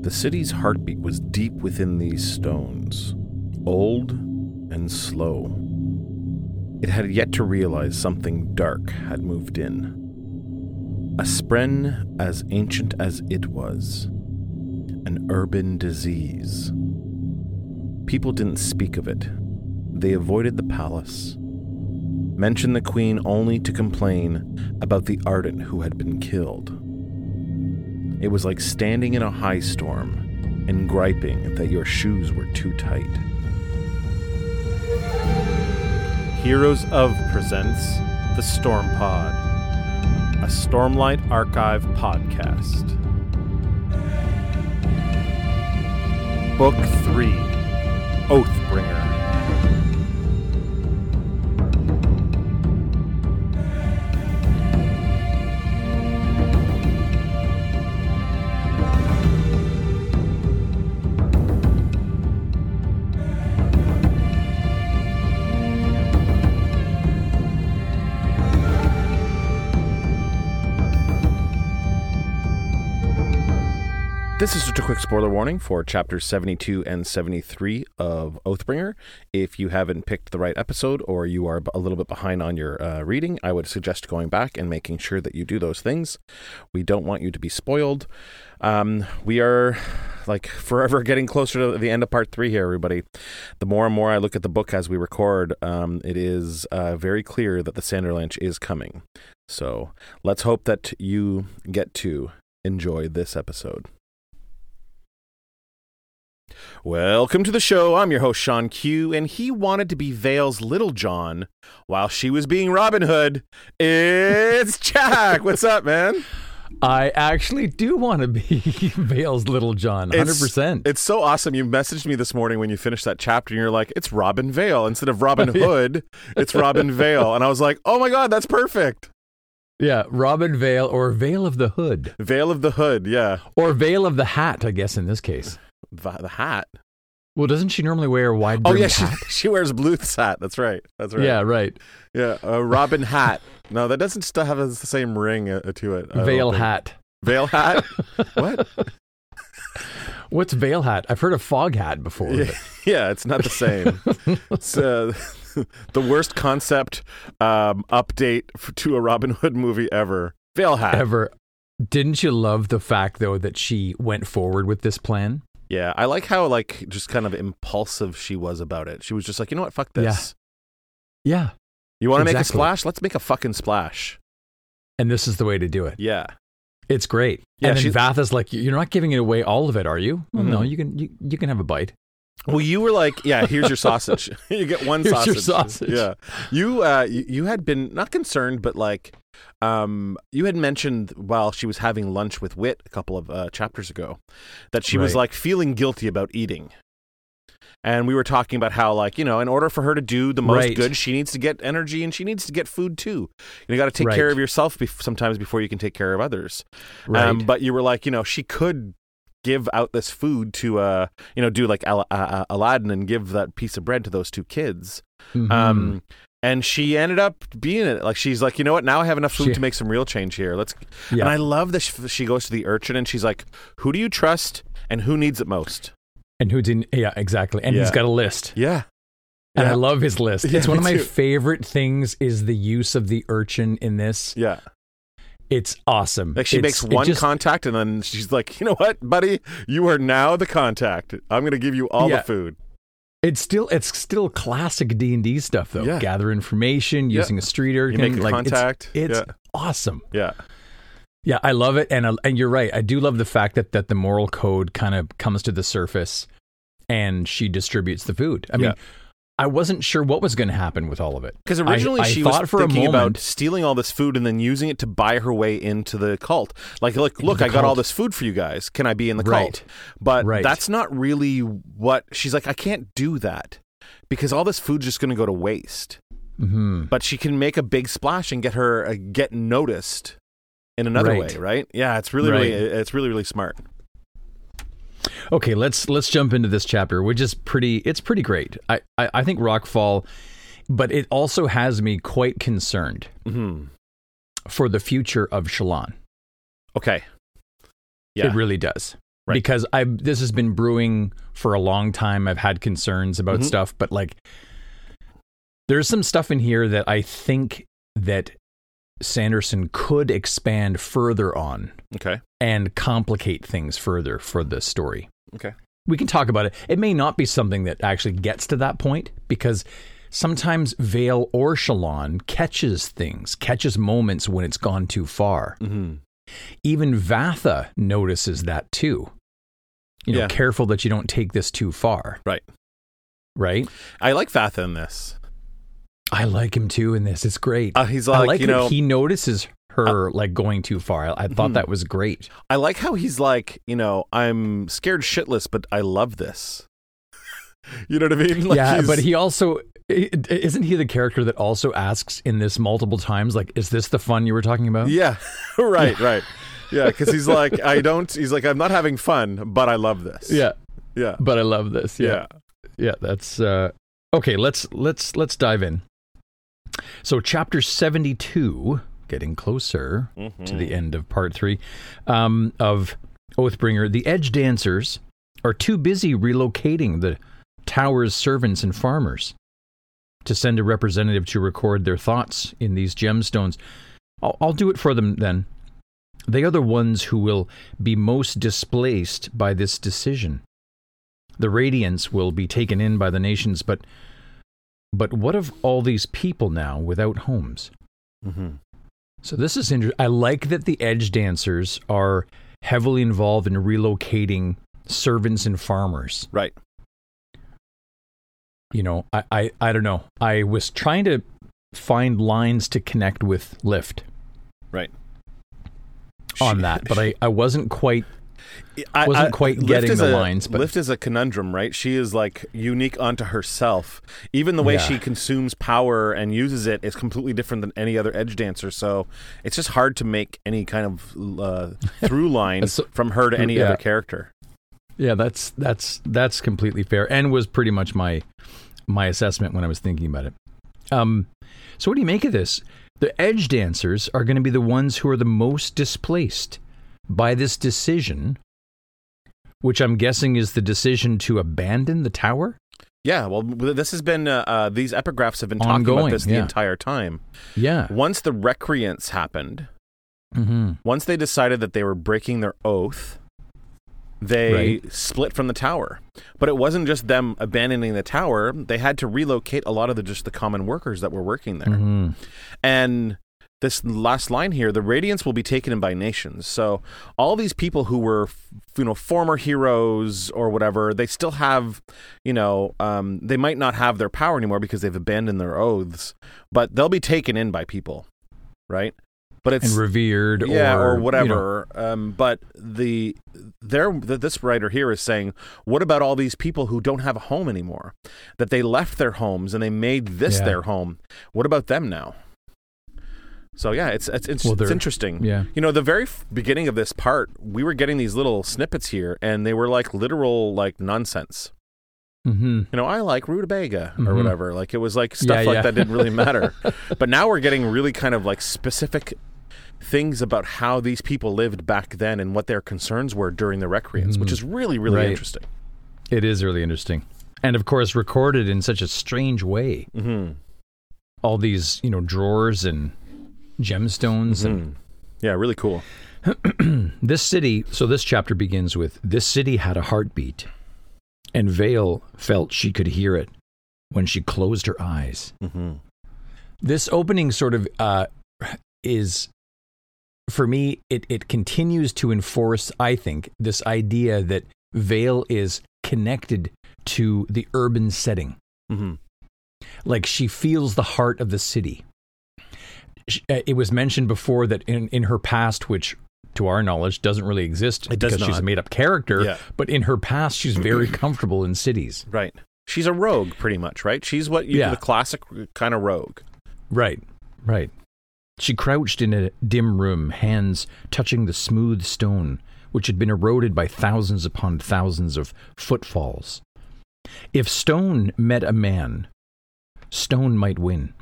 The city's heartbeat was deep within these stones, old and slow. It had yet to realize something dark had moved in. A spren as ancient as it was. An urban disease. People didn't speak of it. They avoided the palace, mentioned the queen only to complain about the ardent who had been killed. It was like standing in a high storm and griping that your shoes were too tight. Heroes of presents The Storm Pod, a Stormlight Archive podcast. Book 3 Oathbringer. This is just a quick spoiler warning for chapters 72 and 73 of Oathbringer. If you haven't picked the right episode or you are a little bit behind on your uh, reading, I would suggest going back and making sure that you do those things. We don't want you to be spoiled. Um, we are like forever getting closer to the end of part three here, everybody. The more and more I look at the book as we record, um, it is uh, very clear that the Sanderlanche is coming. So let's hope that you get to enjoy this episode. Welcome to the show. I'm your host, Shawn Q, and he wanted to be Veil's Little John while she was being Robin Hood. It's Jack. What's up, man? I actually do want to be Veil's Little John, 100%. It's, it's so awesome. You messaged me this morning when you finished that chapter, and you're like, it's Robin Veil. Instead of Robin Hood, it's Robin Veil. And I was like, oh my God, that's perfect. yeah, Robin Veil or Veil of the Hood. Veil of the Hood, yeah. Or Veil of the Hat, I guess, in this case. The hat. Well, doesn't she normally wear a wide Oh, yeah, she, she wears Bluth's hat. That's right. That's right. Yeah, right. Yeah, uh, Robin hat. No, that doesn't still have the same ring uh, to it. I don't Veil think. hat. Veil hat? what? What's veil hat? I've heard of fog hat before. Yeah, yeah, it's not the same. it's uh, the worst concept um, update f to a Robin Hood movie ever. Veil hat. Ever. Didn't you love the fact, though, that she went forward with this plan? Yeah, I like how like just kind of impulsive she was about it. She was just like, you know what? Fuck this. Yeah. You want to make a splash? Let's make a fucking splash. And this is the way to do it. Yeah. It's great. Yeah, and then she's- Vathah's like, "You're not giving it away all of it, are you?" Well, no, Mhm. you can. You, you can have a bite. Well, you were like, yeah, here's your sausage. you get one Here's sausage. your sausage. Yeah. You uh you, you had been not concerned but like um you had mentioned while she was having lunch with Wit a couple of uh, chapters ago that she was like feeling guilty about eating. And we were talking about how like, you know, in order for her to do the most Right. good, she needs to get energy and she needs to get food too. You got to take care of yourself bef- sometimes before you can take care of others. Right. Um, but you were like, you know, she could give out this food to, uh, you know, do like Al- uh, uh, Aladdin and give that piece of bread to those two kids. Mhm. Um, and she ended up being it. Like she's like, you know what? Now I have enough food She- to make some real change here. Let's. yeah. And I love that she, goes to the urchin and she's like, who do you trust and who needs it most? and who's in? Yeah, exactly. And Yeah. he's got a list. Yeah. And I love his list. It's one of my too. favorite things is the use of the urchin in this. Yeah. It's awesome. Like she It's- makes one just- contact and then she's like, you know what, buddy? You are now the contact. I'm going to give you all Yeah. the food. It's still it's still classic D and D stuff though. Yeah. Gather information Yeah. using a street urchin. You make a like, contact. It's, yeah. awesome. Yeah. Yeah, I love it, and I- and you're right. I do love the fact that that the moral code kind of comes to the surface, and she distributes the food. I mean. I wasn't sure what was going to happen with all of it Because originally I she thought was for a thinking about moment- stealing all this food and then using it to buy her way into the cult. Like, look, look, I got all this food for you guys. Can I be in the Right. cult? But Right. that's not really what she's like. I can't do that because all this food's just going to go to waste. hmm But she can make a big splash and get her uh, get noticed in another Right. way, right? Yeah, it's really, really, it's really, really smart. Okay, let's let's jump into this chapter, which is pretty. It's pretty great. I I, I think Rockfall, but it also has me quite concerned hmm for the future of Shallan. Okay. Yeah. It really does. Right. because I this has been brewing for a long time. I've had concerns about Mhm. stuff, but like there's some stuff in here that I think that Sanderson could expand further on Okay. and complicate things further for the story. Okay. We can talk about it. It may not be something that actually gets to that point because sometimes Veil or Shallan catches things, catches moments when it's gone too far. Mm-hmm. Even Vathah notices that too. You know, Yeah. careful that you don't take this too far. Right. Right? I like Vathah in this. I like him too in this. It's great. Uh, he's I like, like you know, he notices her like going too far. I, I thought Mhm. that was great. I like how he's like, you know, I'm scared shitless, but I love this. you know what I mean? Like yeah, but he also isn't he the character that also asks in this multiple times like is this the fun you were talking about? Yeah, right, right. Yeah, because he's like, I don't. He's like, I'm not having fun, but I love this. Yeah, yeah, but I love this. yeah. Yeah. Yeah, that's uh Okay, let's let's let's dive in. So chapter 72, getting closer Mm-hmm. to the end of part 3 um of Oathbringer, the edge dancers are too busy relocating the tower's servants and farmers to send a representative to record their thoughts in these gemstones. I'll, I'll do it for them then. They are the ones who will be most displaced by this decision. The Radiants will be taken in by the nations, but but what of all these people now without homes? Mm-hmm. So this is interesting. I like that the edge dancers are heavily involved in relocating servants and farmers. Right. You know, I, I, I don't know. I was trying to find lines to connect with Lift Right. on She- that, but I, I wasn't quite I, wasn't quite Lift getting the a- lines, but- Lift is a conundrum, right? She is like unique unto herself. Even the way Yeah. she consumes power and uses it is completely different than any other edge dancer. So it's just hard to make any kind of uh, through line So- from her to any yeah. other character. Yeah, that's that's that's completely fair, and was pretty much my my assessment when I was thinking about it. Um, so what do you make of this? The edge dancers are going to be the ones who are the most displaced by this decision, which I'm guessing is the decision to abandon the tower. Yeah, well, this has been uh, uh, these epigraphs have been talking Ongoing, about this the yeah. entire time. Yeah. Once the Recreance happened, Mm-hmm. once they decided that they were breaking their oath, they Right. split from the tower. But it wasn't just them abandoning the tower; they had to relocate a lot of the just the common workers that were working there. Mm-hmm. And this last line here, the Radiants will be taken in by nations. So all these people who were, f- you know, former heroes or whatever, they still have, you know, um, they might not have their power anymore because they've abandoned their oaths, but they'll be taken in by people, right? But it's And revered, yeah, or, or, you know, whatever. um, but the there, the, this writer here is saying, what about all these people who don't have a home anymore? That they left their homes and they made this Yeah. their home. What about them now? So yeah, it's it's it's, Well, it's interesting. yeah. You know, the very f- beginning of this part, we were getting these little snippets here, and they were like literal like nonsense. Mm-hmm. You know, I like rutabaga or Mhm. whatever. Like it was like stuff Yeah, like yeah. that didn't really matter. but now we're getting really kind of like specific things about how these people lived back then and what their concerns were during the Recreance, which Mhm. is really really Right. interesting. It is really interesting, and of course, recorded in such a strange way. hmm All these, you know, drawers and gemstones and hmm Yeah, really cool. This city, so this chapter begins with this city had a heartbeat, and Veil felt she could hear it when she closed her eyes. hmm This opening sort of uh, is, for me, it, it continues to enforce, I think, this idea that Veil is connected to the urban setting. hmm like she feels the heart of the city. Uh, It was mentioned before that in, in her past, which to our knowledge doesn't really exist It because she's a made up character, Yeah. but in her past, she's very comfortable in cities. Right. She's a rogue, pretty much, right? She's what you Yeah. the classic kind of rogue. Right, right. She crouched in a dim room, hands touching the smooth stone, which had been eroded by thousands upon thousands of footfalls. If stone met a man, stone might win.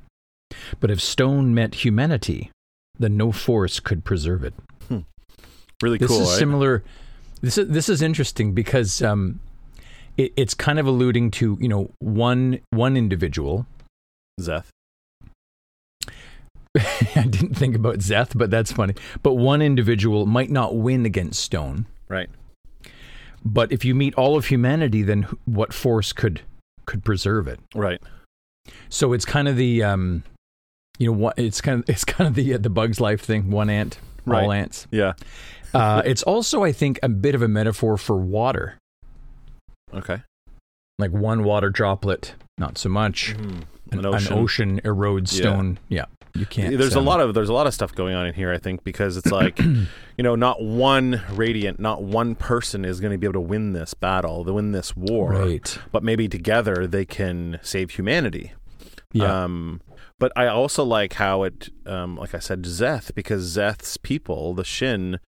But if stone met humanity, then no force could preserve it. Really This cool. This is right? similar. This is this is interesting because um, it, it's kind of alluding to you know one one individual. Szeth. I didn't think about Szeth, but that's funny. But one individual might not win against Stone. Right. But if you meet all of humanity, then what force could could preserve it? Right. So it's kind of the um, you know what? It's kind of it's kind of the uh, the Bugs Life thing. One ant, all ants. Yeah. Uh, it's also, I think, a bit of a metaphor for water. Okay. Like one water droplet, not so much. An, An, ocean. an ocean erodes stone. Yeah, you can't. There's a um, lot of there's a lot of stuff going on in here. I think because it's like, you know, not one radiant, not one person is going to be able to win this battle, to win this war. Right. But maybe together they can save humanity. Yeah. Um, but I also like how it, um, like I said, Szeth, because Szeth's people, the Shin,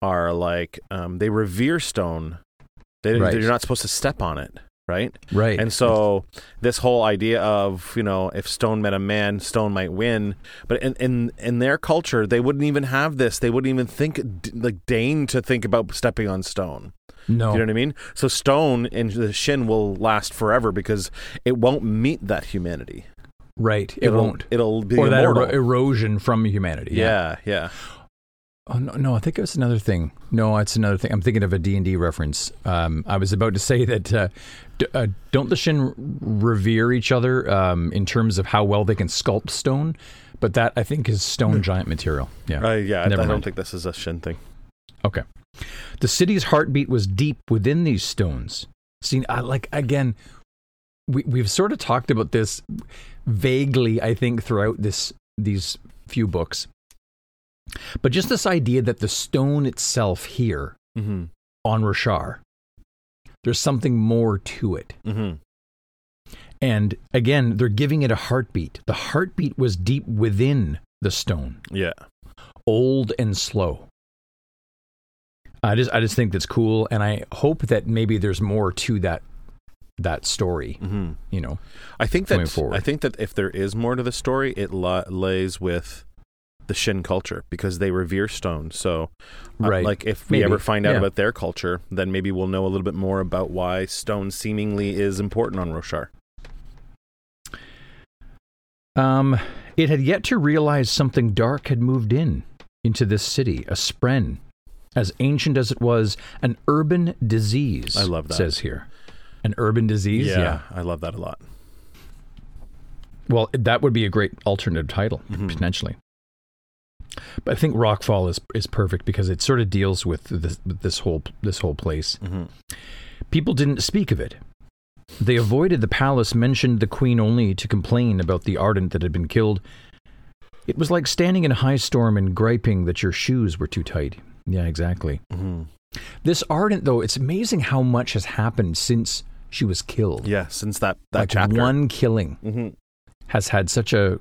are like um, they revere stone. They, Right. They're not supposed to step on it, right? right. And so this whole idea of you know if Stone met a man, Stone might win. But in in in their culture, they wouldn't even have this. They wouldn't even think like deign to think about stepping on Stone. no. You know what I mean? So Stone and the Shin will last forever because it won't meet that humanity. Right. It It'll- won't. It'll be Or that ero- erosion from humanity. yeah, yeah. Oh no, no, I think it was another thing. No, it's another thing. I'm thinking of a D&D reference. Um, I was about to say that uh, d- uh, don't the Shin revere each other um, in terms of how well they can sculpt stone? But that I think is stone giant material. Yeah. Uh, yeah, I, I don't think this is a Shin thing. Okay. The city's heartbeat was deep within these stones. See, I like again, we we've sort of talked about this vaguely, I think, throughout this these few books. But just this idea that the stone itself here Mm-hmm. on Roshar, there's something more to it. Mm-hmm. And again, they're giving it a heartbeat. The heartbeat was deep within the stone, Yeah. old and slow. I just I just think that's cool and I hope that maybe there's more to that that story, Mm-hmm. you know. I think that forward. I think that if there is more to the story, it la- lays with the Shin culture because they revere stone. So, uh, Right. like if we Maybe. ever find out Yeah. about their culture, then maybe we'll know a little bit more about why stone seemingly is important on Roshar. Um it had yet to realize something dark had moved in into this city, a spren, as ancient as it was, an urban disease. I love that. Says here. An urban disease? yeah. I love that a lot. Well, that would be a great alternative title Mhm. potentially. But I think Rockfall is is perfect because it sort of deals with this, this whole this whole place. Mm-hmm. People didn't speak of it. They avoided the palace, mentioned the queen only to complain about the ardent that had been killed. It was like standing in a high storm and griping that your shoes were too tight. Yeah, exactly. Mm-hmm. This ardent, though, it's amazing how much has happened since she was killed. Yeah, since that that like chapter. one killing. Mm-hmm. has had such a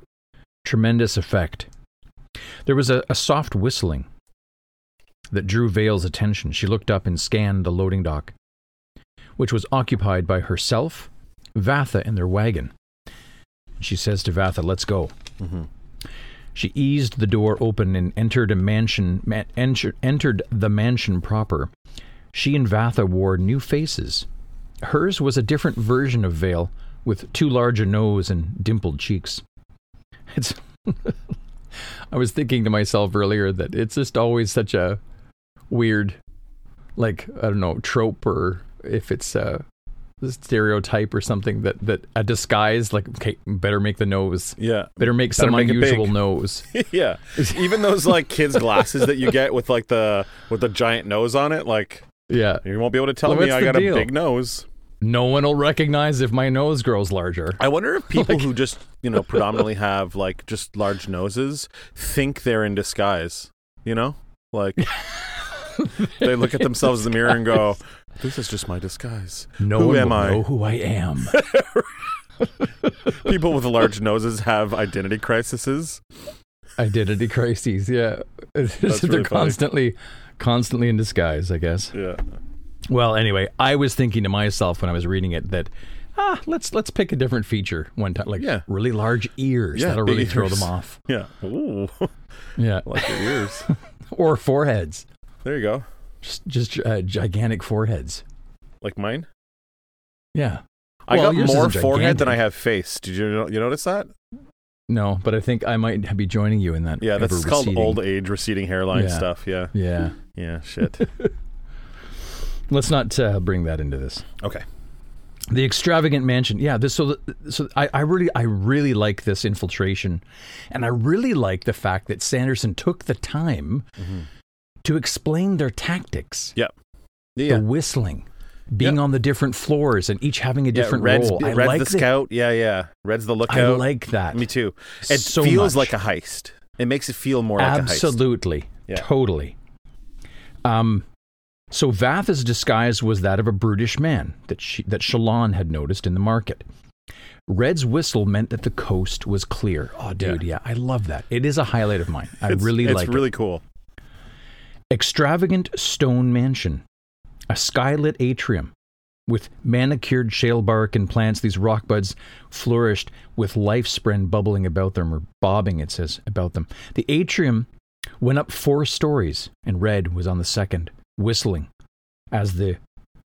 tremendous effect. There was a, a soft whistling that drew Veil's attention. She looked up and scanned the loading dock, which was occupied by herself, Vathah, and their wagon. She says to Vathah, Let's go. Mm-hmm. She eased the door open and entered a mansion. Ma- enter, entered the mansion proper. She and Vathah wore new faces. Hers was a different version of Veil, with too large a nose and dimpled cheeks. It's. I was thinking to myself earlier that it's just always such a weird, like I don't know, trope or if it's a stereotype or something that that a disguise like okay, better make the nose, Yeah. better make some make unusual nose. yeah. Even those like kids glasses that you get with like the with the giant nose on it, like Yeah, you won't be able to tell Well, me I got deal? a big nose. No one will recognize if my nose grows larger. I wonder if people who just, you know, predominantly have like just large noses think they're in disguise. You know? Like they look at themselves in the mirror and go, This is just my disguise. No Who one am will I? know who I am. People with large noses have identity crises. Identity crises. Yeah, really they're funny. constantly, constantly in disguise. I guess. Yeah. Well, anyway, I was thinking to myself when I was reading it that ah, let's let's pick a different feature one time, like Yeah. really large ears. Yeah, That'll really big throw them off. Yeah. Ooh. Yeah, like your ears. or foreheads. There you go. Just, just uh, gigantic foreheads. Like mine? Yeah. I Well, got more forehead than I have face. Did you you notice that? No, but I think I might be joining you in that. Yeah, that's called old age receding hairline Yeah. stuff. Yeah. Yeah. Yeah, shit. Let's not uh, bring that into this. okay. The extravagant mansion. Yeah, this so so I, I really I really like this infiltration, and I really like the fact that Sanderson took the time to explain their tactics. Yeah. Yeah. The whistling, being on the different floors, and each having a different Red's, role. I Red's like the that- scout. Yeah, yeah. Red's the lookout. I like that. Me too. It So feels much. like a heist. It makes it feel more like a heist. Absolutely. Yeah. Totally. Um, so Vath's disguise was that of a brutish man that she, that Shallan had noticed in the market. Red's whistle meant that the coast was clear. Oh, dude, yeah, I love that. It is a highlight of mine. I It's, really like it. it's really cool. Extravagant stone mansion, a skylit atrium with manicured shale bark and plants. These rock buds flourished with life spren bubbling about them, or bobbing, it says, about them. The atrium went up four stories, and Red was on the second, whistling as the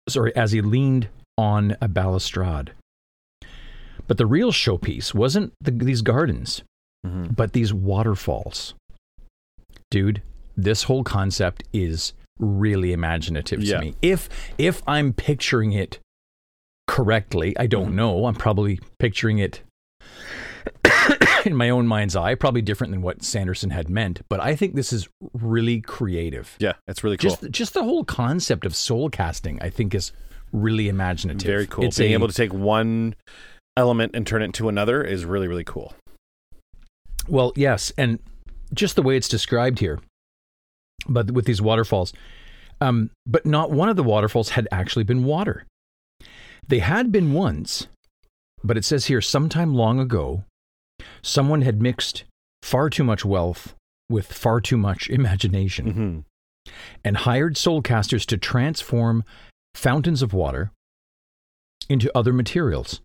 sorry as he leaned on a balustrade. But the real showpiece wasn't the, these gardens, Mhm. but these waterfalls. Dude, this whole concept is really imaginative Yeah. to me. If if I'm picturing it correctly, I don't Mhm. know. I'm probably picturing it in my own mind's eye, probably different than what Sanderson had meant, but I think this is really creative. Yeah, it's really cool. Just just the whole concept of soul casting, I think is really imaginative. Very cool. It's Being a- able to take one element and turn it into another is really, really cool. Well, yes, and just the way it's described here, but with these waterfalls, um, but not one of the waterfalls had actually been water. They had been once, but it says here sometime long ago, someone had mixed far too much wealth with far too much imagination hmm and hired soulcasters to transform fountains of water into other materials.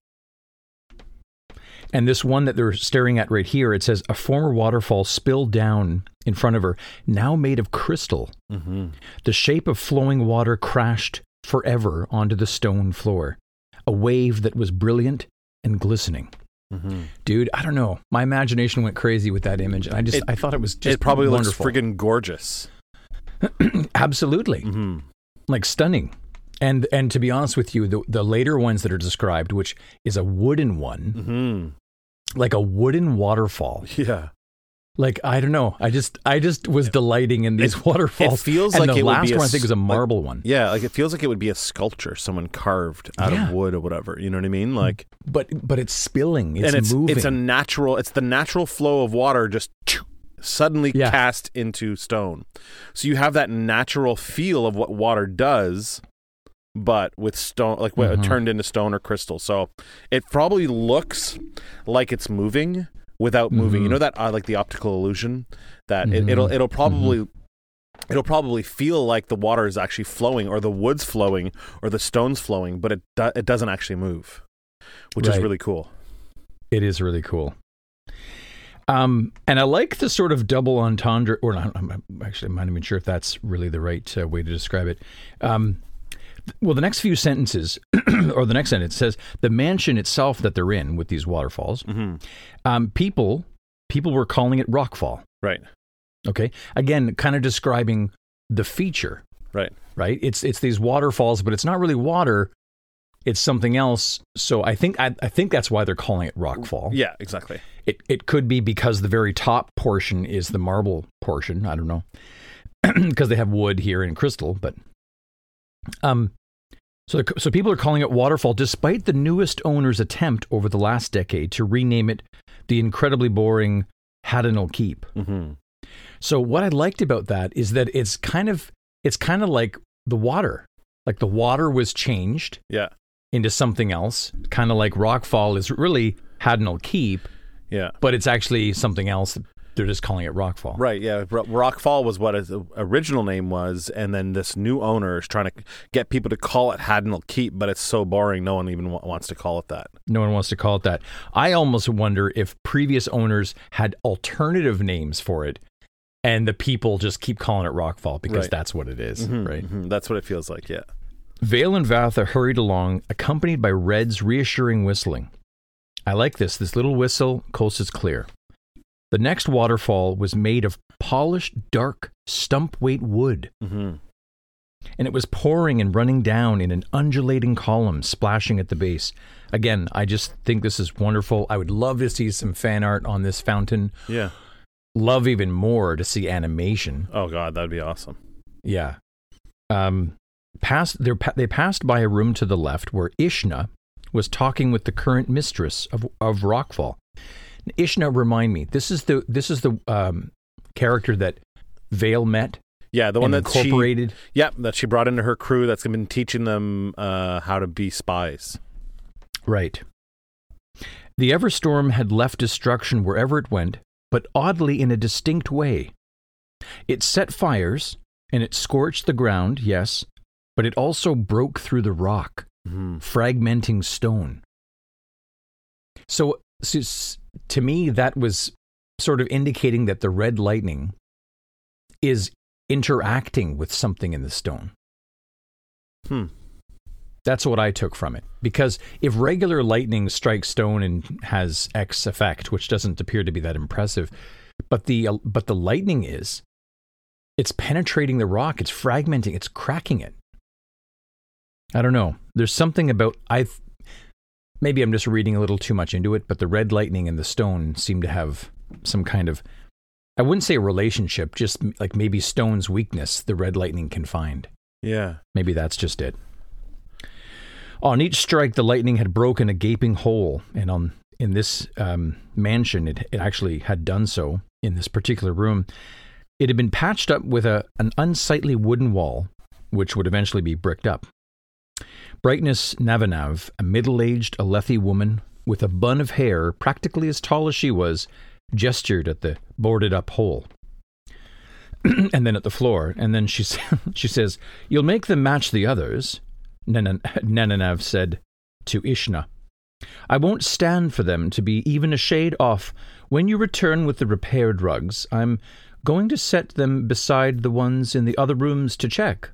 And this one that they're staring at right here, it says a former waterfall spilled down in front of her, now made of crystal. hmm The shape of flowing water crashed forever onto the stone floor, a wave that was brilliant and glistening. Hmm Dude, I don't know. My imagination went crazy with that image, and I just It- I thought it was just It probably wonderful. looks friggin' gorgeous. Absolutely. hmm like stunning. And and to be honest with you, the the later ones that are described, which is a wooden one, hmm like a wooden waterfall. Yeah. Like I don't know, I just I just was delighting in these waterfalls. it feels and like the it would last a one I think was a like- marble one, Yeah, like it feels like it would be a sculpture someone carved out Yeah. of wood or whatever. You know what I mean? Like, but but it's spilling, it's and it's moving. it's a natural. It's the natural flow of water just suddenly Yeah. cast into stone. So you have that natural feel of what water does, but with stone, like Mhm. turned into stone or crystal. So it probably looks like it's moving without moving. You Mhm. know that uh, like the optical illusion that Mhm. it, it'll it'll probably. Mm-hmm. It'll probably feel like the water is actually flowing, or the wood's flowing, or the stone's flowing, but it do- it doesn't actually move, which is really cool. It is really cool. Um, and I like the sort of double entendre, or not, I'm actually I'm not even sure if that's really the right uh, way to describe it. Um, well, the next few sentences, or the next sentence says the mansion itself that they're in with these waterfalls. hmm Um, people, people were calling it Rockfall. Right, Okay, again, kind of describing the feature. right. Right? It's it's these waterfalls, but it's not really water. It's something else. So I think I, I think that's why they're calling it Rockfall. Yeah, exactly. It it could be because the very top portion is the marble portion. I don't know because they have wood here and crystal, but um, so the, so people are calling it waterfall, despite the newest owner's attempt over the last decade to rename it the incredibly boring Haddonell Keep. hmm So what I liked about that is that it's kind of it's kind of like the water, like the water was changed Yeah, into something else, kind of like Rockfall is really Haddonell Keep yeah. but it's actually something else. They're just calling it Rockfall. Right, yeah. Ro- Rockfall was what its original name was, and then this new owner is trying to get people to call it Haddonell Keep, but it's so boring, no one even wa- wants to call it that. No one wants to call it that. I almost wonder if previous owners had alternative names for it and the people just keep calling it rockfall because Right. that's what it is, Mhm, right? mhm. That's what it feels like. Yeah. Veil and Vathah hurried along, accompanied by Red's reassuring whistling. I like this. This little whistle, coast is clear. The next waterfall was made of polished, dark, stumpweight wood, Mm-hmm. and it was pouring and running down in an undulating column, splashing at the base. Again, I just think this is wonderful. I would love to see some fan art on this fountain. Yeah. Love even more to see animation. Oh God, that'd be awesome. Yeah. Um, past they they passed by a room to the left where Ishna was talking with the current mistress of of Rockfall. Ishna, remind me, this is the this is the um, character that Veil met Yeah, the one that she, incorporated. yeah, that she brought into her crew. That's been teaching them uh, how to be spies. Right. The Everstorm had left destruction wherever it went, but oddly in a distinct way. It set fires and it scorched the ground, yes, but it also broke through the rock. hmm fragmenting stone. So, so to me, that was sort of indicating that the red lightning is interacting with something in the stone. Hmm. That's what I took from it. Because if regular lightning strikes stone and has X effect, which doesn't appear to be that impressive, but the uh, but the lightning is, it's penetrating the rock, it's fragmenting, it's cracking it. I don't know. There's something about I. Maybe I'm just reading a little too much into it, but the red lightning and the stone seem to have some kind of. I wouldn't say a relationship, just like maybe stone's weakness the red lightning can find. Yeah. Maybe that's just it. On each strike, the lightning had broken a gaping hole, and on in this um, mansion, it, it actually had done so in this particular room. It had been patched up with a an unsightly wooden wall, which would eventually be bricked up. Brightness Navanav, a middle-aged Alethi woman with a bun of hair practically as tall as she was, gestured at the boarded-up hole. and then at the floor, and then she she says, "You'll make them match the others." Nananav said to Ishna, "I won't stand for them to be even a shade off. When you return with the repaired rugs, I'm going to set them beside the ones in the other rooms to check."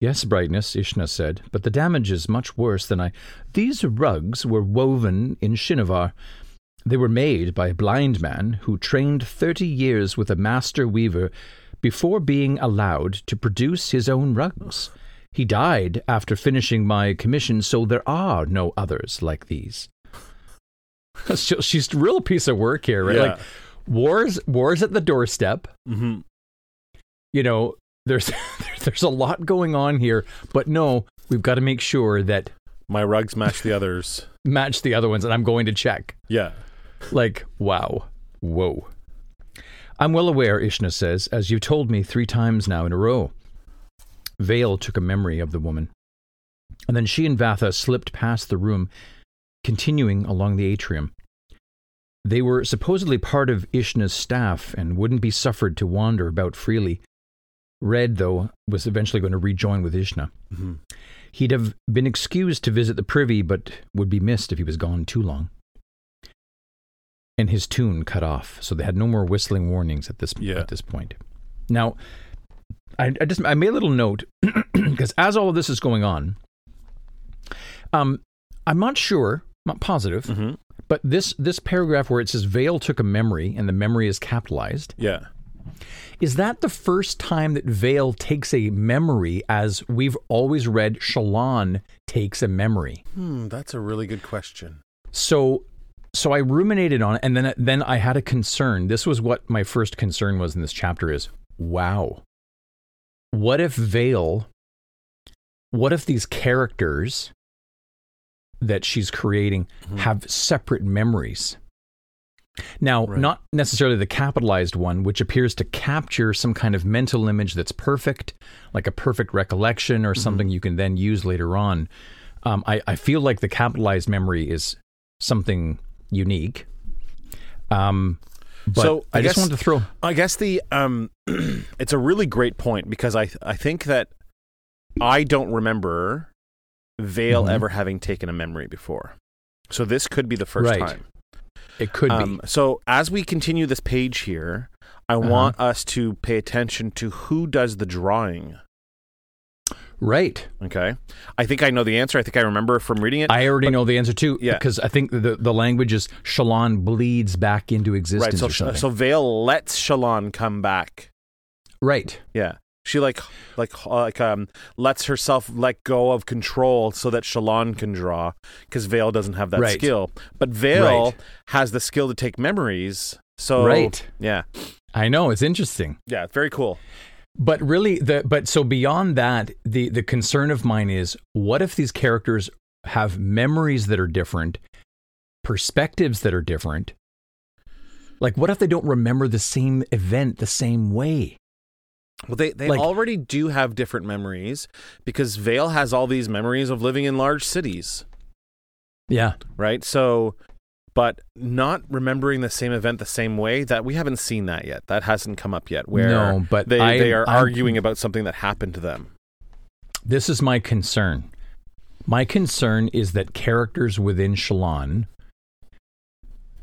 Yes, Brightness, Ishna said, but the damage is much worse than I. These rugs were woven in Shinovar. They were made by a blind man who trained thirty years with a master weaver before being allowed to produce his own rugs. He died after finishing my commission, so there are no others like these. She's a real piece of work here, right? Yeah. Like wars, wars at the doorstep. hmm You know, there's there's a lot going on here, but no, we've got to make sure that My rugs match the others. match the other ones, and I'm going to check. Yeah. Like, wow. Whoa. I'm well aware, Ishna says, as you've told me three times now in a row. Veil took a memory of the woman. And then she and Vathah slipped past the room, continuing along the atrium. They were supposedly part of Ishna's staff and wouldn't be suffered to wander about freely. Red, though, was eventually going to rejoin with Ishna. hmm He'd have been excused to visit the privy, but would be missed if he was gone too long. And his tune cut off, so they had no more whistling warnings at this Yeah. at this point. Now, I, I just I made a little note because as all of this is going on, um, I'm not sure, not positive, hmm but this this paragraph where it says Veil took a memory and the memory is capitalized, Yeah. Is that the first time that Veil takes a memory as we've always read Shallan takes a memory? Hmm. That's a really good question. So so I ruminated on it and then then I had a concern. This was what my first concern was in this chapter is wow. What if Veil what if these characters that she's creating Mhm. have separate memories? Now, Right. not necessarily the capitalized one, which appears to capture some kind of mental image that's perfect, like a perfect recollection or something you can then use later on. Um, I, I feel like the capitalized memory is something unique. Um, So, I, I just guess- wanted to throw. I guess the um, it's a really great point because I I think that I don't remember Veil Mhm. ever having taken a memory before, so this could be the first Right. time. It could Um, so as we continue this page here, I Uh-huh. want us to pay attention to who does the drawing. Right. Okay. I think I know the answer. I think I remember from reading it. I already know the answer too. Yeah. Because I think the the language is Shallan bleeds back into existence. right. So, so Veil lets Shallan come back. right. Yeah. She like like like um lets herself let go of control so that Shallan can draw because Veil doesn't have that Right. skill. But Veil Right. has the skill to take memories. So Right. Yeah. I know it's interesting. Yeah. Very cool. But really the but so beyond that, the the concern of mine is what if these characters have memories that are different, perspectives that are different? Like what if they don't remember the same event the same way? Well, they they Like- already do have different memories because Veil has all these memories of living in large cities, Yeah. right? So, but not remembering the same event the same way that we haven't seen that yet. That hasn't come up yet. Where No, but they I- they are I'm- arguing about something that happened to them. This is my concern. My concern is that characters within Shallan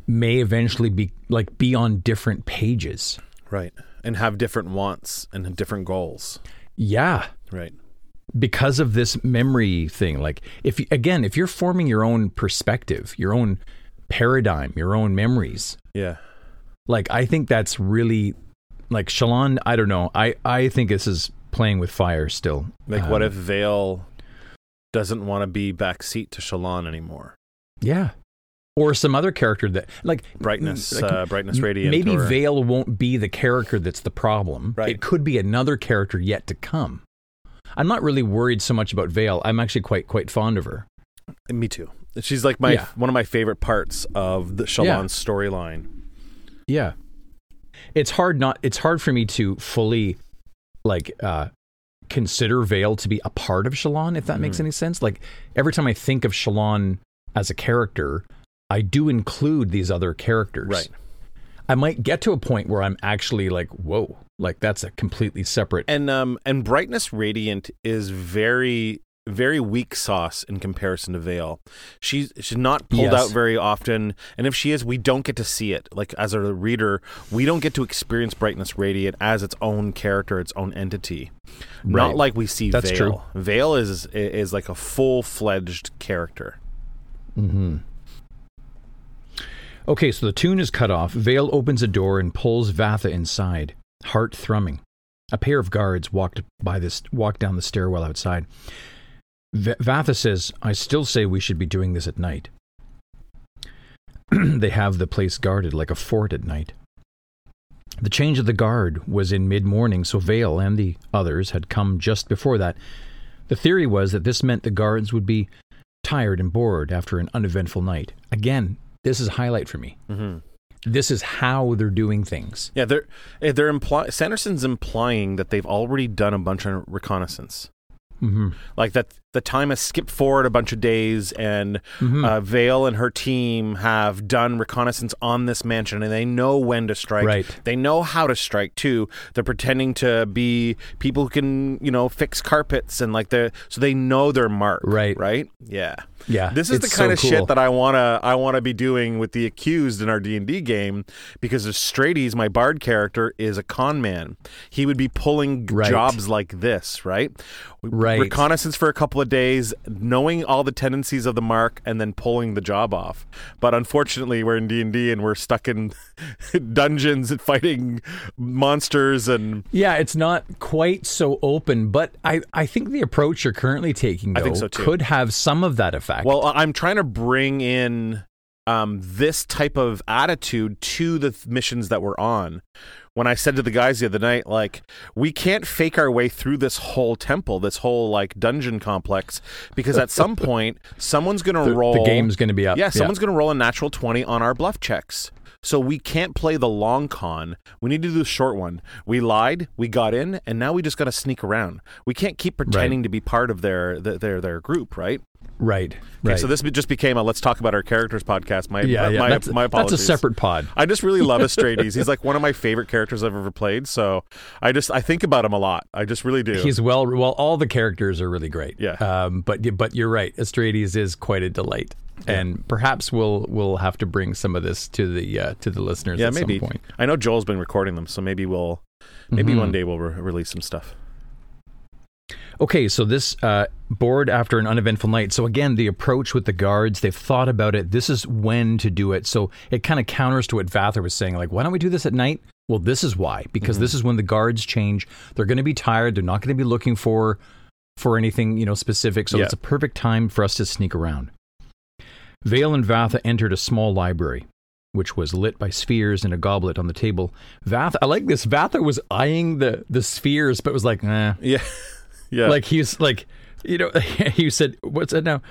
may eventually be like be on different pages. Right. And have different wants and different goals. Yeah, Right. because of this memory thing. Like if again, if you're forming your own perspective, your own paradigm, your own memories, Yeah. like I think that's really like Shallan, I don't know. I I think this is playing with fire still. Like, what Um, if Veil doesn't want to be backseat to Shallan anymore? Yeah. Or some other character that like Brightness, like, uh, brightness radiant. Maybe or, Veil won't be the character that's the problem. Right. It could be another character yet to come. I'm not really worried so much about Veil. I'm actually quite quite fond of her. Me too. She's like my Yeah. one of my favorite parts of the Shallan Yeah. storyline. Yeah. It's hard not it's hard for me to fully like uh consider Veil to be a part of Shallan, if that makes Mhm. any sense. Like every time I think of Shallan as a character, I do include these other characters. Right. I might get to a point where I'm actually like, whoa, like that's a completely separate And um and brightness radiant is very very weak sauce in comparison to Veil. She's she's not pulled Yes. out very often, and if she is, we don't get to see it. Like as a reader, we don't get to experience brightness radiant as its own character, its own entity. Right. Not like we see That's Veil. true. Veil is is like a full fledged character. Mm-hmm. Okay, so the tune is cut off. Veil opens a door and pulls Vathah inside, heart thrumming. A pair of guards walked by this walked down the stairwell outside. V- Vathah says, "I still say we should be doing this at night." they have the place guarded like a fort at night. The change of the guard was in mid-morning, so Veil and the others had come just before that. The theory was that this meant the guards would be tired and bored after an uneventful night. Again, this is a highlight for me. Mm-hmm. This is how they're doing things. Yeah, they're eh, they're imply Sanderson's implying that they've already done a bunch of reconnaissance. Mm-hmm. Like that the time has skipped forward a bunch of days and Mm-hmm. uh, Veil and her team have done reconnaissance on this mansion and they know when to strike. Right. They know how to strike too. They're pretending to be people who can, you know, fix carpets and like they're so they know their mark. Right. Right? Yeah. Yeah, This is the kind so of cool. shit that I wanna I wanna be doing with the accused in our D and D game because Strades, my bard character, is a con man. He would be pulling Right. jobs like this, right? Right. Reconnaissance for a couple of days, knowing all the tendencies of the mark, and then pulling the job off. But unfortunately, we're in D and D and we're stuck in dungeons and fighting monsters and Yeah, it's not quite so open, but I, I think the approach you're currently taking though, I think so, too. could have some of that effect. Well, I'm trying to bring in um, this type of attitude to the th- missions that we're on. When I said to the guys the other night, like, we can't fake our way through this whole temple, this whole like dungeon complex, because at some point, someone's going to roll. the game's going to be up. Yeah, someone's going to roll a natural 20 on our bluff checks. So we can't play the long con. We need to do the short one. We lied, we got in, and now we just got to sneak around. We can't keep pretending to be part of their their their, their group, right? Right. Okay, right. so this just became a let's talk about our characters podcast. My yeah, my, yeah. my, that's, my apologies. that's a separate pod. I just really love Estrades. He's like one of my favorite characters I've ever played. So I just I think about him a lot. I just really do. He's well. Well, all the characters are really great. Yeah. Um. But but you're right. Estrades is quite a delight, and perhaps we'll we'll have to bring some of this to the uh, to the listeners yeah, at maybe. some point. I know Joel's been recording them, so maybe we'll maybe Mhm. one day we'll re- release some stuff. Okay, so this uh, bored after an uneventful night. So again, the approach with the guards, they've thought about it. This is when to do it. So it kind of counters to what Vathah was saying. Like, why don't we do this at night? Well, this is why. Because this is when the guards change. They're going to be tired. They're not going to be looking for for anything you know specific. So Yeah. it's a perfect time for us to sneak around. Veil and Vathah entered a small library. Which was lit by spheres in a goblet on the table. Vathah, I like this. Vathah was eyeing the the spheres, but was like, nah, Yeah, yeah. like he's like you know he said what's that now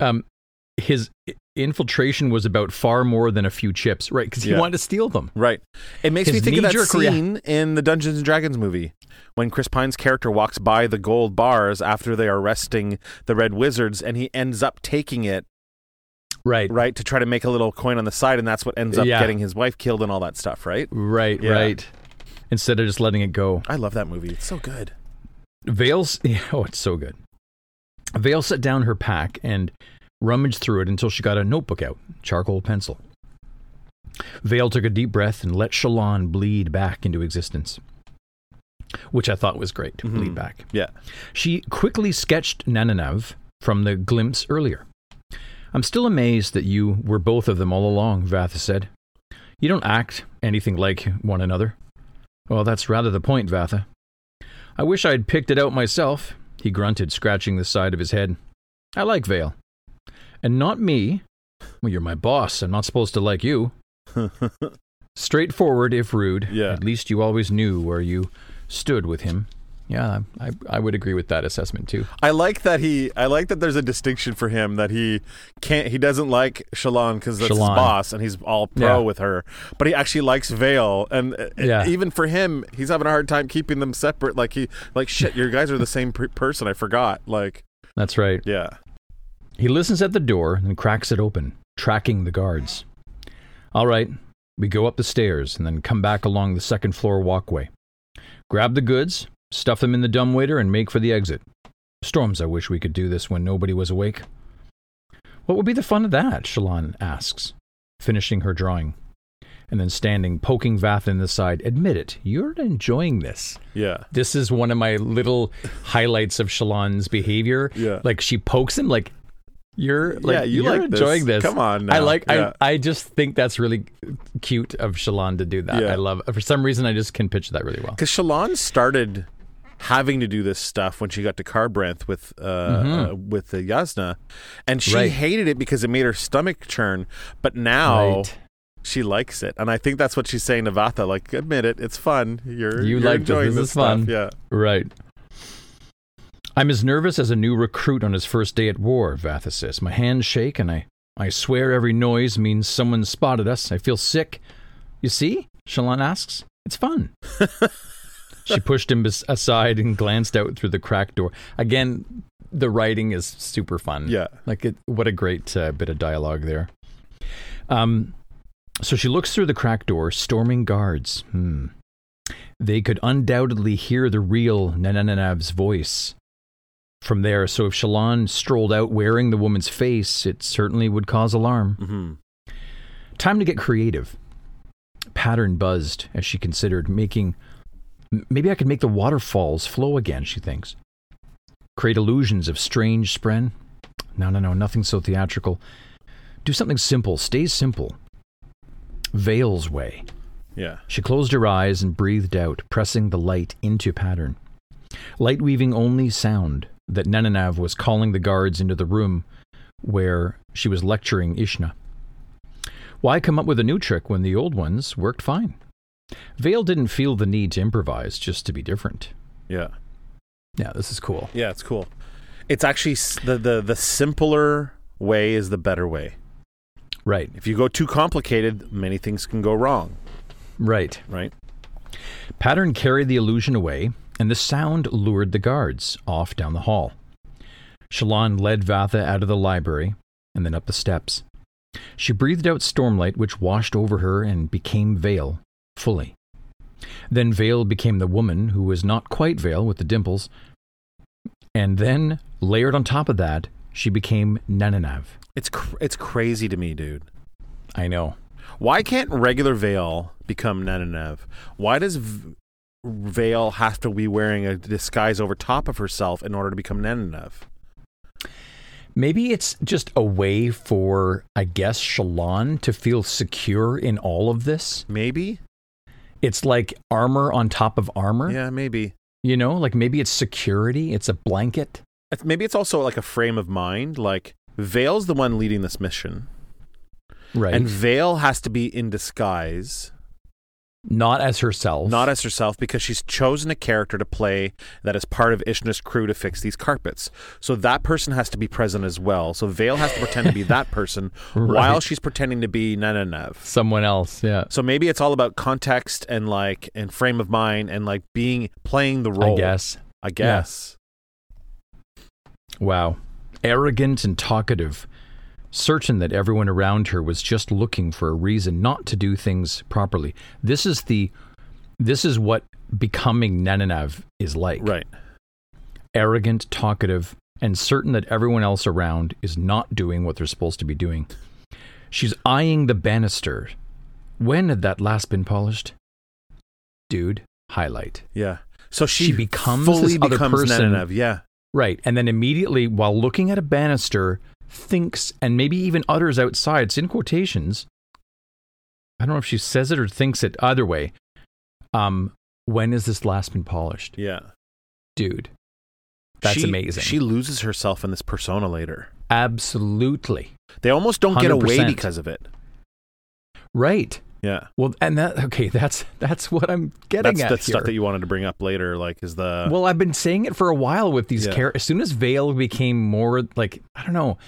um his infiltration was about far more than a few chips right because he Yeah. wanted to steal them Right. It makes me think of that knee-jerk rea- scene in the Dungeons and Dragons movie when Chris Pine's character walks by the gold bars after they are arresting the Red Wizards and he ends up taking it, right right, to try to make a little coin on the side and that's what ends up Yeah. getting his wife killed and all that stuff, right? right Yeah. right instead of just letting it go I love that movie. It's so good. Veil's oh it's so good Veil set down her pack and rummaged through it until she got a notebook out charcoal pencil Veil took a deep breath and let Shallan bleed back into existence which I thought was great Mhm. bleed back Yeah. She quickly sketched Nananav from the glimpse earlier. I'm still amazed that you were both of them all along, Vathah said. You don't act anything like one another. Well, that's rather the point, Vathah. I wish I'd picked it out myself, he grunted, scratching the side of his head. I like Veil. And not me. Well, you're my boss. I'm not supposed to like you. Straightforward, if rude. Yeah. At least you always knew where you stood with him. Yeah, I, I would agree with that assessment too. I like that he. I like that there's a distinction for him that he can't. He doesn't like Shallan because that's his boss and he's all pro Yeah. with her. But he actually likes Veil, and uh, Yeah. even for him, he's having a hard time keeping them separate. Like he, like shit. your guys are the same per- person. I forgot. Like That's right. yeah, He listens at the door and cracks it open, tracking the guards. All right, we go up the stairs and then come back along the second floor walkway. Grab the goods, stuff them in the dumbwaiter, and make for the exit. Storms, I wish we could do this when nobody was awake. What would be the fun of that? Shallan asks, finishing her drawing. And then standing, poking Vath in the side. Admit it, you're enjoying this. yeah, This is one of my little highlights of Shallan's behavior. Yeah. Like she pokes him like you're like Yeah, you you're like enjoying this. Come on now. I like Yeah. I I just think that's really cute of Shallan to do that. Yeah. I love for some reason I just can picture that really well. because Shallan started having to do this stuff when she got to Kharbranth with uh, uh with the Jasnah, and she Mm-hmm. Right. hated it because it made her stomach churn. But now. Right. She likes it, and I think that's what she's saying to Vathah. Like, admit it, it's fun. You're You you're like this. enjoying This is stuff. fun. Yeah, Right. I'm as nervous as a new recruit on his first day at war, Vathah says. My hands shake and I, I swear every noise means someone spotted us. I feel sick. You see? Shallan asks. It's fun. she pushed him aside and glanced out through the crack door. Again, the writing is super fun. yeah. Like, it, what a great uh, bit of dialogue there. Um, so she looks through the crack door, storming guards. Hmm. They could undoubtedly hear the real Nananav's voice from there. So if Shallan strolled out wearing the woman's face, it certainly would cause alarm. hmm Time to get creative. Pattern buzzed as she considered making. Maybe I could make the waterfalls flow again, she thinks. Create illusions of strange spren. No, no, no, nothing so theatrical. Do something simple. Stay simple. Veil's way. Yeah. She closed her eyes and breathed out, pressing the light into pattern. Light weaving only sound that Nenanav was calling the guards into the room where she was lecturing Ishnah. Why come up with a new trick when the old ones worked fine? Veil didn't feel the need to improvise just to be different. Yeah. Yeah, this is cool. Yeah, it's cool. It's actually s- the the the simpler way is the better way. Right, If you go too complicated, many things can go wrong, right. right? Pattern carried the illusion away, and the sound lured the guards off down the hall. Shallan led Vathah out of the library and then up the steps. She breathed out stormlight, which washed over her and became Vale fully. Then Veil became the woman who was not quite Veil with the dimples. And then, layered on top of that, she became Nananav. It's cr- it's crazy to me, dude. I know. Why can't regular Veil become Nananev? Why does v- Veil have to be wearing a disguise over top of herself in order to become Nananev? Maybe it's just a way for, I guess, Shallan to feel secure in all of this. Maybe. It's like armor on top of armor. Yeah, maybe. You know, like maybe it's security, it's a blanket. It's- Maybe it's also like a frame of mind. Like Veil's the one leading this mission, Right. and Veil has to be in disguise, not as herself. not as herself, because she's chosen a character to play that is part of Ishnah's crew to fix these carpets. So that person has to be present as well. So Veil has to pretend to be that person while she's pretending to be Nananev. someone else. Yeah. So maybe it's all about context and like and frame of mind and like being playing the role. I guess. I guess. Wow. Arrogant and talkative, certain that everyone around her was just looking for a reason not to do things properly. This is the this is what becoming Nananav is like. Right. Arrogant, talkative, and certain that everyone else around is not doing what they're supposed to be doing. She's eyeing the banister. When had that last been polished? Dude, highlight. Yeah. So she, She becomes fully this other becomes person. Nananev. Yeah. Right. And then immediately, while looking at a banister, thinks and maybe even utters outside, it's in quotations. I don't know if she says it or thinks it. Either way, um, when has this last been polished? Yeah. Dude, that's She- amazing. She loses herself in this persona later. Absolutely. They almost don't get away because of it. Right. Yeah. Well, and that, okay, that's, that's what I'm getting That's at the stuff that you wanted to bring up later, like is the well, I've been saying it for a while with these Yeah. characters. As soon as Veil became more like, I don't know,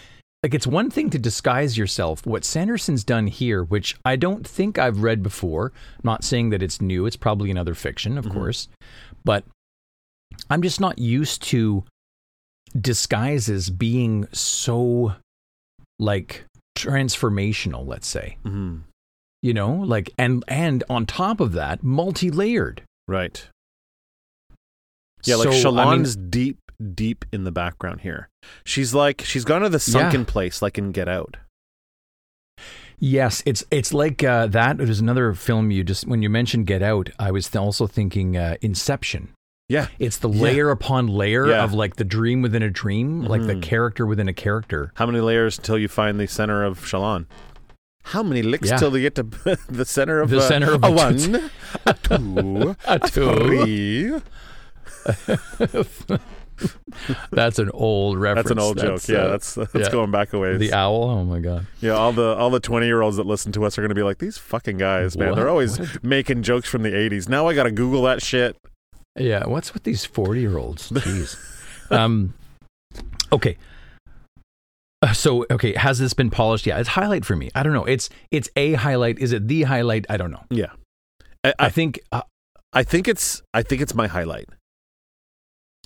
like it's one thing to disguise yourself. What Sanderson's done here, which I don't think I've read before, I'm not saying that it's new, it's probably another fiction, of Mhm. course, but I'm just not used to disguises being so like transformational, let's say. Mhm. You know, like and and on top of that, multi-layered. right. Yeah, like So, I mean- deep, deep in the background here. She's like she's gone to the sunken place, like in Get Out. Yes, it's it's like uh, that. There's another film you just when you mentioned Get Out, I was th- also thinking uh, Inception. Yeah. It's the Yeah. layer upon layer Yeah. of like the dream within a dream, like the Mhm. character within a character. How many layers until you find the center of Shallan? How many licks Yeah. till you get to the center of The uh, center of a a one, a two, A two. three. That's an old reference. That's an old joke. Yeah, uh, that's that's yeah. going back a ways. the owl. Oh my god. yeah, all the all the twenty year olds that listen to us are going to be like these fucking guys, man. What? They're always What making jokes from the eighties. Now I got to Google that shit. Yeah, what's with these 40 year olds? Jeez. um, okay. Uh, So, okay, has this been polished? Yeah, it's highlight for me. I don't know. It's it's a highlight. Is it the highlight? I don't know. Yeah, I, I I, think uh, I think it's I think it's my highlight.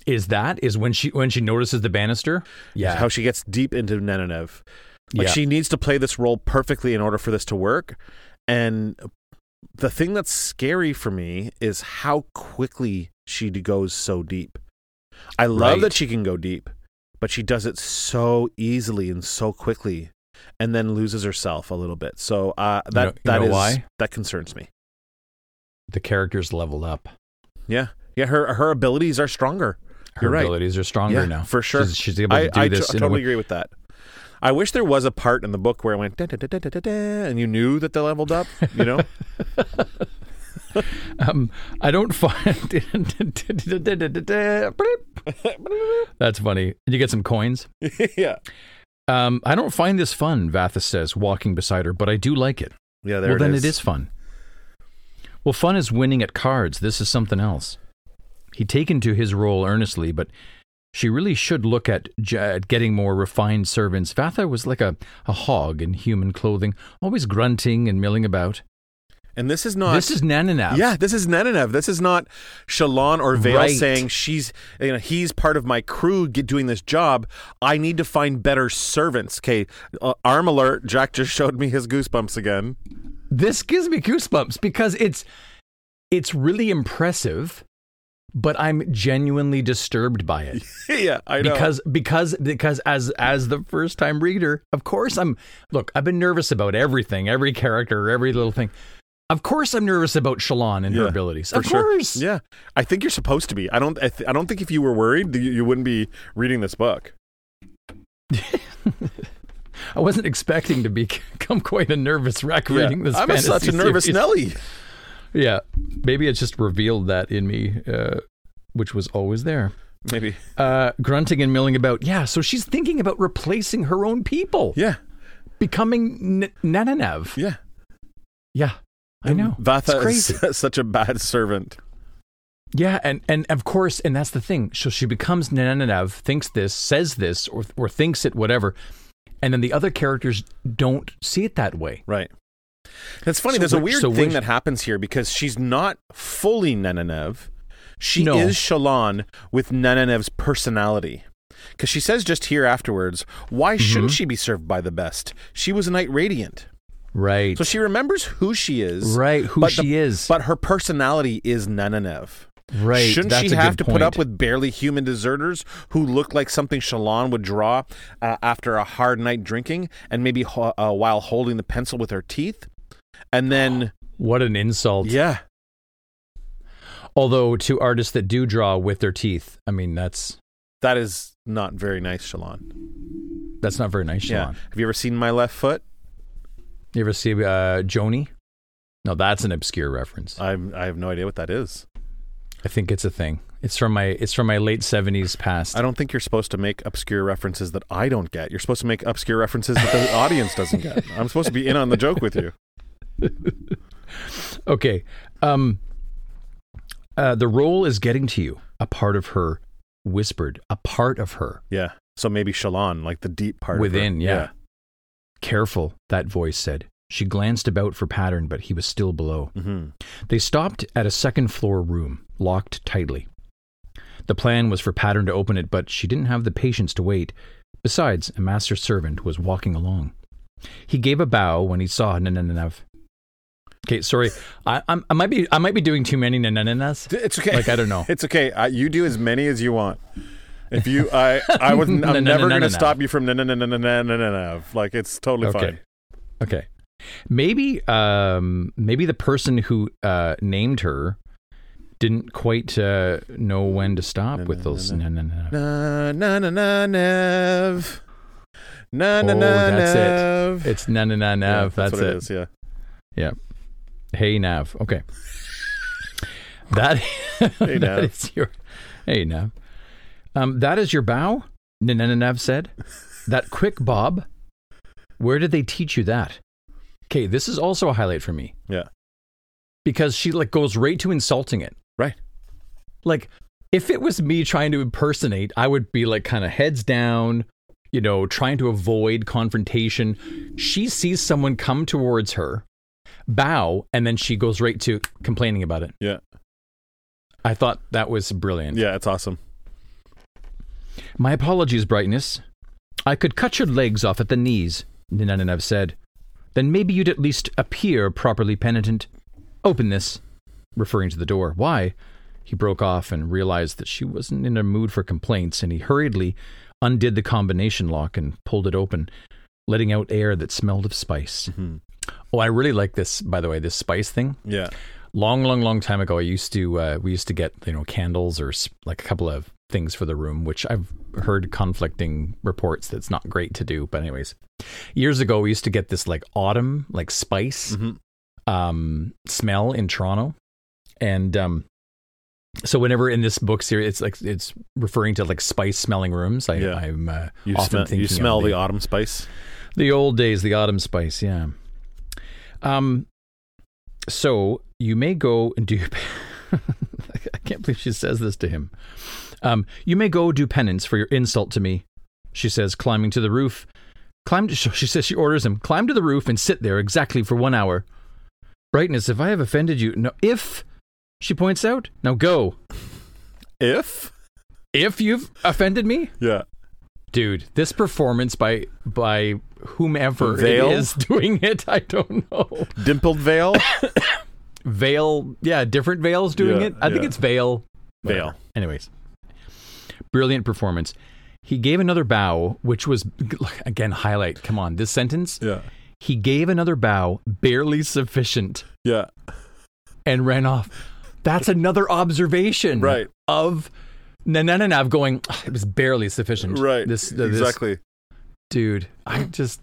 Is that is when she when she notices the banister. Yeah, how she gets deep into Nenenev. Like yeah. she needs to play this role perfectly in order for this to work. And the thing that's scary for me is how quickly she goes so deep. I love Right. that she can go deep, but she does it so easily and so quickly, and then loses herself a little bit. So uh, You that know- you that is- why? that concerns me. the character's leveled up. Yeah, yeah. Her her abilities are stronger. Her right. abilities are stronger yeah, now. for sure. She's, she's able I, to do I this a totally agree with that. I wish there was a part in the book where it went da, da, da, da, da, da, da, and you knew that they leveled up. You know, Um, I don't find. That's funny. Did you get some coins? yeah, Um, I don't find this fun, Vathah says, walking beside her, but I do like it. yeah. There well, it then is. it is fun. Well, fun is winning at cards. This is something else. He'd taken to his role earnestly, but she really should look at, j- at getting more refined servants. Vathah was like a, a hog in human clothing, always grunting and milling about. And this is not. this is Nananev. Yeah, this is Nenenev. This is not Shallan or Veil Right. saying she's you know he's part of my crew get, doing this job. I need to find better servants. Okay, uh, arm alert. Jack just showed me his goosebumps again. This gives me goosebumps because it's it's really impressive, but I'm genuinely disturbed by it. yeah, I know. because because because as as the first time reader, of course I'm look, I've been nervous about everything, every character, every little thing. Of course I'm nervous about Shallan and her abilities. Of sure. course. Yeah, I think you're supposed to be. I don't. I, th- I don't think if you were worried, you, you wouldn't be reading this book. I wasn't expecting to become quite a nervous wreck reading this. I'm such a nervous series. Nelly. Yeah, maybe it just revealed that in me, uh, which was always there. Maybe. Uh, grunting and milling about. Yeah, so she's thinking about replacing her own people, Yeah. becoming N- Nananev. Yeah. Yeah, I know. Vathah is such a bad servant. Yeah, and and of course, and that's the thing. So she becomes Nananev, thinks this, says this, or or thinks it, whatever, and then the other characters don't see it that way. Right. That's funny. So There's a weird so thing that happens here because she's not fully Nenenev. She No. is Shallan with Nenenev's personality. Because she says just here afterwards, why Mm-hmm. shouldn't she be served by the best? She was a knight radiant. Right. So she remembers who she is. right. Who she the- is. But her personality is Nenenev. right. Shouldn't she have to good put up with barely human deserters who look like something Shallan would draw uh, after a hard night drinking and maybe ho- uh, while holding the pencil with her teeth? And then, What an insult. yeah, Although to artists that do draw with their teeth, I mean that's that is not very nice, Shallan. that's not very nice, Yeah. Shallan. Have you ever seen my left foot? You ever see uh, Joni? No, that's an obscure reference. I I have no idea what that is. I think it's a thing. It's from my it's from my late seventies past. I don't think you're supposed to make obscure references that I don't get. You're supposed to make obscure references that the audience doesn't get. I'm supposed to be in on the joke with you. Okay. Um uh, the role is getting to you. A part of her whispered. A part of her. Yeah. So maybe Shallan, like the deep part of her. Within, yeah. Careful, that voice said. She glanced about for pattern, but he was still below. Yeah. hmm They stopped at a second floor room, locked tightly. The plan was for Pattern to open it, but she didn't have the patience to wait. Besides, a master servant was walking along. He gave a bow when he saw Nananav. Okay, sorry, I, I'm, I might be I might be doing too many Nanananas. It's okay. Like I don't know. It's okay. Uh, you do as many as you want. If you, I, I would. I'm no, never no, going to stop you from na na na na na na na na na. Like it's totally Okay. fine. Okay, maybe um maybe the person who uh named her didn't quite uh, know when to stop with those. Nananav. Na na na na nev. Na na Oh, na that's it. It's Nananav. Yeah, that's, it. it is. Yeah. Yeah. Hey Nav. Okay. That, that Nav. is your Hey Nav. Um, that is your bow? Nav said. That quick bob? Where did they teach you that? Okay, this is also a highlight for me. Yeah. Because she like goes right to insulting it. Right. Like if it was me trying to impersonate, I would be like kind of heads down, you know, trying to avoid confrontation. She sees someone come towards her, bow, and then she goes right to complaining about it. Yeah. I thought that was brilliant. Yeah. It's awesome. My apologies, Brightness. I could cut your legs off at the knees, Ninananev said. Then maybe you'd at least appear properly penitent. Open this, referring to the door. Why? He broke off and realized that she wasn't in a mood for complaints, and he hurriedly undid the combination lock and pulled it open, letting out air that smelled of spice. Mhm. Oh, I really like this, by the way, this spice thing Yeah. long long long time ago i used to uh, we used to get you know candles or like a couple of things for the room which i've heard conflicting reports that's not great to do but anyways years ago we used to get this like autumn like spice Mhm. um smell in toronto and um so whenever in this book series it's like it's referring to like spice smelling rooms I, Yeah. i'm uh, You often smell. thinking You smell the autumn spice. the old days, the autumn spice, yeah. Um, so you may go and do. I can't believe she says this to him. Um, you may go do penance for your insult to me, she says, climbing to the roof. Climb. To, she says she orders him climb to the roof and sit there exactly for one hour. Brightness, if I have offended you, no, if she points out, now go. If? If you've offended me, Yeah. Dude, this performance by by whomever is doing it, I don't know. Dimpled veil? veil yeah, different veils doing Yeah, it. I think it's veil veil Anyways, brilliant performance. He gave another bow, which was again highlight. Come on, this sentence. Yeah. He gave another bow, barely sufficient, Yeah. and ran off. That's another observation, Right. Of Nananav going. "Ugh, It was barely sufficient, Right. This, uh, this- exactly. dude. I just.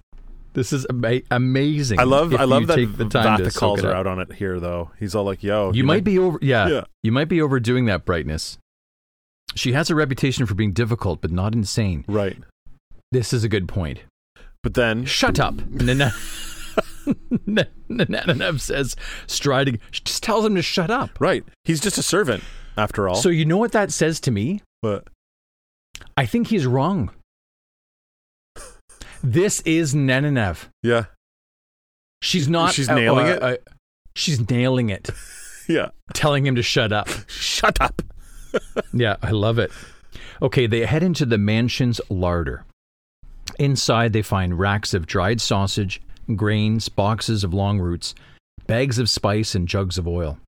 This is ama- amazing. I love I love that the time to calls her out on it here though. He's all like, "Yo, You might be over, yeah, Yeah. You might be overdoing that brightness. She has a reputation for being difficult, but not insane. right." This is a good point. But then Shut up. Nana- Nananev says, striding, she just tells him to shut up. right, he's just a servant after all. So, you know what that says to me? but I think he's wrong. This is Nenenev. yeah. She's not. She's uh, nailing uh, it? uh, she's nailing it, Yeah. telling him to shut up. Shut up. Yeah, I love it. Okay, they head into the mansion's larder. Inside, they find racks of dried sausage, grains, boxes of long roots, bags of spice, and jugs of oil.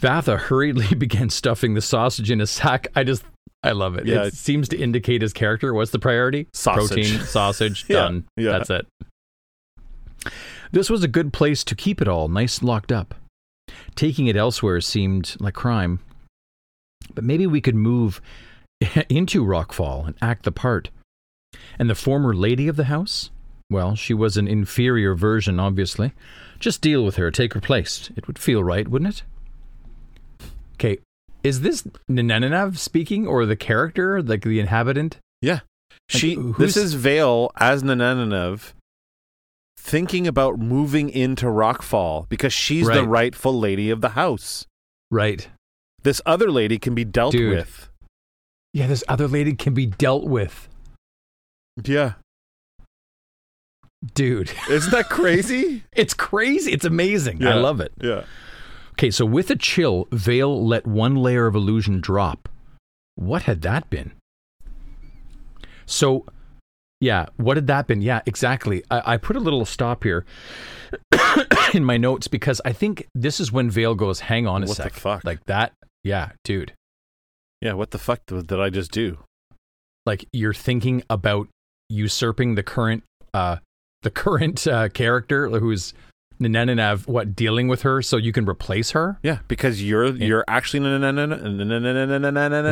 Vathah hurriedly began stuffing the sausage in a sack. I just, I love it. Yeah. It seems to indicate his character. What's the priority? Sausage. Protein, sausage, Yeah, done. yeah. That's it. This was a good place to keep it all nice and locked up. Taking it elsewhere seemed like crime. But maybe we could move into Rockfall and act the part. And the former lady of the house? Well, she was an inferior version, obviously. Just deal with her, take her place. It would feel right, wouldn't it? Okay, is this Nananav speaking or the character, like the inhabitant? Yeah. She this is Veil as Nanananev thinking about moving into Rockfall because she's the rightful lady of the house. Right. This other lady can be dealt Dude. with. Yeah, this other lady can be dealt with. Yeah. Dude, Isn't that crazy? it's crazy. It's amazing. I love it. yeah. Okay, so with a chill, Veil let one layer of illusion drop. What had that been? So, yeah, what had that been? Yeah, exactly. I, I put a little stop here in my notes because I think this is when Veil goes, hang on a What the sec. fuck? Like that? Yeah, dude. Yeah, what the fuck did I just do? Like you're thinking about usurping the current, uh, the current uh, character who's Nananav, what, dealing with her so you can replace her? Yeah, because you're you're actually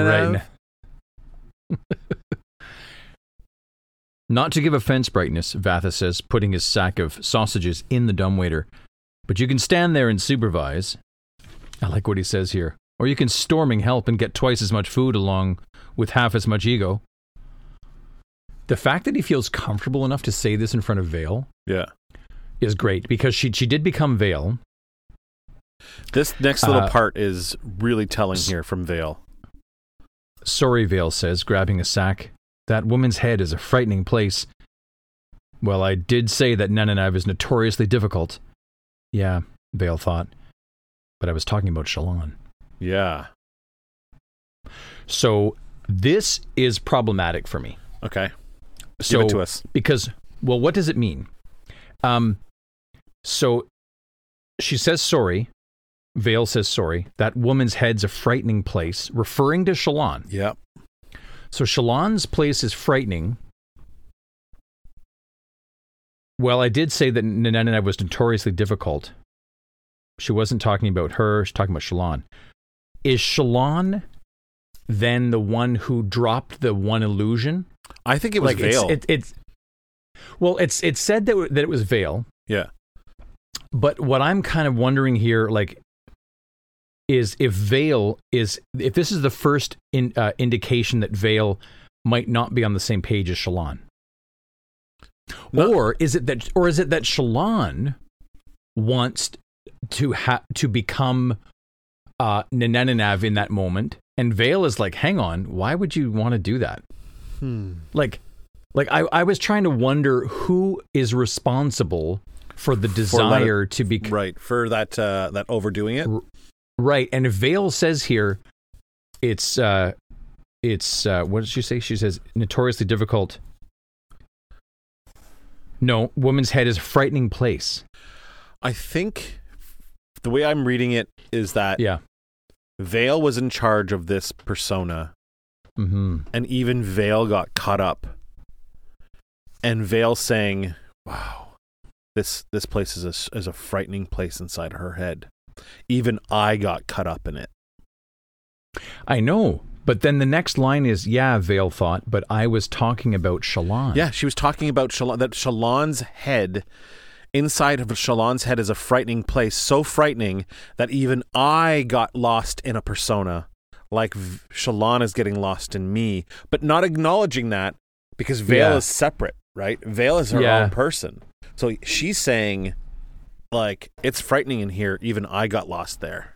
Right. Not to give offense, brightness, Vathah says, putting his sack of sausages in the dumbwaiter. But you can stand there and supervise. I like what he says here. Or you can storming help and get twice as much food along with half as much ego. The fact that he feels comfortable enough to say this in front of Veil Yeah. Is great because she she did become Veil. This next little Uh, part is really telling here from Veil. Sorry, Veil says, grabbing a sack. That woman's head is a frightening place. Well, I did say that Nananav is notoriously difficult. Yeah, Veil thought. But I was talking about Shallan. Yeah. So this is problematic for me. Okay. So, Give it to us. Because, well, what does it mean? Um, so she says sorry. Veil says sorry. That woman's head's a frightening place, referring to Shallan. Yeah. So Shallan's place is frightening. Well, I did say that Nananav was notoriously difficult. She wasn't talking about her, she's talking about Shallan. Is Shallan then the one who dropped the one illusion? I think it was like it's- Veil. It, it's well, it's it's said that that it was Veil, yeah. But what I'm kind of wondering here, like, is if Veil is if this is the first in, uh, indication that Veil might not be on the same page as Shallan, or is it that or is it that Shallan wants to ha- to become uh, Nananav in that moment, and Veil is like, hang on, why would you want to do that? Hmm. Like, like I, I was trying to wonder who is responsible for the desire to be right for that uh, that overdoing it. right. And Veil says here, it's uh, it's uh, what did she say? She says notoriously difficult. No, woman's head is a frightening place. I think the way I'm reading it is that Yeah. Veil was in charge of this persona, mm-hmm. and even Veil got caught up. And Veil saying, "Wow, this this place is a is a frightening place inside her head. Even I got caught up in it." I know. But then the next line is, yeah, Veil thought, but I was talking about Shallan. Yeah, she was talking about Shallan, that Shallan's head, inside of Shallan's head is a frightening place, so frightening that even I got lost in a persona, like v- Shallan is getting lost in me, but not acknowledging that because Veil Yeah. is separate, right? Veil is her Yeah. own person. So she's saying, like, it's frightening in here, even I got lost there.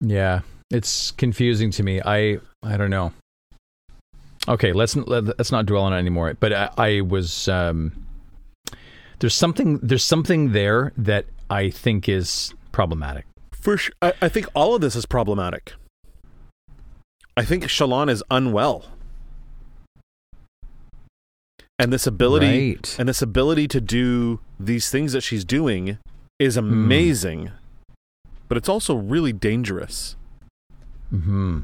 Yeah, it's confusing to me. I I don't know. Okay, let's let, let's not dwell on it anymore. But I, I was um, there's something there's something there that I think is problematic. For sure. I, I think all of this is problematic. I think Shallan is unwell. And this ability Right. and this ability to do these things that she's doing is amazing. But it's also really dangerous. hmm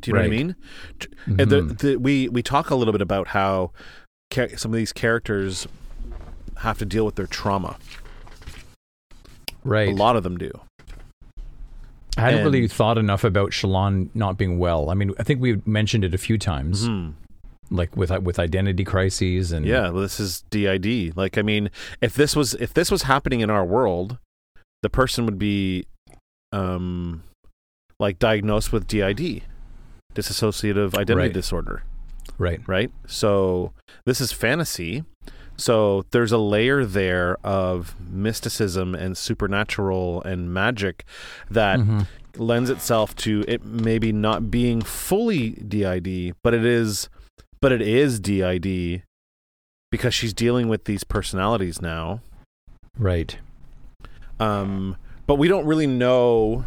Do you know what I Right. mean? T- and the, Mhm. the, we we talk a little bit about how ca- some of these characters have to deal with their trauma. Right. A lot of them do. I hadn't and- really thought enough about Shallan not being well. I mean, I think we mentioned it a few times, Mhm. Like with with identity crises and Yeah, well, this is DID. Like, I mean, if this was if this was happening in our world, the person would be, um, like diagnosed with DID, dissociative identity Right. disorder, right. right? So this is fantasy. So there's a layer there of mysticism and supernatural and magic that Mhm. lends itself to it maybe not being fully DID, but it is but it is DID because she's dealing with these personalities now. Right. Um but we don't really know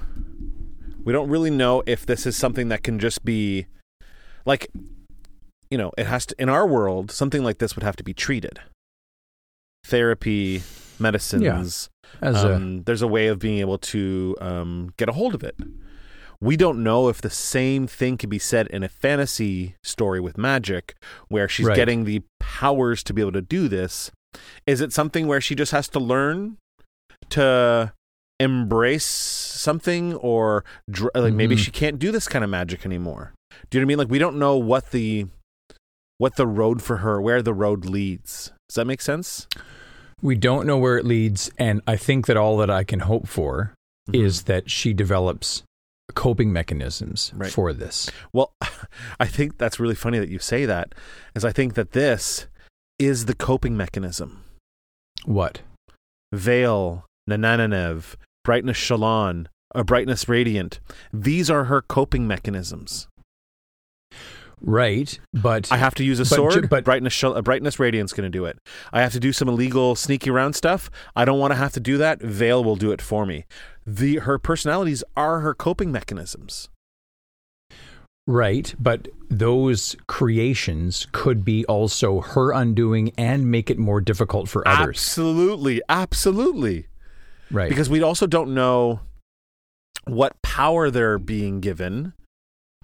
we don't really know if this is something that can just be like you know, it has to in our world something like this would have to be treated. Therapy, medicines, Yeah. As a um, there's a way of being able to um, get a hold of it. We don't know if the same thing can be said in a fantasy story with magic, where she's Right. getting the powers to be able to do this. Is it something where she just has to learn to embrace something, or dr- like maybe Mhm. she can't do this kind of magic anymore? Do you know what I mean? Like we don't know what the what the road for her, where the road leads. Does that make sense? We don't know where it leads, and I think that all that I can hope for Mm-hmm. is that she develops coping mechanisms Right. for this. Well, I think that's really funny that you say that, as I think that this is the coping mechanism. What? Veil, Nanananev, Brightness Shallan, or Brightness Radiant. These are her coping mechanisms. Right, but I have to use a But sword. but- brightness, uh, brightness radiance going to do it. I have to do some illegal, sneaky around stuff. I don't want to have to do that. Veil will do it for me. The her personalities are her coping mechanisms. right, but those creations could be also her undoing and make it more difficult for others. Absolutely, absolutely. Right. because we also don't know what power they're being given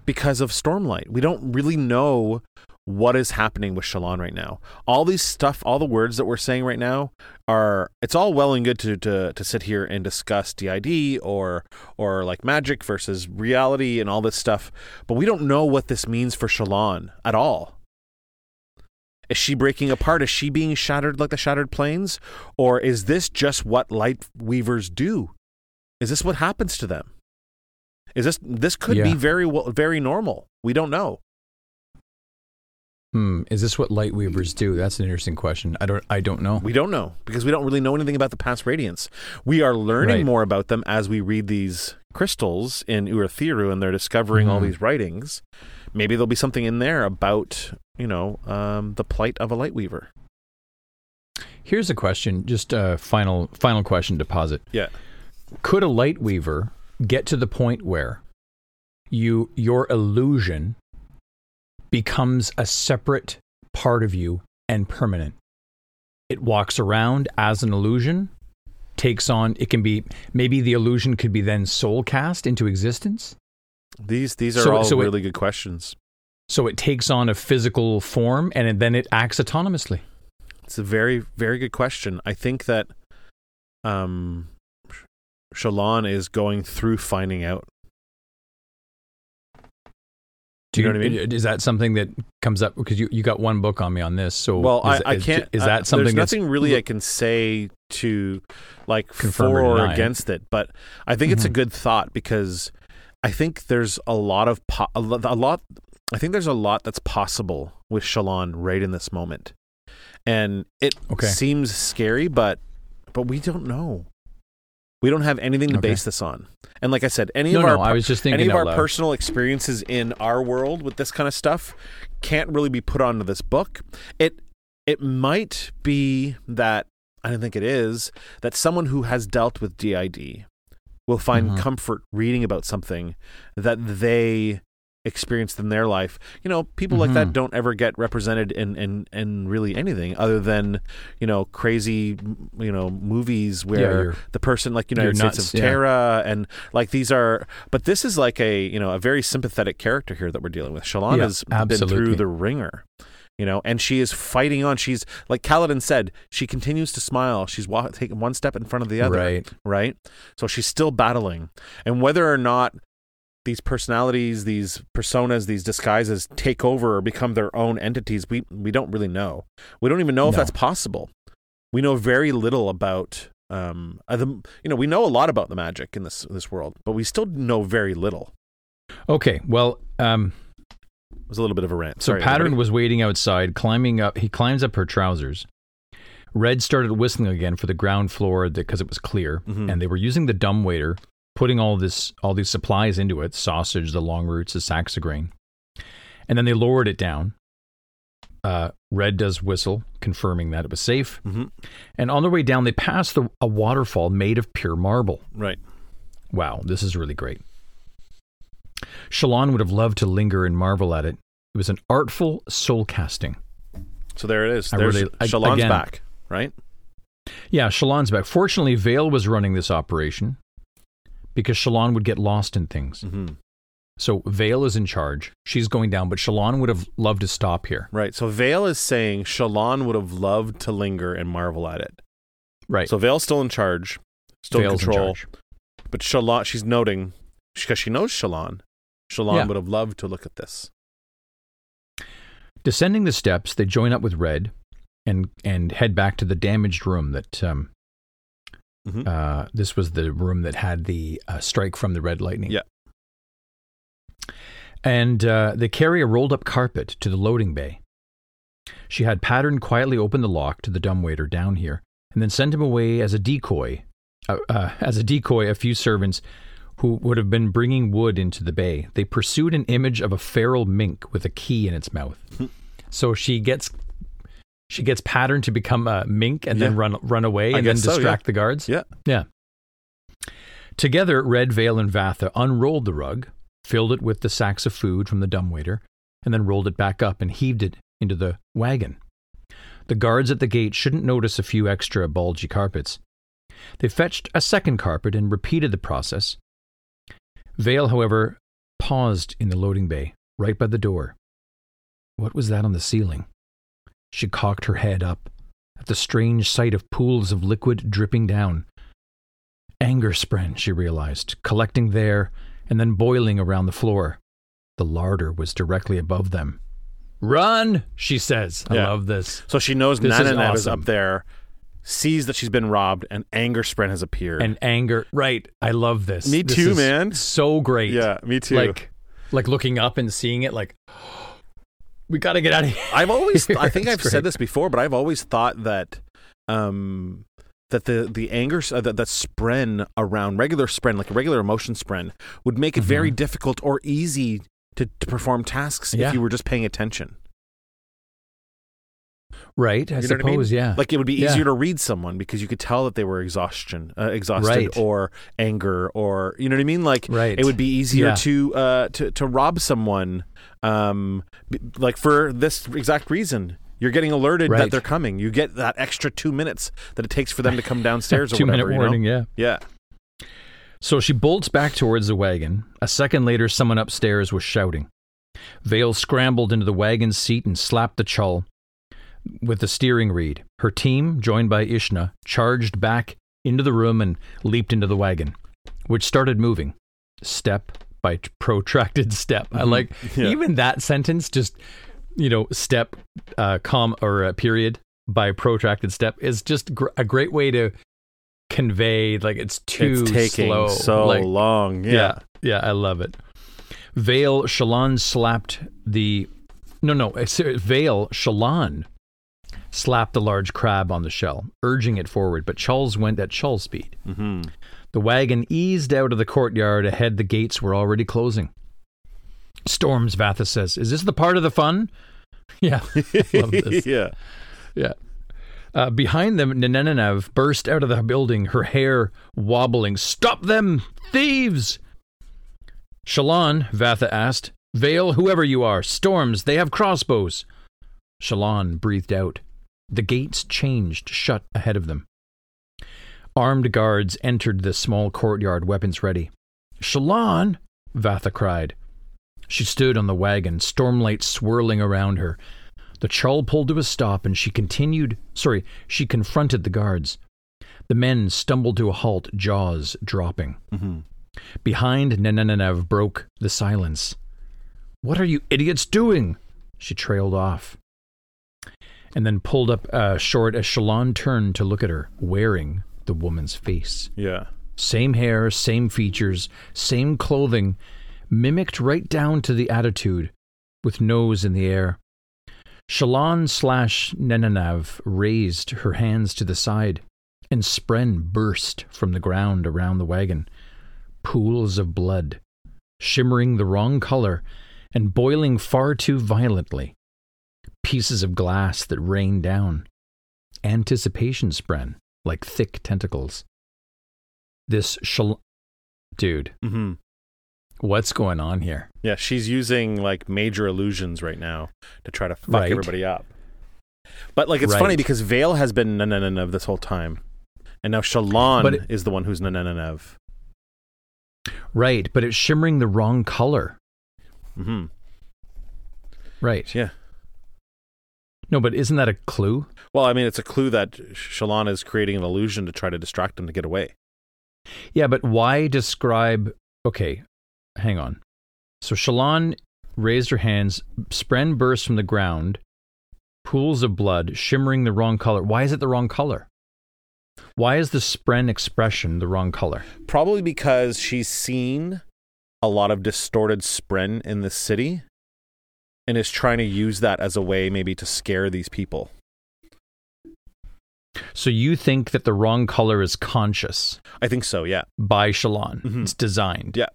because of Stormlight. We don't really know what is happening with Shallan right now. All these stuff, all the words that we're saying right now are it's all well and good to to, to sit here and discuss DID or or like magic versus reality and all this stuff, but we don't know what this means for Shallan at all. Is she breaking apart? Is she being shattered like the Shattered Plains? Or is this just what light weavers do? Is this what happens to them? Is this this could be very well, very normal. We don't know. Hmm. Is this what light weavers do? That's an interesting question. I don't. I don't know. We don't know because we don't really know anything about the past Radiants. We are learning Right. more about them as we read these crystals in Urithiru and they're discovering all Mhm. these writings. Maybe there'll be something in there about, you know, um, the plight of a light weaver. Here's a question, just a final final question Deposit. Yeah. Could a light weaver get to the point where you your illusion becomes a separate part of you and permanent? It walks around as an illusion, takes on it can be maybe the illusion could be then soul cast into existence. These these are So- all so it- really good questions. So it takes on a physical form and then it acts autonomously. It's a very very good question. I think that um Shallan is going through finding out. Do You know what I mean? Is that something that comes up because you, you got one book on me on this? So Well, is, I, I is- can't. Is that something There's nothing really I can say to like for or deny against it, but I think it's a Mhm. good thought because I think there's a lot of po- a a lot. I think there's a lot that's possible with Shallan right in this moment, and it Okay. seems scary, but but we don't know. We don't have anything to Okay. base this on. And like I said, any no, of our no. I was just thinking any of our loud. personal experiences in our world with this kind of stuff can't really be put onto this book. It it might be that I don't think it is that someone who has dealt with DID will find Mhm. comfort reading about something that they experienced in their life. You know, people like that Mhm. don't ever get represented in, in in really anything other than, you know, crazy you know, movies where you're- the person like United States nuts, of yeah. Tara and like these are but this is like a you know a very sympathetic character here that we're dealing with. Shallan Yeah, has been through the ringer. You know, and she is fighting on. She's like Kaladin said. She continues to smile. She's wa- taking one step in front of the other. Right. Right. So she's still battling, and whether or not these personalities, these personas, these disguises take over or become their own entities, we we don't really know. We don't even know if that's possible. We know very little about um uh, the you know we know a lot about the magic in this this world, but we still know very little. Okay. Well, um, It was a little bit of a rant. so Sorry, Pattern everybody. was waiting outside, climbing up. He climbs up her trousers. Red started whistling again for the ground floor because it was clear, Mhm. and they were using the dumbwaiter, putting all this all these supplies into it: sausage, the long roots, the sacks of grain, and then they lowered it down. Uh, Red does whistle, confirming that it was safe. Mhm. And on their way down, they passed the, a waterfall made of pure marble. right. Wow, this is really great. Shallan would have loved to linger and marvel at it. It was an artful soul casting. So there it is. I There's really- Shallan's again- back, right? Yeah, Shallan's back. Fortunately, Veil was running this operation because Shallan would get lost in things. hmm So Veil is in charge. She's going down, but Shallan would have loved to stop here. Right. So Veil is saying Shallan would have loved to linger and marvel at it. Right. So Veil's still in charge, still in Veil's in control. charge. but Shallan, she's noting because she knows Shallan. Shallan Yeah. would have loved to look at this. Descending the steps, they join up with Red and and head back to the damaged room that um, Mhm. uh, this was the room that had the uh, strike from the red lightning. Yeah. And uh, they carry a rolled up carpet to the loading bay. She had Pattern quietly open the lock to the dumbwaiter down here and then send him away as a decoy. Uh, uh, as a decoy, a few servants who would have been bringing wood into the bay. They pursued an image of a feral mink with a key in its mouth. so she gets she gets patterned to become a mink and then run run away and then guess so, yeah. distract the guards. Yeah. Yeah. Together, Red, Veil, and Vathah unrolled the rug, filled it with the sacks of food from the dumbwaiter, and then rolled it back up and heaved it into the wagon. The guards at the gate shouldn't notice a few extra bulgy carpets. They fetched a second carpet and repeated the process. Veil, however, paused in the loading bay, right by the door. What was that on the ceiling? She cocked her head up at the strange sight of pools of liquid dripping down. Anger spren, she realized, collecting there and then boiling around the floor. The larder was directly above them. Run, she says. I Yeah. love this. So she knows This is Nananev is up there, sees that she's been robbed, and anger spren has appeared. And anger. Right. I love this. Me This too, man. So great. yeah, me too. Like, like looking up and seeing it, like, we got to get out of here. I've always, I think I've great. said this before, but I've always thought that, um, that the the anger uh, that, that spren around regular spren, like a regular emotion spren, would make it very Mhm. difficult or easy to, to perform tasks Yeah. if you were just paying attention. Right. I You know what I suppose. mean? Yeah. Like it would be Yeah. easier to read someone because you could tell that they were exhaustion, uh, exhausted, Right. or anger, or you know what I mean. Like Right. it would be easier Yeah. to uh, to to rob someone, um, like for this exact reason. You're getting alerted that they're coming. You get that extra two minutes that it takes for them to come downstairs or Two whatever. minute you know? warning. Yeah. Yeah. So she bolts back towards the wagon. A second later, someone upstairs was shouting. Veil scrambled into the wagon seat and slapped the chull with the steering reed. Her team, joined by Ishnah, charged back into the room and leaped into the wagon, which started moving, step by protracted step. I like Yeah. even that sentence, just you know, step, uh, com or uh, period by protracted step is just gr- a great way to convey like it's too it's taking slow. so like, long. Yeah. yeah, yeah, I love it. Veil Shallan slapped the no no uh, Veil Shallan slapped the large crab on the shell, urging it forward, but chulls went at Chull speed. hmm The wagon eased out of the courtyard ahead. The gates were already closing. Storms, Vathah says, "Is this the part of the fun?" Yeah, love this. yeah. Yeah. Uh, behind them, Nenenev burst out of the building, her hair wobbling. Stop them, thieves! Shallan, Vathah asked. Veil, whoever you are, storms, they have crossbows. Shallan breathed out. The gates changed shut ahead of them. Armed guards entered the small courtyard, weapons ready. Shallan, Vathah cried. She stood on the wagon, stormlight swirling around her. The chull pulled to a stop and she continued, sorry, she confronted the guards. The men stumbled to a halt, jaws dropping. hmm Behind, Nenenev broke the silence. What are you idiots doing? She trailed off. And then pulled up uh, short as Shallan turned to look at her, wearing the woman's face. Yeah. Same hair, same features, same clothing, mimicked right down to the attitude, with nose in the air. Shallan slash Nenenav raised her hands to the side, and Spren burst from the ground around the wagon. Pools of blood, shimmering the wrong color and boiling far too violently. Pieces of glass that rained down. Anticipation Spren, like thick tentacles. This shal. Dude, hmm what's going on here? Yeah. She's using like major illusions right now to try to fuck Right. everybody up. But like it's funny because Veil has been Nenenev this whole time. And now Shallan it- is the one who's Nenenev. Right, but it's shimmering the wrong color. hmm Right. Yeah. No, but isn't that a clue? Well, I mean, it's a clue that Shallan is creating an illusion to try to distract him to get away. Yeah, but why describe. Okay, hang on. So Shallan raised her hands. Spren burst from the ground. Pools of blood, shimmering the wrong color. Why is it the wrong color? Why is the Spren expression the wrong color? Probably because she's seen a lot of distorted Spren in the city and is trying to use that as a way maybe to scare these people. So you think that the wrong color is conscious I think so, yeah. by Shallan? Mhm. It's designed. Yeah,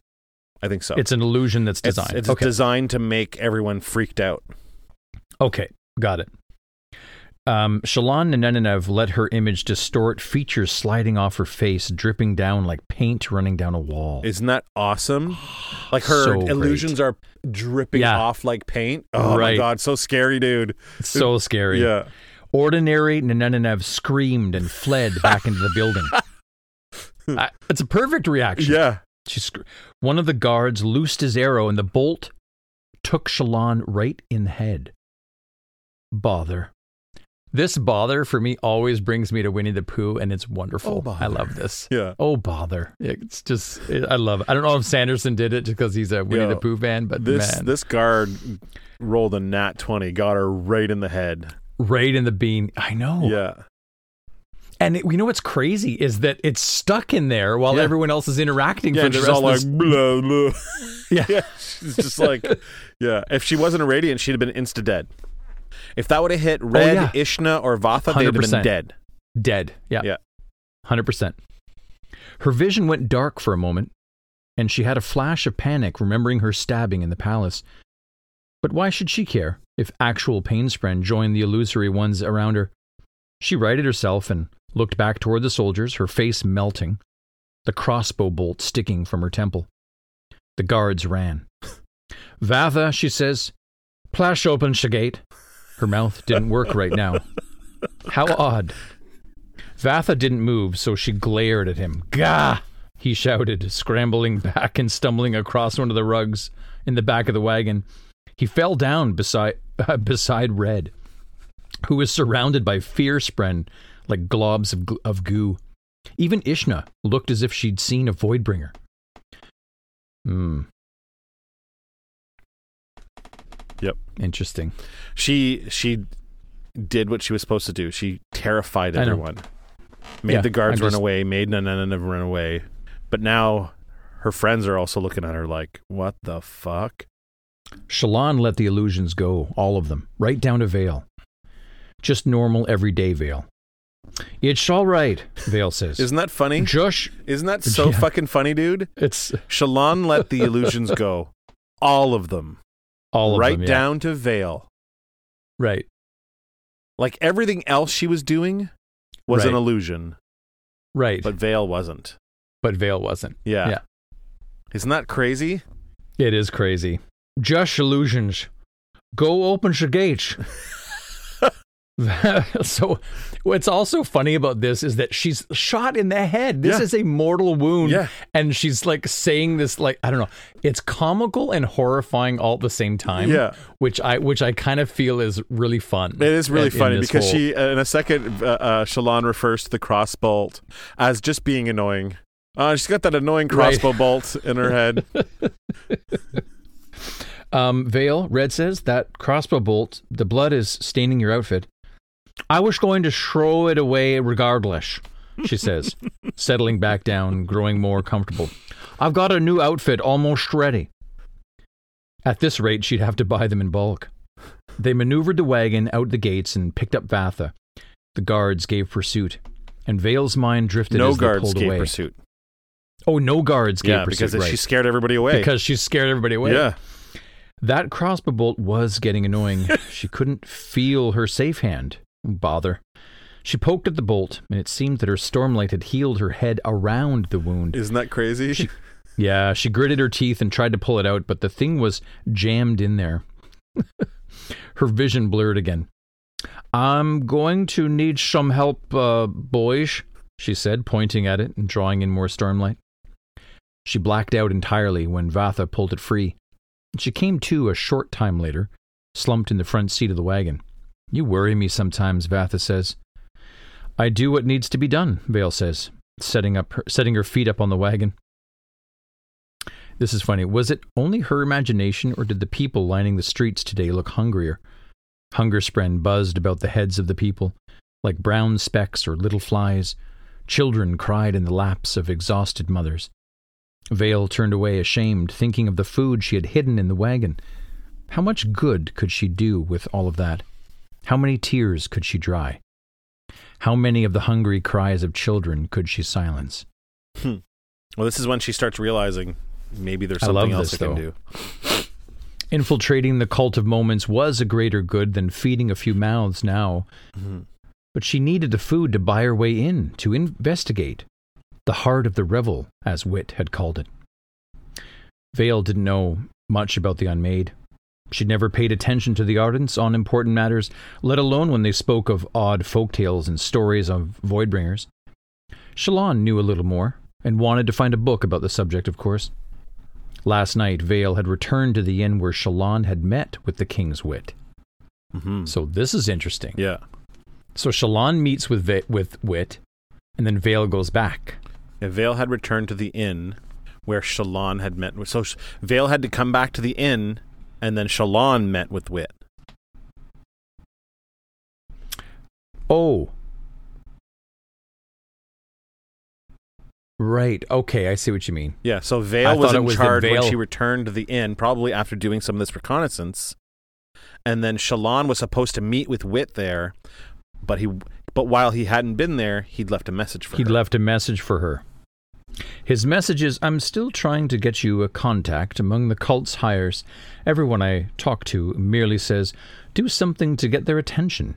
I think so. It's an illusion that's It's- designed. It's, okay. designed to make everyone freaked out. Okay, got it. Um, Shallan Nenenev let her image distort, features sliding off her face, dripping down like paint running down a wall. Isn't that awesome? Like her So great. illusions are dripping Yeah. off like paint. Oh my god, so scary, dude. It's so scary. Yeah. Ordinary Nenenev screamed and fled back into the building. I- it's a perfect reaction. Yeah. She sc- one of the guards loosed his arrow, and the bolt took Shallan right in the head. Bother. This bother for me always brings me to Winnie the Pooh, and it's wonderful. Oh. I love this. Yeah. Oh bother! It's just it, I love. It. I don't know if Sanderson did it because he's a Winnie Yo, the Pooh fan, but This man, this guard rolled a nat 20, got her right in the head. right in the bean. I know. Yeah. And it, you know what's crazy is that it's stuck in there while Yeah. everyone else is interacting Yeah, for the rest all of like this. blah blah. Yeah. yeah, she's just like, yeah. If she wasn't a radiant, she'd have been insta dead. If that would have hit oh, Red, Oh, yeah. Ishnah, or Vathah, they'd have been dead. Dead. Yeah. Yeah. 100%. Her vision went dark for a moment, and she had a flash of panic, remembering her stabbing in the palace. But why should she care if actual painspren joined the illusory ones around her? She righted herself and looked back toward the soldiers, her face melting, the crossbow bolt sticking from her temple. The guards ran. Vathah, she says, plash open Shagate. Her mouth didn't work right now. How odd. Vathah didn't move, so she glared at him. Gah! He shouted, scrambling back and stumbling across one of the rugs in the back of the wagon. He fell down beside uh, beside Red, who was surrounded by fear fierspren like globs of, of goo. Even Ishnah looked as if she'd seen a Voidbringer. Hmm. Yep. Interesting. She she did what she was supposed to do. She terrified everyone. Made Yeah, the guards I'm run just- away, made none of them run away. But now her friends are also looking at her like, what the fuck? Shallan let the illusions go, all of them, right down to Veil. Just normal, everyday Veil. It's all right, Veil says. Isn't that funny? Josh, Isn't that so Yeah. fucking funny, dude? it's Shallan let the illusions go. All of them. All of right them, yeah. down to Veil. Right. Like everything else she was doing was an illusion, Right. but Veil wasn't. but Veil wasn't. Yeah. Yeah. Isn't that crazy? It is crazy. Just illusions. Go open the gates. so what's also funny about this is that she's shot in the head. This Yeah. is a mortal wound. Yeah. And she's like saying this like I don't know. It's comical and horrifying all at the same time. Yeah. Which I which I kind of feel is really fun. It is really in- in funny this because whole- she, uh, in a second, uh, uh, Shallan refers to the crossbolt as just being annoying. Uh, she's got that annoying Right. crossbow bolt in her head. Um, Veil, Red says that crossbow bolt, the blood is staining your outfit. I was going to throw it away regardless, she says, settling back down, growing more comfortable. I've got a new outfit almost ready. At this rate, she'd have to buy them in bulk. They maneuvered the wagon out the gates and picked up Vathah. The guards gave pursuit, and Veil's mind drifted no as they guards pulled gave away. pursuit. Oh, no guards gave Yeah, pursuit, because right. she scared everybody away. because she scared everybody away. yeah, That crossbow bolt was getting annoying. she couldn't feel her safe hand. Bother. She poked at the bolt, and it seemed that her stormlight had healed her head around the wound. isn't that crazy? Yeah, she gritted her teeth and tried to pull it out, but the thing was jammed in there. her vision blurred again. I'm going to need some help, uh, boys, she said, pointing at it and drawing in more stormlight. She blacked out entirely when Vathah pulled it free. She came to a short time later, slumped in the front seat of the wagon. You worry me sometimes, Vathah says. I do what needs to be done, Veil says, setting up her, setting her feet up on the wagon. This is funny. Was it only her imagination, or did the people lining the streets today look hungrier? Hunger spren buzzed about the heads of the people, like brown specks or little flies. Children cried in the laps of exhausted mothers. Veil turned away ashamed, thinking of the food she had hidden in the wagon. How much good could she do with all of that? How many tears could she dry? How many of the hungry cries of children could she silence? Hmm. well, this is when she starts realizing maybe there's something else this, I can though. do. Infiltrating the cult of moments was a greater good than feeding a few mouths now, Mhm. but she needed the food to buy her way in, to investigate. The heart of the revel, as Wit had called it. Veil didn't know much about the unmade. She'd never paid attention to the Ardents on important matters, let alone when they spoke of odd folk tales and stories of Voidbringers. Shallan knew a little more, and wanted to find a book about the subject, of course. Last night, Veil had returned to the inn where Shallan had met with the King's Wit. Mhm. So this is interesting. Yeah. So Shallan meets with Va- with Wit, and then Veil goes back. If Veil had returned to the inn where Shalon had met with. So Veil had to come back to the inn, and then Shallan met with Wit. Oh. Right. Okay, I see what you mean. Yeah, so I Veil was in was charge when she returned to the inn, probably after doing some of this reconnaissance. And then Shallan was supposed to meet with Wit there, but he but while he hadn't been there, he'd left a message for He'd her. left a message for her. His message is I'm still trying to get you a contact among the cult's hires. Everyone I talk to merely says, do something to get their attention.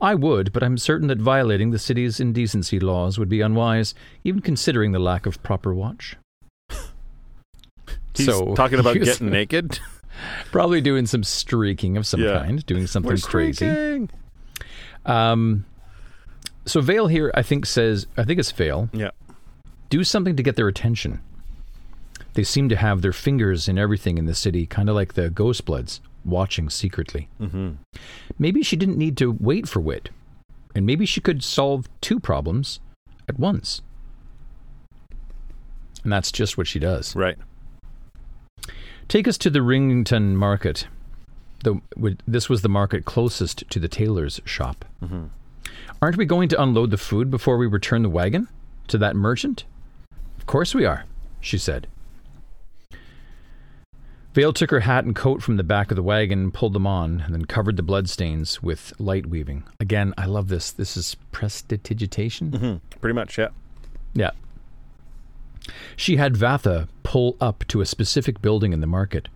I would, but I'm certain that violating the city's indecency laws would be unwise, even considering the lack of proper watch. He's So, talking about getting naked. Probably doing some streaking of some Yeah. kind, doing something We're crazy. streaking. Um, so Veil here, I think, says, I think it's Veil, Yeah. Do something to get their attention. They seem to have their fingers in everything in the city, kind of like the Ghostbloods, watching secretly. Mm-hmm. Maybe she didn't need to wait for Wit, and maybe she could solve two problems at once. And that's just what she does. Right. Take us to the Ringington Market. The, this was the market closest to the tailor's shop. Mhm. Aren't we going to unload the food before we return the wagon to that merchant? Of course we are, she said. Veil took her hat and coat from the back of the wagon pulled them on, and then covered the bloodstains with light weaving. Again, I love this. This is prestidigitation. Mm-hmm. Pretty much, yeah. Yeah. She had Vathah pull up to a specific building in the market.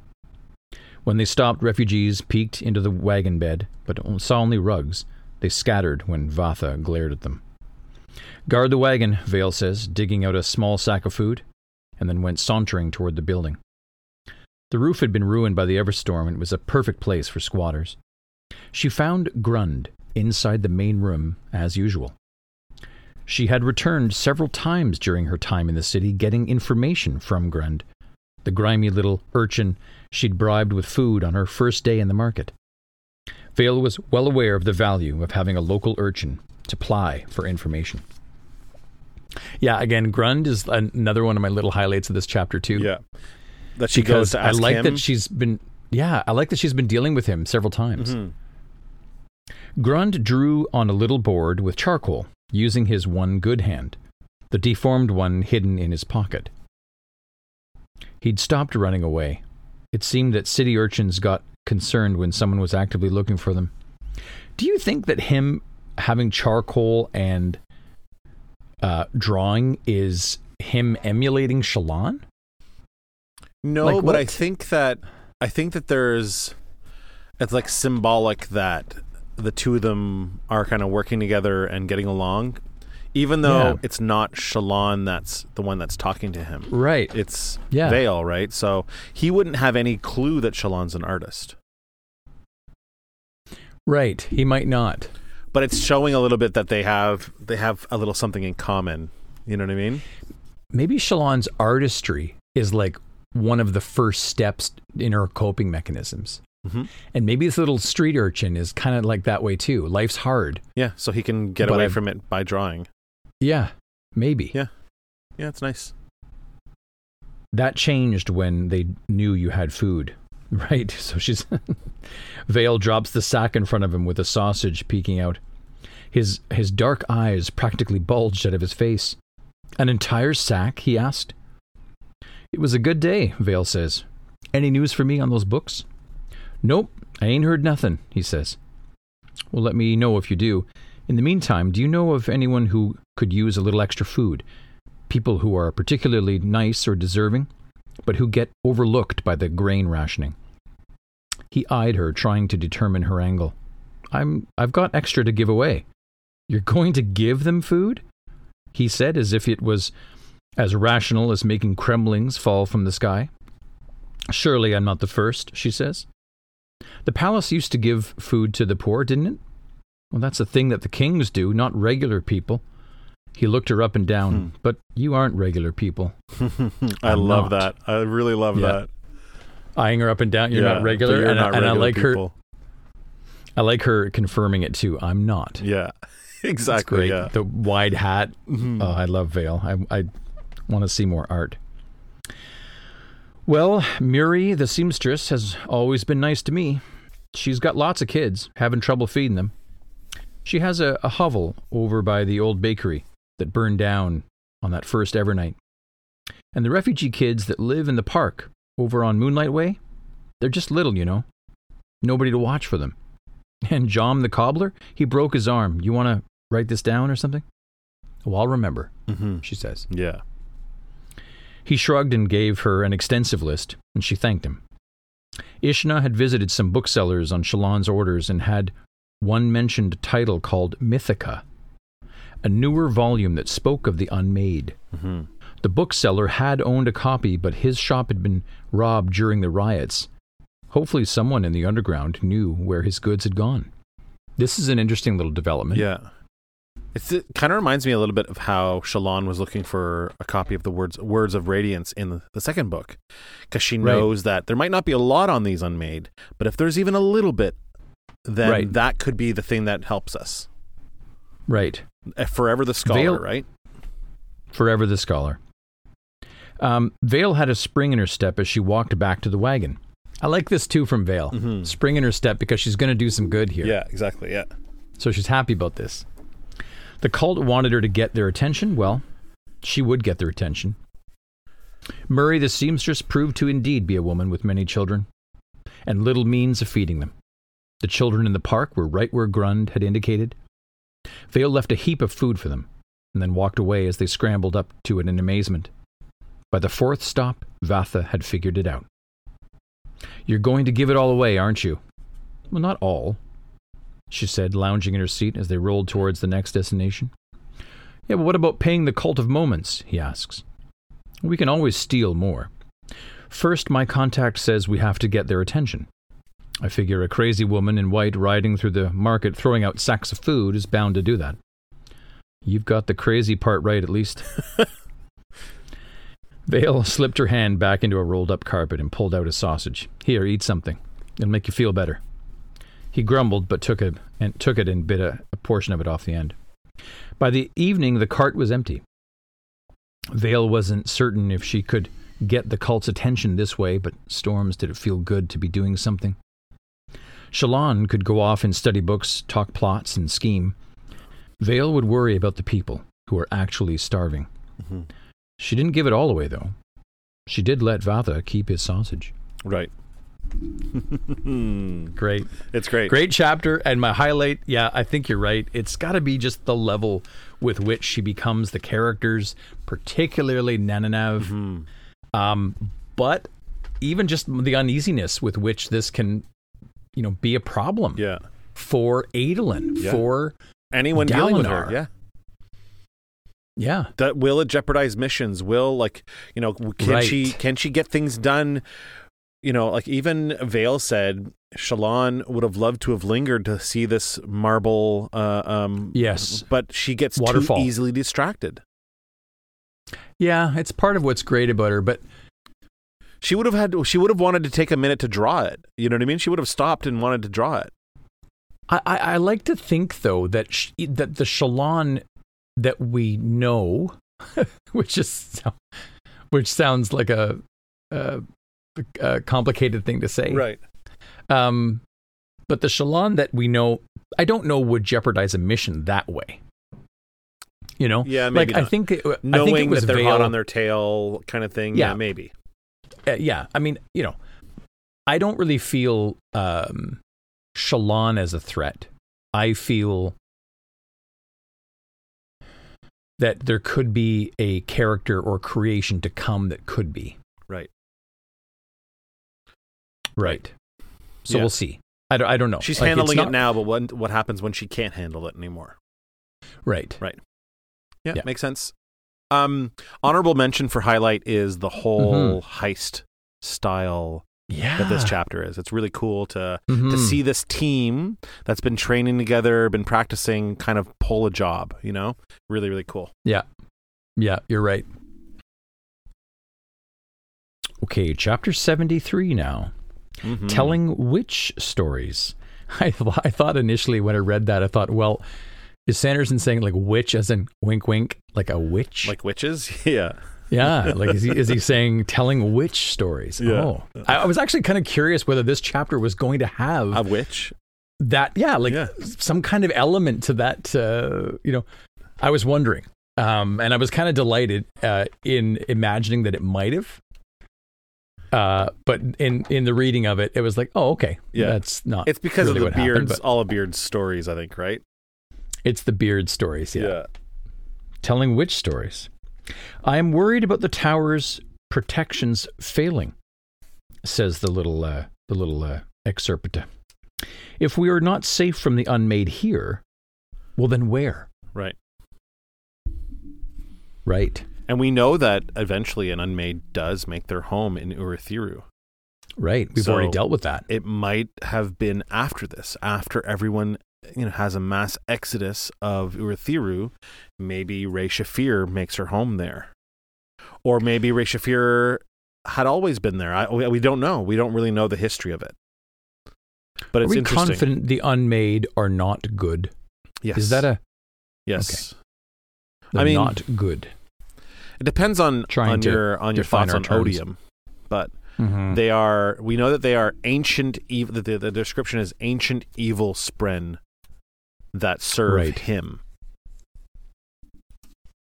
When they stopped, refugees peeked into the wagon bed, but saw only rugs. They scattered when Vathah glared at them. Guard the wagon, Veil says, digging out a small sack of food, and then went sauntering toward the building. The roof had been ruined by the Everstorm, and it was a perfect place for squatters. She found Grund inside the main room, as usual. She had returned several times during her time in the city getting information from Grund, the grimy little urchin she'd bribed with food on her first day in the market. Veil was well aware of the value of having a local urchin to ply for information. Yeah, again, Grund is an- another one of my little highlights of this chapter too. Yeah. That she goes because to I like him. that she's been yeah, I like that she's been dealing with him several times. Mhm. Grund drew on a little board with charcoal, using his one good hand, the deformed one hidden in his pocket. He'd stopped running away. It seemed that city urchins got concerned when someone was actively looking for them. Do you think that him having charcoal and uh, drawing is him emulating Shallan? No, Like but I think that I think that there's it's like symbolic that the two of them are kind of working together and getting along, even though Yeah. it's not Shallan that's the one that's talking to him. Right. It's Yeah. Veil, right? So he wouldn't have any clue that Shallan's an artist. Right. He might not. But it's showing a little bit that they have they have a little something in common. You know what I mean? maybe Shallan's artistry is like one of the first steps in her coping mechanisms. Mhm. And maybe this little street urchin is kind of like that way too. Life's hard. Yeah, so he can get away I've- from it by drawing. Yeah, maybe. Yeah. Yeah, it's nice. That changed when they knew you had food. Right. So she's. Veil drops the sack in front of him with a sausage peeking out. His, his dark eyes practically bulged out of his face. An entire sack? he asked. It was a good day, Veil says. Any news for me on those books? Nope, I ain't heard nothing, he says. Well, let me know if you do. In the meantime, do you know of anyone who could use a little extra food? People who are particularly nice or deserving, but who get overlooked by the grain rationing. He eyed her, trying to determine her angle. I'm I've got extra to give away. You're going to give them food? He said as if it was as rational as making cremlings fall from the sky. Surely I'm not the first, she says. The palace used to give food to the poor, didn't it? Well, that's a thing that the kings do, not regular people. He looked her up and down. Hmm. But you aren't regular people. I I'm love not. that. I really love Yeah. that. Eyeing her up and down. You're Yeah, not regular, You're and, not I, and I like her. I like her confirming it too. I'm not. Yeah, exactly. Yeah. The wide hat. Mhm. Oh, I love Veil. I, I want to see more art. Well, Murray, the seamstress, has always been nice to me. She's got lots of kids, having trouble feeding them. She has a, a hovel over by the old bakery that burned down on that first ever night. And the refugee kids that live in the park over on Moonlight Way, they're just little, you know. Nobody to watch for them. And John the cobbler, he broke his arm. You want to write this down or something? Well, I'll remember, Mhm. she says. Yeah. He shrugged and gave her an extensive list, and she thanked him. Ishnah had visited some booksellers on Shallan's orders and had one mentioned a title called Mythica, a newer volume that spoke of the unmade. Mm-hmm. The bookseller had owned a copy, but his shop had been robbed during the riots. Hopefully, someone in the underground knew where his goods had gone. This is an interesting little development. Yeah. It's, it kind of reminds me a little bit of how Shallan was looking for a copy of the words Words of Radiance in the, second book, because she Right. knows that there might not be a lot on these unmade, but if there's even a little bit, then Right. that could be the thing that helps us. Right. Uh, Forever the scholar, Veil- right? Forever the scholar. Um, Veil had a spring in her step as she walked back to the wagon. I like this too from Veil. Mhm. Spring in her step because she's going to do some good here. Yeah, exactly. Yeah. So she's happy about this. The cult wanted her to get their attention. Well, she would get their attention. Murray the seamstress proved to indeed be a woman with many children and little means of feeding them. The children in the park were right where Grund had indicated. Veil left a heap of food for them and then walked away as they scrambled up to it in amazement. By the fourth stop, Vathah had figured it out. You're going to give it all away, aren't you? Well, not all, she said, lounging in her seat as they rolled towards the next destination. Yeah, but what about paying the cult of moments? he asks. We can always steal more. First, my contact says we have to get their attention. I figure a crazy woman in white riding through the market throwing out sacks of food is bound to do that. You've got the crazy part right, at least. Veil slipped her hand back into a rolled up carpet and pulled out a sausage. Here, eat something. It'll make you feel better. He grumbled, but took it and took it and bit a, a portion of it off the end. By the evening, the cart was empty. Veil wasn't certain if she could get the cult's attention this way, but Storms did it feel good to be doing something. Shallan could go off and study books, talk plots, and scheme. Veil would worry about the people who were actually starving. Mhm. She didn't give it all away, though. She did let Vathah keep his sausage. Right. Great. it's great. Great chapter. And my highlight, yeah, I think you're right. It's got to be just the level with which she becomes the characters, particularly Nananav. Mhm. Um, but even just the uneasiness with which this can, you know, be a problem Yeah. for Adolin, Yeah. for, Anyone dealing with her. Yeah. yeah, that will it jeopardize missions will like you know can she can she get things done you know like even veil said shallan would have loved to have lingered to see this marble uh, um Yes. but she gets Waterfall. too easily distracted yeah, it's part of what's great about her. But she would have had she would have wanted to take a minute to draw it. You know what i mean? She would have stopped and wanted to draw it. I, I, I like to think though that sh- that the Shallan that we know, which is which sounds like a, a, a complicated thing to say, right. Um, but the Shallan that we know, I don't know would jeopardize a mission that way. You know, yeah maybe like I not. think it, I think it knowing was that they're hot on their tail kind of thing yeah, Yeah. maybe uh, yeah, I mean, you know, I don't really feel um, Shallan as a threat. I feel that there could be a character or creation to come that could be. right Right. So Yeah. we'll see. I don't, I don't know. she's Like, handling not- it now but what what happens when she can't handle it anymore Right. Yeah, Yeah. makes sense. Um, honorable mention for highlight is the whole heist style Yeah. that this chapter is. It's really cool to Mhm. to see this team that's been training together, been practicing, kind of pull a job. You know, really, really cool. Yeah, yeah, you're right. Okay, chapter 73 now. Mhm. telling witch stories. I, th- I thought initially when I read that, I thought, well, is Sanderson saying like witch as in wink, wink, like a witch? like witches. yeah, yeah, like is he, is he saying telling witch stories? Yeah. Oh, I, I was actually kind of curious whether this chapter was going to have a witch. that, yeah, like Yeah. some kind of element to that. Uh, you know, I was wondering, um, and I was kind of delighted uh, in imagining that it might have. Uh, but in in the reading of it, it was like, oh, okay, Yeah. that's not. It's because really of the happened, beards, but- all of Beard's stories. I think, right? It's the beard stories, yeah. Telling witch stories. I am worried about the towers protections failing, says the little uh, the little uh, excerpt. If we are not safe from the unmade here, well then where? Right. Right. And we know that eventually an unmade does make their home in Urithiru. Right. We've So- already dealt with that. It might have been after this, after everyone you know has a mass exodus of Urithiru. Maybe Re-Shephir makes her home there, or maybe Re-Shephir had always been there. I, we we don't know. We don't really know the history of it. But Are it's we interesting. confident the unmade are not good? Yes. Is that a yes? they're I mean, not good? It depends on Trying on your on your thoughts on terms. odium, but Mhm. they are. We know that they are ancient. Evil. The, the description is ancient evil spren that serve Right. him.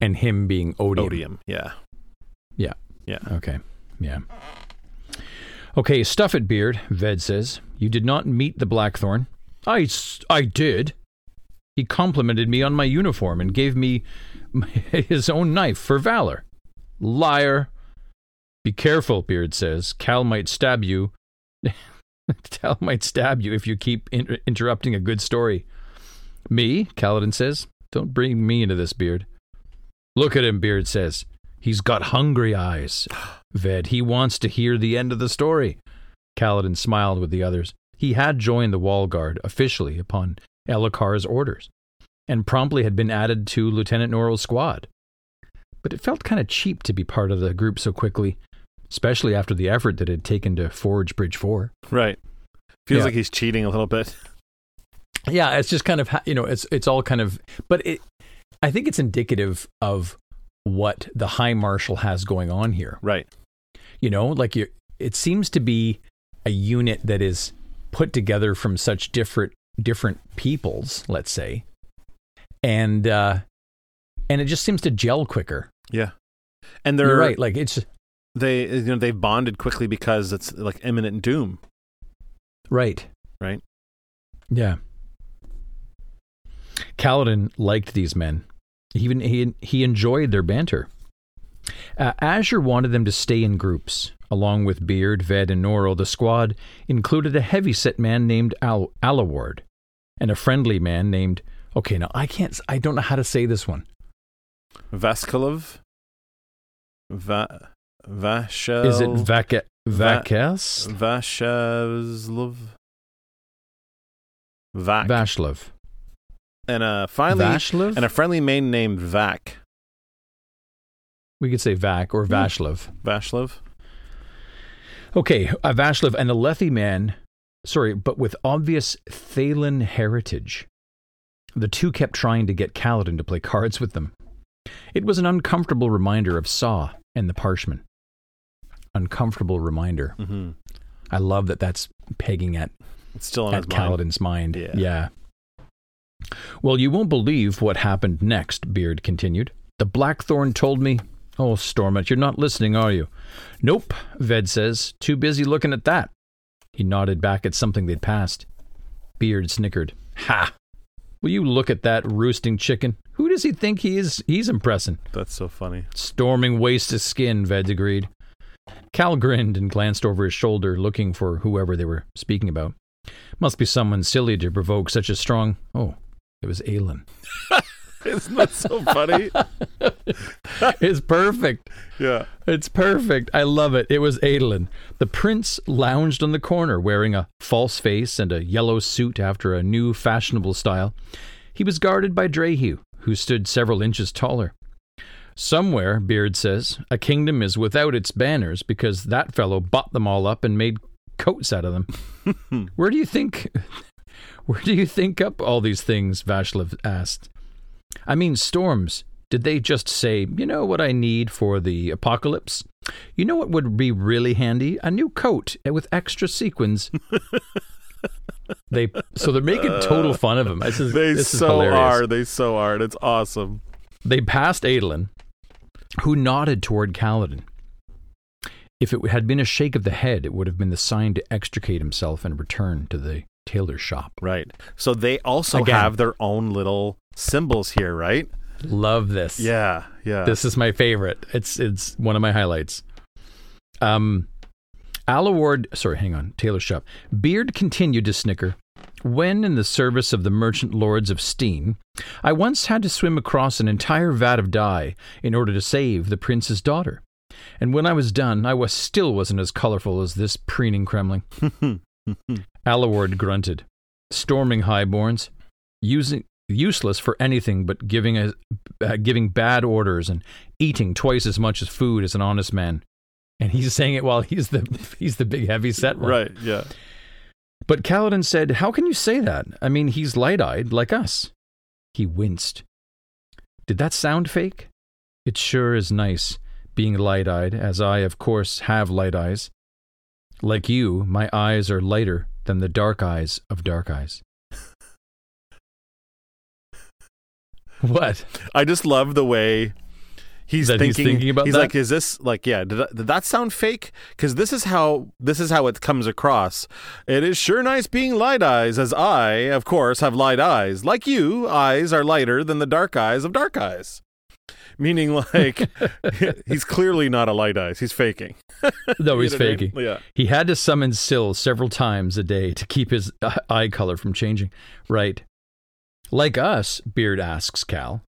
and him being odium. Odium. Yeah. Yeah. Yeah. Okay. Yeah. Okay, stuff it, Beard, Ved says. You did not meet the Blackthorn. I, I did. He complimented me on my uniform and gave me his own knife for valor. Liar. Be careful, Beard says. Kal might stab you. Kal might stab you if you keep inter- interrupting a good story. Me, Kaladin says. Don't bring me into this, Beard. Look at him, Beard says. He's got hungry eyes. Ved, he wants to hear the end of the story. Kaladin smiled with the others. He had joined the wall guard officially upon Elhokar's orders, and promptly had been added to Lieutenant Noril's squad. But it felt kind of cheap to be part of the group so quickly, especially after the effort that it had taken to forge Bridge 4. Right. Feels Yeah. like he's cheating a little bit. Yeah, it's just kind of you know, it's it's all kind of but it I think it's indicative of what the high marshal has going on here. Right. you know like you it seems to be a unit that is put together from such different different peoples let's say and uh and it just seems to gel quicker Yeah. And they're you're right like it's They you know they've bonded quickly because it's like imminent doom. right Right. yeah Kaladin liked these men even he he enjoyed their banter uh, Azure wanted them to stay in groups. Along with Beard, Ved, and Noril, the squad included a heavy-set man named Al- Alaward and a friendly man named. Okay, now I can't. I don't know how to say this one. Vaskalov. Va Vashel. Is it Vaka Va- Vashevslov? Vac. Vashlov and a finally Vashlov? and a friendly man named Vac. we could say Vac or hmm. Vashlov. Vashlov. Okay, uh, a Vashlov and Alethi man. Sorry, but with obvious Thaylen heritage. The two kept trying to get Kaladin to play cards with them. It was an uncomfortable reminder of Sah and the Parshman. Uncomfortable reminder. Mm-hmm. I love that that's pegging at, It's still on at his mind. Kaladin's mind. Yeah. yeah. Well, you won't believe what happened next, Beard continued. The Blackthorn told me. Oh, Stormont, you're not listening, are you? Nope, Ved says. Too busy looking at that. He nodded back at something they'd passed. Beard snickered. Ha! Will you look at that roosting chicken? Who does he think he is? He's impressing. That's so funny. Storming waste of skin, Ved agreed. Kal grinned and glanced over his shoulder, looking for whoever they were speaking about. Must be someone silly to provoke such a strong. Oh, it was Adolin. Isn't that so funny? it's perfect. yeah. It's perfect. I love it. It was Adolin. The prince lounged on the corner wearing a false face and a yellow suit after a new fashionable style. He was guarded by Drehu, who stood several inches taller. Somewhere, Beard says, a kingdom is without its banners because that fellow bought them all up and made coats out of them. Where do you think where do you think up all these things? Vashlav asked. I mean storms. Did they just say, you know what I need for the apocalypse? You know what would be really handy? A new coat with extra sequins. they so they're making total fun of him. Is, They so are. They so are. and It's awesome. They passed Adolin, who nodded toward Kaladin. If it had been a shake of the head, it would have been the sign to extricate himself and return to the tailor's shop. Right. So they also Again. have their own little symbols here, right? Love this. Yeah. Yeah. This is my favorite. It's it's one of my highlights. Um, Alaward, sorry, hang on, Taylor Shop. Beard continued to snicker. When in the service of the merchant lords of Steen, I once had to swim across an entire vat of dye in order to save the prince's daughter. And when I was done, I was still wasn't as colorful as this preening cremling. Alaward grunted, storming highborns, using useless for anything but giving a, uh, giving bad orders and eating twice as much as food as an honest man. And he's saying it while he's the he's the big heavy set one. Right. Yeah. But Kaladin said, How can you say that? I mean, he's light eyed like us. He winced. Did that sound fake? It sure is nice, being light eyed, as I, of course, have light eyes. Like you, my eyes are lighter than the dark eyes of dark eyes. what? I just love the way he's That he's thinking. thinking about he's that? like, is this like, yeah? Did did that sound fake? Because this is how this is how it comes across. It is sure nice being light eyes, as I, of course, have light eyes. Like you, eyes are lighter than the dark eyes of dark eyes. Meaning, like, he's clearly not a light eyes. He's faking. No, You he's know what I mean? faking. Yeah. He had to summon Syl several times a day to keep his eye color from changing. Right. Like us, Beard asks Kal,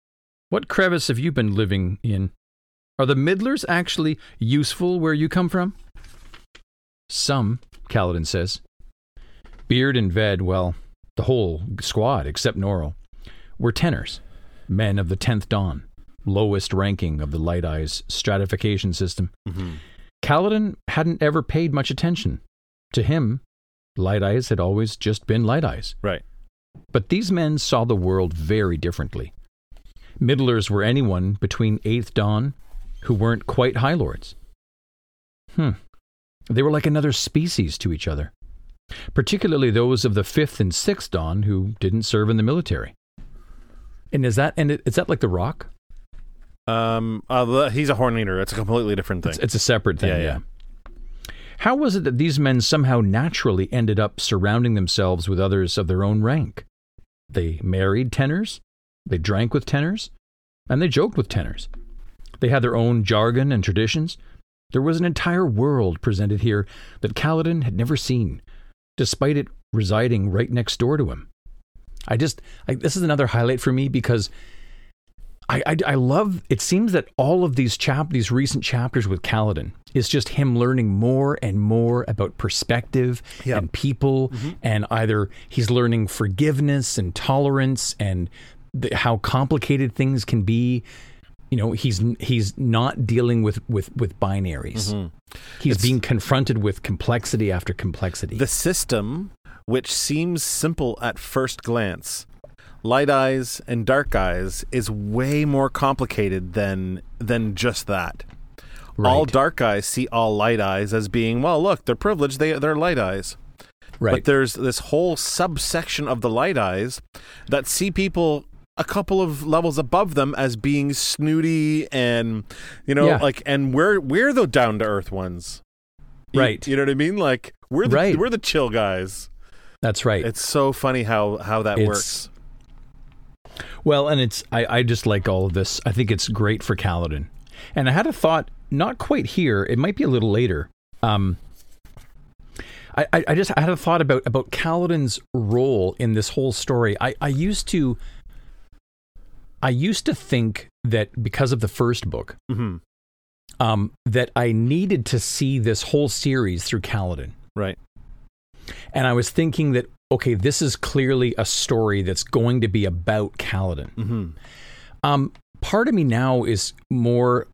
what crevice have you been living in? Are the Middlers actually useful where you come from? Some, Kaladin says. Beard and Ved, well, the whole squad except Noril, were tenors, men of the tenth dawn, lowest ranking of the Light Eyes stratification system. Mm-hmm. Kaladin hadn't ever paid much attention. To him, Light Eyes had always just been Light Eyes. Right. But these men saw the world very differently. Middlers were anyone between Eighth Dawn who weren't quite High Lords. Hmm. They were like another species to each other, particularly those of the Fifth and Sixth Dawn who didn't serve in the military. And is that and is that like the Rock? Um. Uh, he's a horn eater. It's a completely different thing. It's, it's a separate thing. Yeah, Yeah, yeah. How was it that these men somehow naturally ended up surrounding themselves with others of their own rank? They married tenors, they drank with tenors, and they joked with tenors. They had their own jargon and traditions. There was an entire world presented here that Kaladin had never seen, despite it residing right next door to him. I just, I, this is another highlight for me because I, I, I love. It seems that all of these chap, these recent chapters with Kaladin, is just him learning more and more about perspective Yep. and people, mm-hmm. and either he's learning forgiveness and tolerance and the, how complicated things can be. You know, he's he's not dealing with with with binaries. Mm-hmm. He's It's- being confronted with complexity after complexity. The system, which seems simple at first glance, light eyes and dark eyes, is way more complicated than than just that. All dark eyes see all light eyes as being, well, look, they're privileged, they they're light eyes. right. But there's this whole subsection of the light eyes that see people a couple of levels above them as being snooty and you know Yeah. like and we're we're the down to earth ones. You- Right. You know what I mean? Like we're the Right. we're the chill guys. That's right. It's so funny how how that It's- works. Well, and it's I, I just like all of this. I think it's great for Kaladin. And I had a thought, not quite here. It might be a little later. Um, I, I, I just I had a thought about about Kaladin's role in this whole story. I, I used to I used to think that because of the first book, hmm um, that I needed to see this whole series through Kaladin. Right. And I was thinking that, okay, this is clearly a story that's going to be about Kaladin. hmm Um, part of me now is more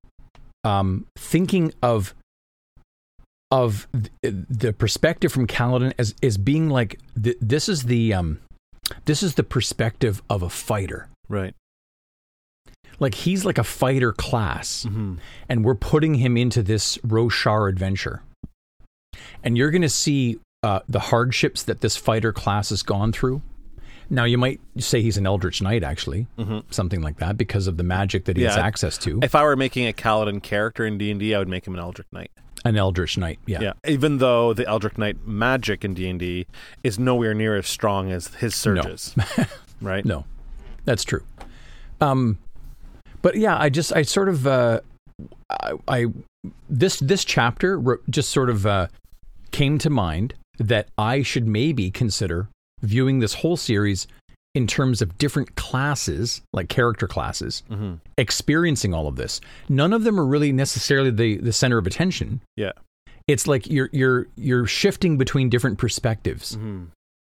um, thinking of of th- the perspective from Kaladin as as being like th- this is the um, this is the perspective of a fighter. Right. Like he's like a fighter class, hmm and we're putting him into this Roshar adventure. And you're going to see uh, the hardships that this fighter class has gone through. Now, you might say he's an Eldritch Knight, actually, hmm something like that, because of the magic that he has access to. If I were making a Kaladin character in D and D, I would make him an Eldritch Knight. An Eldritch Knight, yeah. Yeah. Even though the Eldritch Knight magic in D and D is nowhere near as strong as his surges. right. No, that's true. Um, but yeah, I just, I sort of, uh, I, I this this chapter just sort of uh, came to mind that I should maybe consider viewing this whole series in terms of different classes, like character classes, Mm-hmm. experiencing all of this. None of them are really necessarily the the center of attention. Yeah. It's like you're you're you're shifting between different perspectives. Mm-hmm.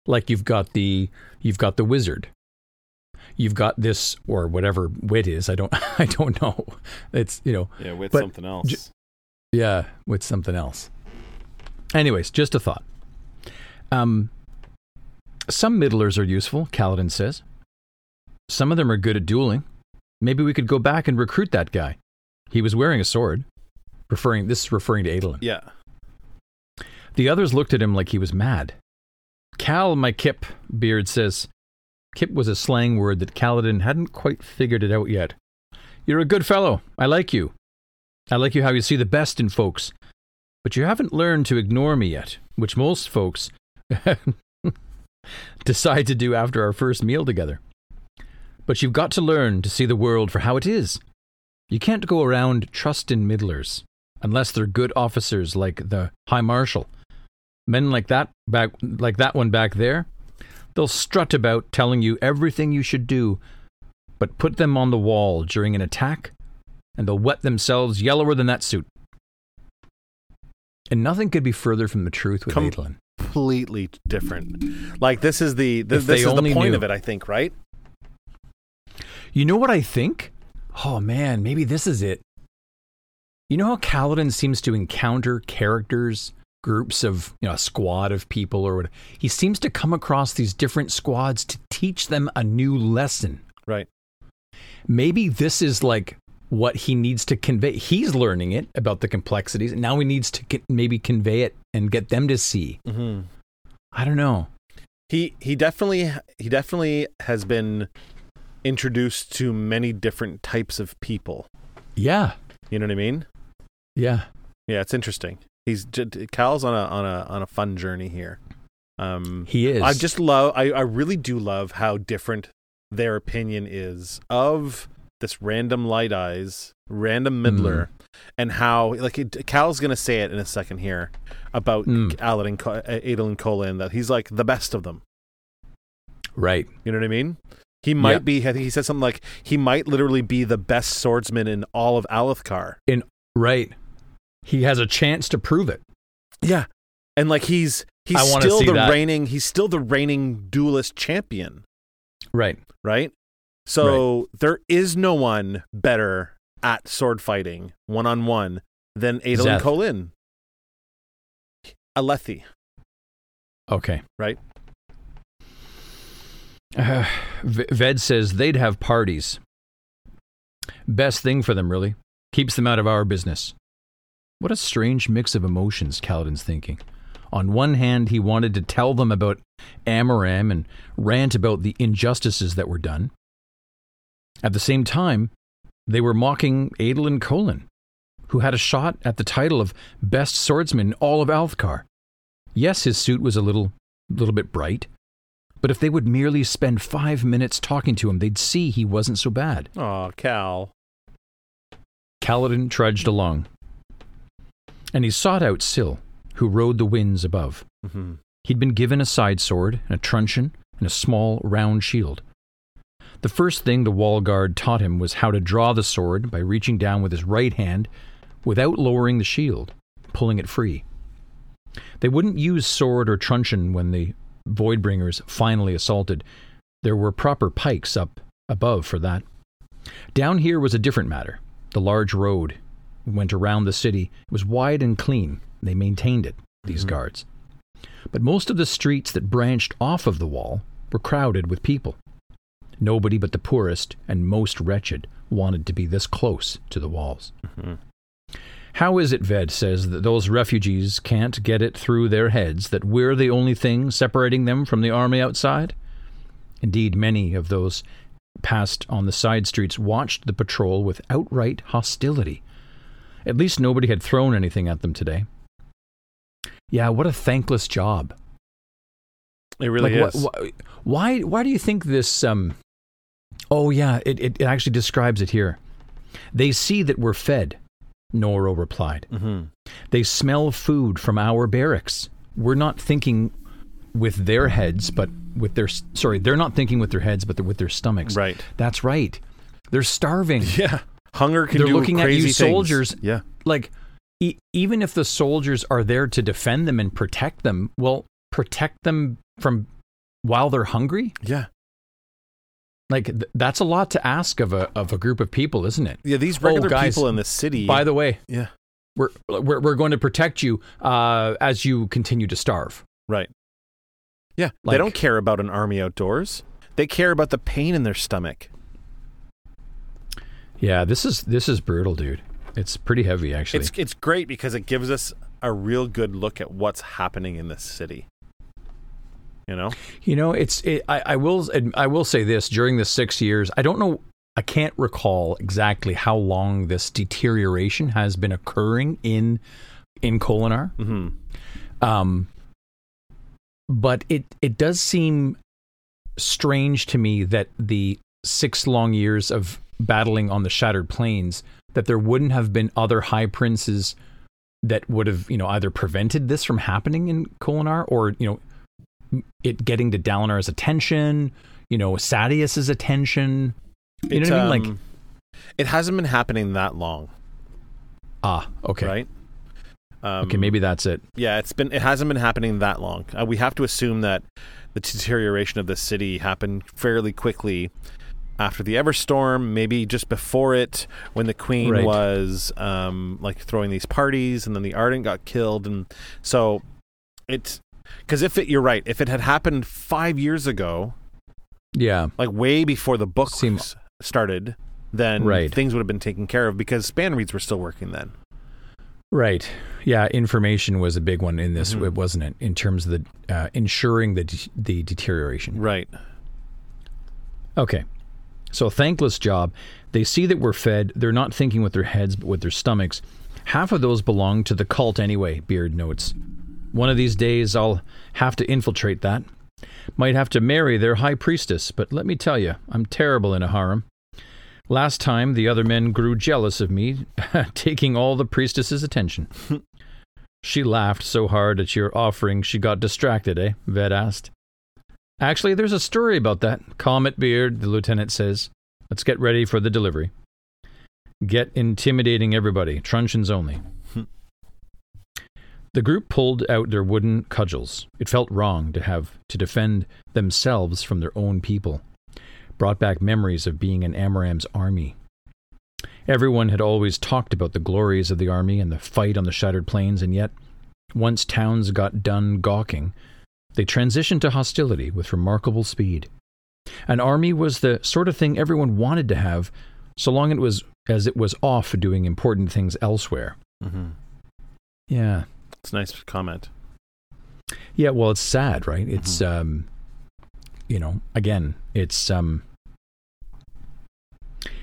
Like you've got the you've got the wizard. You've got this or whatever wit is. I don't I don't know. It's you know Yeah, with something else. j- yeah, with something else. Anyways, just a thought. Um, some middlers are useful, Kaladin says. Some of them are good at dueling. Maybe we could go back and recruit that guy. He was wearing a sword. Referring this is referring to Adolin. yeah. The others looked at him like he was mad. Kal, my Kip, Beard says. Kip was a slang word that Kaladin hadn't quite figured it out yet. You're a good fellow. I like you. I like you how you see the best in folks. But you haven't learned to ignore me yet, which most folks decide to do after our first meal together. But you've got to learn to see the world for how it is. You can't go around trusting middlers unless they're good officers like the High Marshal. Men like that back like that one back there, they'll strut about telling you everything you should do, but put them on the wall during an attack, and they'll wet themselves yellower than that suit. And nothing could be further from the truth with Com- Adolin. Completely different. Like this is the th- If this is the point knew. of it, I think, right? You know what I think? Oh man, maybe this is it. You know how Kaladin seems to encounter characters, groups of, you know, a squad of people or what he seems to come across these different squads to teach them a new lesson. Right. Maybe this is like what he needs to convey. He's learning it about the complexities, and now he needs to get, maybe convey it and get them to see. Mm-hmm. I don't know. He he definitely he definitely has been introduced to many different types of people. Yeah. You know what I mean? Yeah. Yeah, it's interesting. He's Kal's on a on a on a fun journey here. Um, He is. I just love. I I really do love how different their opinion is of this random light eyes, random middler, and how like it, Kal's gonna say it in a second here about Mm. Aladin, Co- uh, Adolin Kholin that he's like the best of them. right. You know what I mean? He might Yeah. be. I think he said something like he might literally be the best swordsman in all of Alethkar. In Right. He has a chance to prove it. Yeah, and like he's he's still the that. reigning he's still the reigning duelist champion, Right. right? So there is no one better at sword fighting one on one than Adolin. Kholin. Alethi, Okay. right? Uh, Ved says they'd have parties. Best thing for them, really. Keeps them out of our business. What a strange mix of emotions, Kaladin's thinking. On one hand, he wanted to tell them about Amaram and rant about the injustices that were done. At the same time, they were mocking Adolin Kholin, who had a shot at the title of best swordsman in all of Alethkar. Yes, his suit was a little, little bit bright, but if they would merely spend five minutes talking to him, they'd see he wasn't so bad. Oh, Kal. Kaladin trudged along, and he sought out Syl, who rode the winds above. hmm He'd been given a side sword, and a truncheon, and a small round shield. The first thing the wall guard taught him was how to draw the sword by reaching down with his right hand without lowering the shield, pulling it free. They wouldn't use sword or truncheon when the Voidbringers finally assaulted. There were proper pikes up above for that. Down here was a different matter. The large road went around the city. It was wide and clean. They maintained it, these mm-hmm. guards. But most of the streets that branched off of the wall were crowded with people. Nobody but the poorest and most wretched wanted to be this close to the walls. How is it, Ved says, that those refugees can't get it through their heads that we're the only thing separating them from the army outside? Indeed, many of those passed on the side streets watched the patrol with outright hostility. At least nobody had thrown anything at them today. Yeah, what a thankless job. It really Like, is. wh- wh- why, why do you think this? Um, oh, yeah, it, it, it actually describes it here. They see that we're fed, Noro replied. Mm-hmm. They smell food from our barracks. We're not thinking with their heads, but with their sorry, they're not thinking with their heads, but with their stomachs. Right. That's right. They're starving. Yeah. Hunger can They're do looking at you things. soldiers. Yeah. Like e- even if the soldiers are there to defend them and protect them, well, protect them from while they're hungry? Yeah. Like th- that's a lot to ask of a of a group of people, isn't it? Yeah. These regular Oh, guys, people in the city. By the way, yeah. we're we're, we're going to protect you uh, as you continue to starve. Right. Yeah. they don't care about an army outdoors. They care about the pain in their stomach. Yeah, this is this is brutal, dude. It's pretty heavy, actually. It's it's great because it gives us a real good look at what's happening in this city. You know? You know, it's it, I, I will I will say this during the six years. I don't know. I can't recall exactly how long this deterioration has been occurring in in Kholinar. hmm Um, but it it does seem strange to me that the six long years of battling on the Shattered Plains that there wouldn't have been other high princes that would have you know either prevented this from happening in Kholinar or you know it getting to Dalinar's attention, you know Sadeas's attention. You know what I mean? Like um, it hasn't been happening that long, ah, okay, right? Um, okay, maybe that's it. Yeah, it's been it hasn't been happening that long. Uh, we have to assume that the deterioration of the city happened fairly quickly after the Everstorm, maybe just before it, when the Queen Right. was um, like throwing these parties, and then the Ardent got killed, and so it's because if it, you're right, if it had happened five years ago, Yeah, like way before the book Seem- started, then Right. things would have been taken care of because spanreeds were still working then. Right. Yeah, information was a big one in this, Mhm. wasn't it? In terms of the uh, ensuring the de- the deterioration. Right. Okay. So thankless job. They see that we're fed. They're not thinking with their heads, but with their stomachs. Half of those belong to the cult anyway. Beard notes. One of these days, I'll have to infiltrate that. Might have to marry their high priestess, but let me tell you, I'm terrible in a harem. Last time, the other men grew jealous of me, taking all the priestess's attention. she laughed so hard at your offering she got distracted, eh? Ved asked. Actually, there's a story about that. Calm it, Beard, the lieutenant says. Let's get ready for the delivery. Get intimidating everybody, truncheons only. The group pulled out their wooden cudgels. It felt wrong to have to defend themselves from their own people. Brought back memories of being in Amaram's army. Everyone had always talked about the glories of the army and the fight on the shattered plains, and yet, once towns got done gawking, they transitioned to hostility with remarkable speed. An army was the sort of thing everyone wanted to have, so long it was as it was off doing important things elsewhere. Mm-hmm. Yeah, It's a nice comment. yeah. Well, it's sad, right? It's um, you know, again, it's um,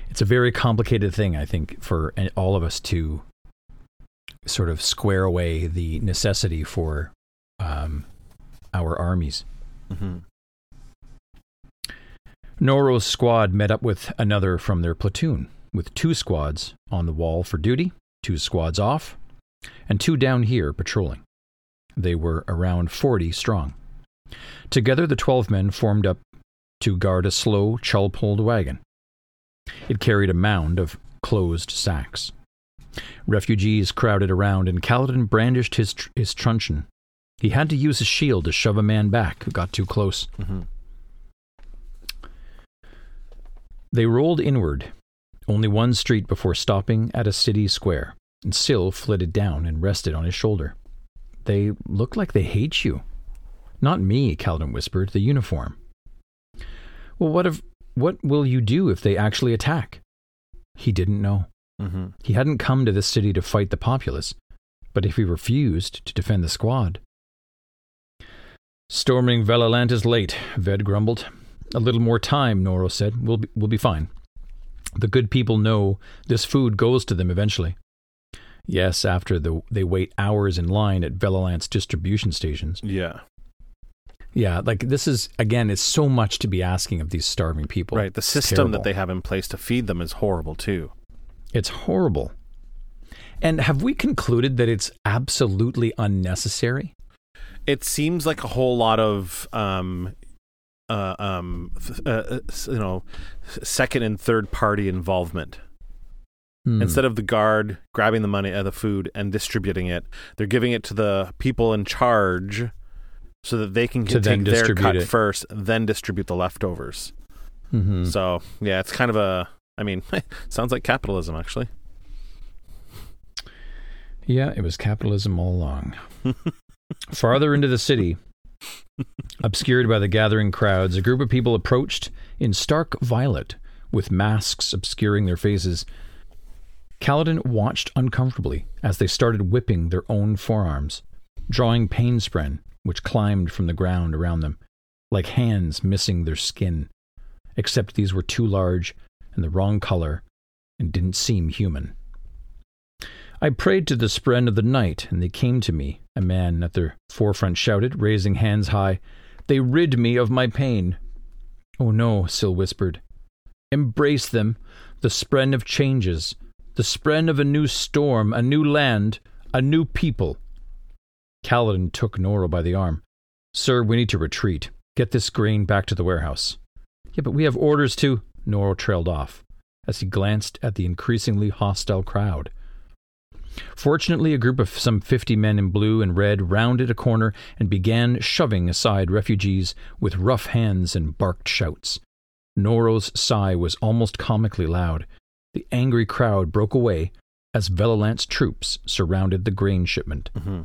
it's a very complicated thing. I think for all of us to sort of square away the necessity for um, our armies. Mm-hmm. Noro's squad met up with another from their platoon, with two squads on the wall for duty, two squads off, and two down here patrolling. They were around 40 strong. Together, the 12 men formed up to guard a slow, chull pulled wagon. It carried a mound of closed sacks. Refugees crowded around, and Kaladin brandished his, tr- his truncheon. He had to use his shield to shove a man back who got too close. Mm-hmm. They rolled inward, only one street before stopping at a city square, and Syl flitted down and rested on his shoulder. They look like they hate you. Not me, Calvin whispered, the uniform. Well, what if what will you do if they actually attack? He didn't know. Mm-hmm. He hadn't come to this city to fight the populace, but if he refused to defend the squad. Storming Velalant is late, Ved grumbled. A little more time, Noro said. We'll be, we'll be fine. The good people know this food goes to them eventually. Yes, after the, they wait hours in line at Velalant's distribution stations. Yeah. Yeah, like this is, again, it's so much to be asking of these starving people. Right. The It's system terrible. that they have in place to feed them is horrible too. It's horrible. And have we concluded that it's absolutely unnecessary? It seems like a whole lot of um, uh, um, uh, uh, you know, second and third party involvement. Hmm. Instead of the guard grabbing the money, uh, the food, and distributing it, they're giving it to the people in charge, so that they can To then take their cut it. first, then distribute the leftovers. Mhm. So yeah, it's kind of a. I mean, sounds like capitalism actually. Yeah, it was capitalism all along. Farther into the city, obscured by the gathering crowds, a group of people approached in stark violet, with masks obscuring their faces. Kaladin watched uncomfortably as they started whipping their own forearms, drawing pain spren, which climbed from the ground around them, like hands missing their skin, except these were too large and the wrong color and didn't seem human. I prayed to the spren of the night, and they came to me, a man at their forefront shouted, raising hands high. They rid me of my pain. Oh no, Syl whispered. Embrace them, the spren of changes, the spren of a new storm, a new land, a new people. Kaladin took Noro by the arm. Sir, we need to retreat. Get this grain back to the warehouse. Yeah, but we have orders to. Noro trailed off as he glanced at the increasingly hostile crowd. Fortunately, a group of some fifty men in blue and red rounded a corner and began shoving aside refugees with rough hands and barked shouts. Noro's sigh was almost comically loud. The angry crowd broke away as Velalant's troops surrounded the grain shipment. Mm-hmm.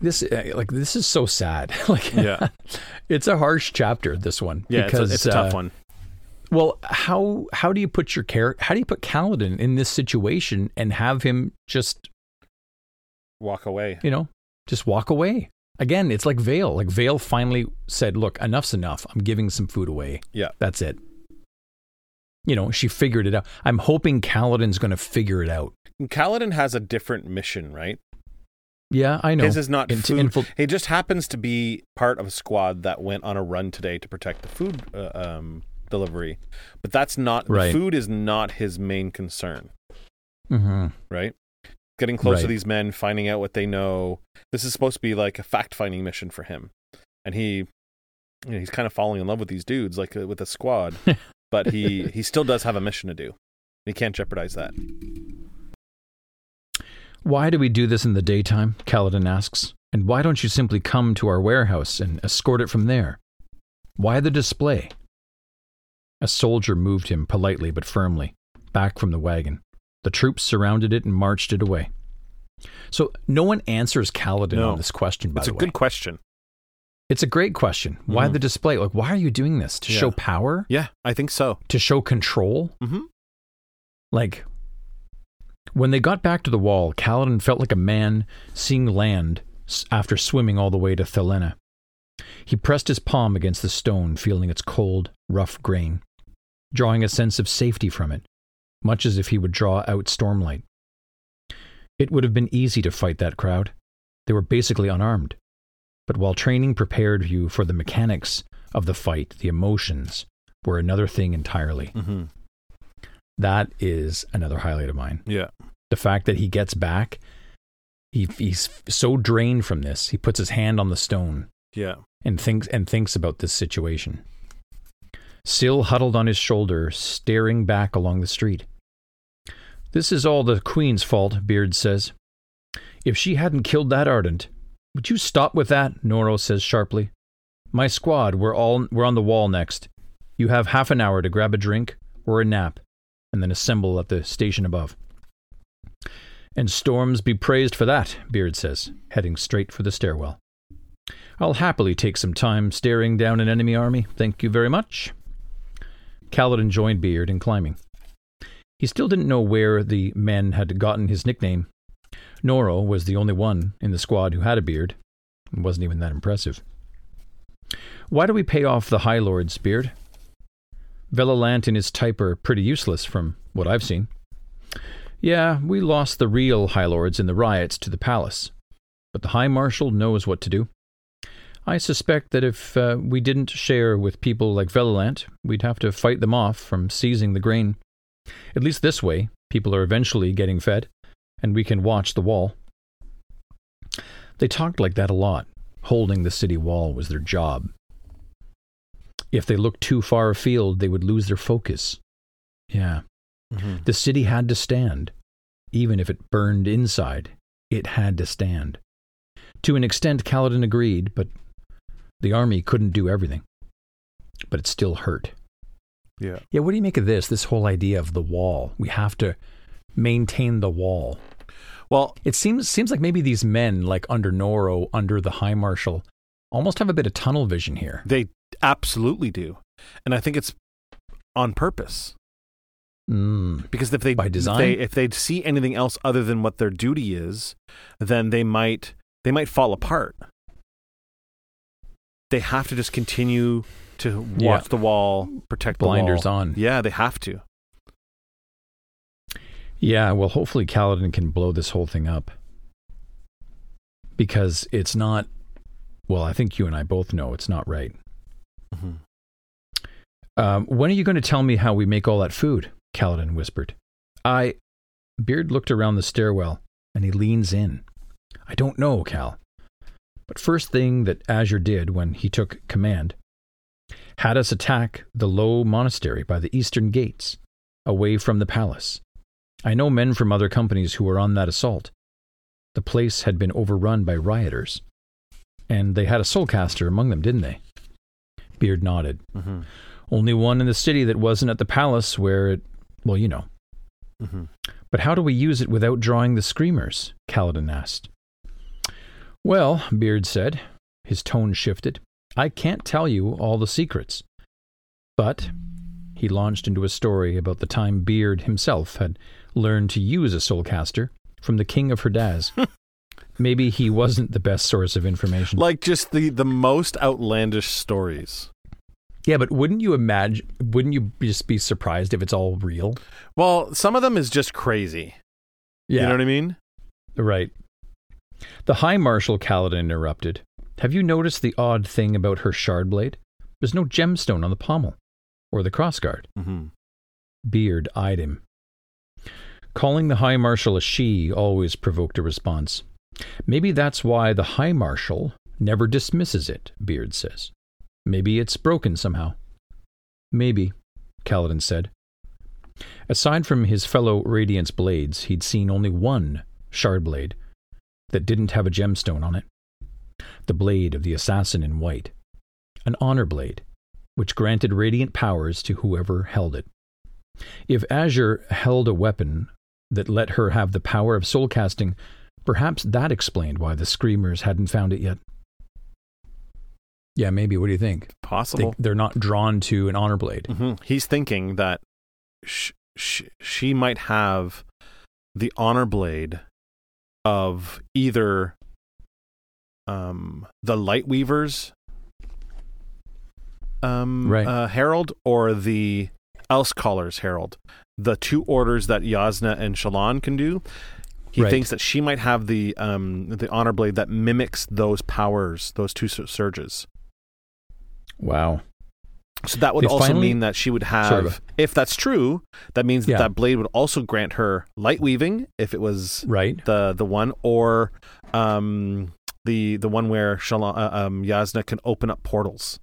This, uh, like, this is so sad. like, Yeah. it's a harsh chapter. This one, Yeah, because it's a, it's a tough uh, one. Well, how how do you put your character? How do you put Kaladin in this situation and have him just Walk away. you know just walk away? Again, it's like Veil. Like Veil finally said, "Look, enough's enough. I'm giving some food away. Yeah. That's it." You know, she figured it out. I'm hoping Kaladin's going to figure it out. Kaladin has a different mission, right? Yeah, I know. His is not Int- food. infil- he just happens to be part of a squad that went on a run today to protect the food uh, um, delivery, but that's not Right. the food is not his main concern, Mhm. right? Getting close to these men, finding out what they know. This is supposed to be like a fact-finding mission for him, and he, you know, he's kind of falling in love with these dudes, like uh, with a squad, but he he still does have a mission to do. He can't jeopardize that. Why do we do this in the daytime? Kaladin asks. And why don't you simply come to our warehouse and escort it from there? Why the display? A soldier moved him politely but firmly back from the wagon. The troops surrounded it and marched it away. So no one answers Kaladin No. on this question. By It's a way, good question. It's a great question. Why Mhm. the display? Like, why are you doing this to Yeah. show power? Yeah, I think so. To show control? Mm-hmm. Like, when they got back to the wall, Kaladin felt like a man seeing land after swimming all the way to Thaylenah. He pressed his palm against the stone, feeling its cold, rough grain, drawing a sense of safety from it, much as if he would draw out stormlight. It would have been easy to fight that crowd. They were basically unarmed. But while training prepared you for the mechanics of the fight, the emotions were another thing entirely. Mm-hmm. That is another highlight of mine. Yeah. The fact that he gets back, he, he's so drained from this, he puts his hand on the stone Yeah. and thinks and thinks about this situation. Still huddled on his shoulder, staring back along the street. This is all the Queen's fault, Beard says. If she hadn't killed that Ardent, would you stop with that? Noro says sharply. My squad, we're all we're on the wall next. You have half an hour to grab a drink or a nap, and then assemble at the station above. And storms be praised for that, Beard says, heading straight for the stairwell. I'll happily take some time staring down an enemy army. Thank you very much. Kaladin joined Beard in climbing. He still didn't know where the men had gotten his nickname. Noro was the only one in the squad who had a beard. It wasn't even that impressive. Why do we pay off the High Lords, Beard? Velalant and his type are pretty useless from what I've seen. Yeah, we lost the real High Lords in the riots to the palace, but the High Marshal knows what to do. I suspect that if uh, we didn't share with people like Velalant, we'd have to fight them off from seizing the grain. At least this way, people are eventually getting fed, and we can watch the wall. They talked like that a lot. Holding the city wall was their job. If they looked too far afield, they would lose their focus. Yeah. Mhm. The city had to stand. Even if it burned inside, it had to stand. To an extent, Kaladin agreed, but the army couldn't do everything. But it still hurt. Yeah. Yeah, what do you make of this? This whole idea of the wall. We have to maintain the wall. Well, It seems seems like maybe these men, like under Noro, under the High Marshal, almost have a bit of tunnel vision here. they absolutely do, and I think it's on purpose Mm. because if they By if they, if they see anything else other than what their duty is, then they might they might fall apart. They have to just continue to watch Yeah. the wall, protect Blinders the wall. on. Yeah, they have to. Yeah, well, hopefully Kaladin can blow this whole thing up. Because it's not, well, I think you and I both know it's not right. Mhm. Um, when are you going to tell me how we make all that food? Kaladin whispered. I. Beard looked around the stairwell and he leans in. I don't know, Kal. But first thing that Azure did when he took command had us attack the low monastery by the eastern gates, away from the palace. I know men from other companies who were on that assault. The place had been overrun by rioters. And they had a soulcaster among them, didn't they? Beard nodded. Mhm. Only one in the city that wasn't at the palace where it, well, you know. Mhm. But how do we use it without drawing the screamers? Kaladin asked. Well, Beard said. His tone shifted. I can't tell you all the secrets. But he launched into a story about the time Beard himself had learned to use a soulcaster from the king of Herdaz. Maybe he wasn't the best source of information. Like just the the most outlandish stories. yeah, but wouldn't you imagine? Wouldn't you just be surprised if it's all real? Well, some of them is just crazy. Yeah, You know what I mean? Right. The High Marshal Kaladin interrupted. Have you noticed the odd thing about her shard blade? There's no gemstone on the pommel or the crossguard. Mm-hmm. Beard eyed him. Calling the High Marshal a she always provoked a response. Maybe that's why the High Marshal never dismisses it, Beard says. Maybe it's broken somehow. Maybe, Kaladin said. Aside from his fellow Radiants' blades, he'd seen only one shard blade that didn't have a gemstone on it. The blade of the assassin in white. An honor blade, which granted radiant powers to whoever held it. If Azure held a weapon that let her have the power of soul casting, perhaps that explained why the Screamers hadn't found it yet. Yeah, maybe. What do you think? Possible. they're not drawn to an honor blade. hmm He's thinking that sh- sh- she might have the honor blade of either um, the Lightweavers um, Right. uh, herald or the Elsecallers herald. The two orders that Jasnah and Shallan can do. He Right. thinks that she might have the um, the honor blade that mimics those powers, those two sur- surges. Wow. So that would They also finally- mean that she would have, Sorry, if that's true, that means that Yeah. that blade would also grant her light weaving if it was Right. the the one, or um, the the one where Shallan, uh, um, Jasnah can open up portals,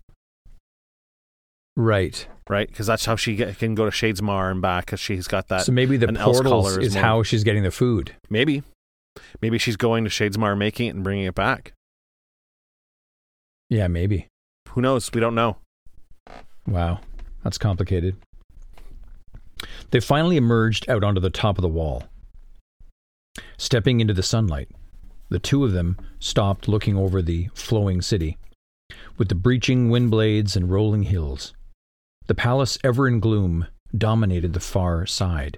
Right. right? Because that's how she get, can go to Shadesmar and back because she's got that. so maybe the an portals collar is, is more- how she's getting the food. maybe, maybe she's going to Shadesmar, making it and bringing it back. Yeah, maybe. Who knows? We don't know. Wow. That's complicated. They finally emerged out onto the top of the wall. Stepping into the sunlight, the two of them stopped looking over the flowing city, with the breaching wind blades and rolling hills. The palace, ever in gloom, dominated the far side.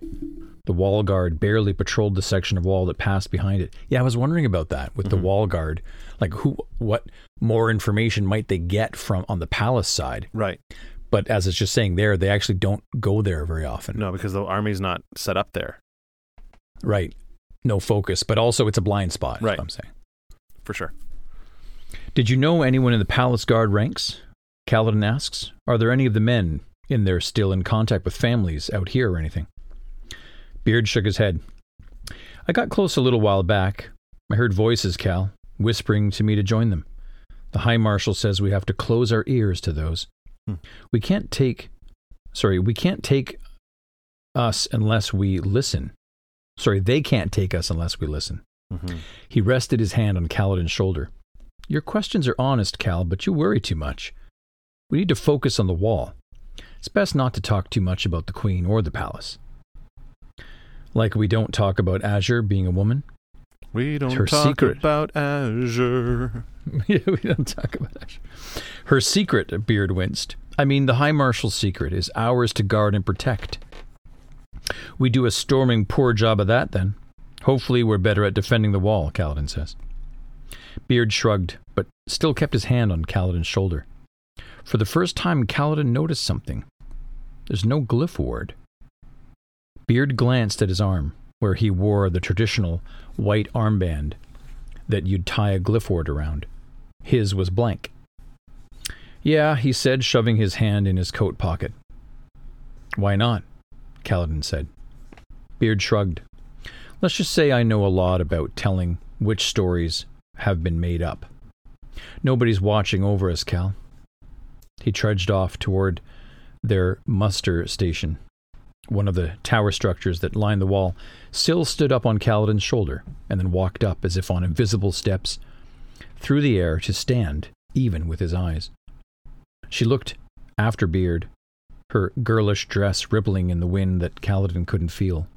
The wall guard barely patrolled the section of wall that passed behind it. Yeah, I was wondering about that with the Mhm. wall guard. Like, who, what more information might they get from on the palace side? Right? But as it's just saying there, they actually don't go there very often. No, because the army's not set up there Right. No focus, but also it's a blind spot, Right. what I'm saying. for sure. Did you know anyone in the palace guard ranks? Kaladin asks. Are there any of the men in there still in contact with families out here or anything? Beard shook his head. I got close a little while back. I heard voices, Kal, whispering to me to join them. The High Marshal says we have to close our ears to those. Hmm. We can't take, sorry, we can't take us unless we listen. Sorry, they can't take us unless we listen. Mhm. He rested his hand on Kaladin's shoulder. Your questions are honest, Kal, but you worry too much. We need to focus on the wall. It's best not to talk too much about the Queen or the palace. Like we don't talk about Azure being a woman. We don't her talk secret. about Azure. yeah, we don't talk about Azure. Her secret, Beard winced. I mean, the High Marshal's secret is ours to guard and protect. We do a storming poor job of that, then. Hopefully, we're better at defending the wall, Kaladin says. Beard shrugged, but still kept his hand on Kaladin's shoulder. For the first time, Kaladin noticed something. There's no glyph ward. Beard glanced at his arm, where he wore the traditional white armband that you'd tie a glyph ward around. His was blank. Yeah, he said, shoving his hand in his coat pocket. Why not? Kaladin said. Beard shrugged. Let's just say I know a lot about telling which stories have been made up. Nobody's watching over us, Kal. He trudged off toward their muster station. One of the tower structures that lined the wall. Syl stood up on Kaladin's shoulder and then walked up as if on invisible steps through the air to stand even with his eyes. She looked after Beard, her girlish dress rippling in the wind that Kaladin couldn't feel.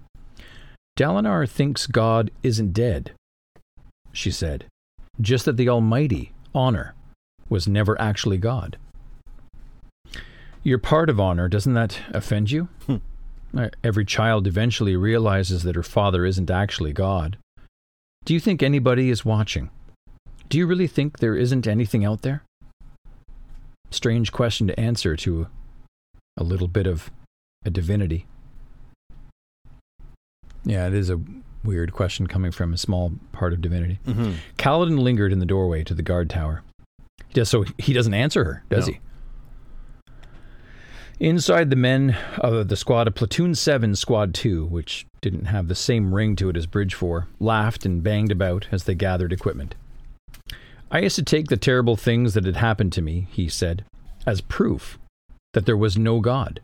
Dalinar thinks God isn't dead, she said, just that the Almighty, Honor, was never actually God. You're part of Honor, doesn't that offend you? Hmm. Uh, Every child eventually realizes that her father isn't actually God. Do you think anybody is watching? Do you really think there isn't anything out there? Strange question to answer to a little bit of a divinity. Yeah, it is a weird question coming from a small part of divinity. Mm-hmm. Kaladin lingered in the doorway to the guard tower. He does so he doesn't answer her, does No. he? Inside the men of the squad of Platoon 7, Squad 2, which didn't have the same ring to it as Bridge 4, laughed and banged about as they gathered equipment. I used to take the terrible things that had happened to me, he said, as proof that there was no God.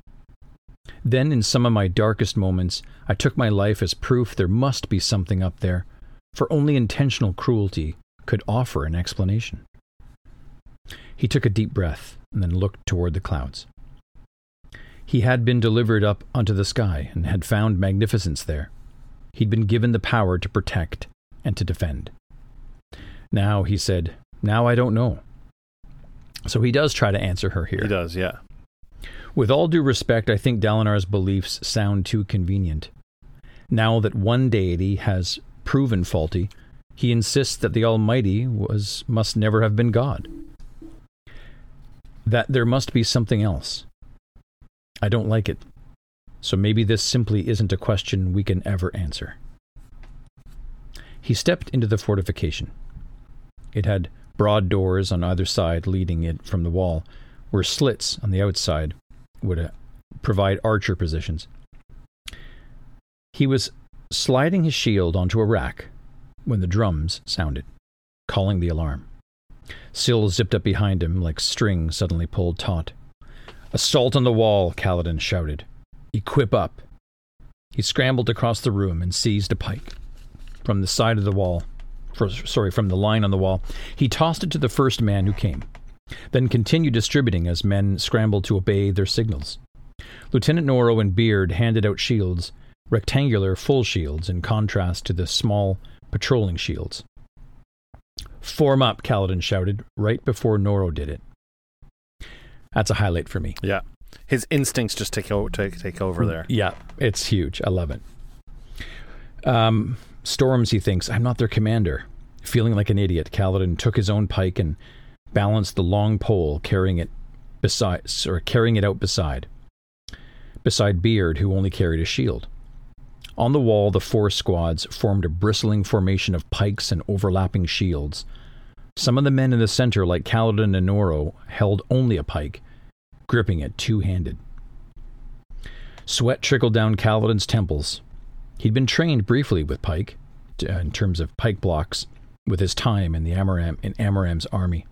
Then, in some of my darkest moments, I took my life as proof there must be something up there, for only intentional cruelty could offer an explanation. He took a deep breath and then looked toward the clouds. He had been delivered up unto the sky and had found magnificence there. He'd been given the power to protect and to defend. Now, he said, now I don't know. So he does try to answer her here. He does, yeah. With all due respect, I think Dalinar's beliefs sound too convenient. Now that one deity has proven faulty, he insists that the Almighty was must never have been God. That there must be something else. I don't like it. So maybe this simply isn't a question we can ever answer. He stepped into the fortification. It had broad doors on either side leading it from the wall, where slits on the outside would uh, provide archer positions. He was sliding his shield onto a rack when the drums sounded, calling the alarm. Syl zipped up behind him like string suddenly pulled taut. Assault on the wall, Kaladin shouted. Equip up. He scrambled across the room and seized a pike from the side of the wall. For, sorry, from the line on the wall. He tossed it to the first man who came then continued distributing as men scrambled to obey their signals. Lieutenant Noro and Beard handed out shields, rectangular full shields, in contrast to the small patrolling shields. Form up, Kaladin shouted, right before Noro did it. That's a highlight for me. Yeah. His instincts just take, o- take, take over there. Yeah, it's huge. I love it. Um, Storms, he thinks, I'm not their commander. Feeling like an idiot, Kaladin took his own pike and balanced the long pole, carrying it beside, or carrying it out beside, beside Beard, who only carried a shield. On the wall, the four squads formed a bristling formation of pikes and overlapping shields. Some of the men in the center, like Kaladin and Noro, held only a pike, gripping it two handed. Sweat trickled down Kaladin's temples. He'd been trained briefly with Pike. uh, in terms of pike blocks with his time in the Amaram in Amaram's army.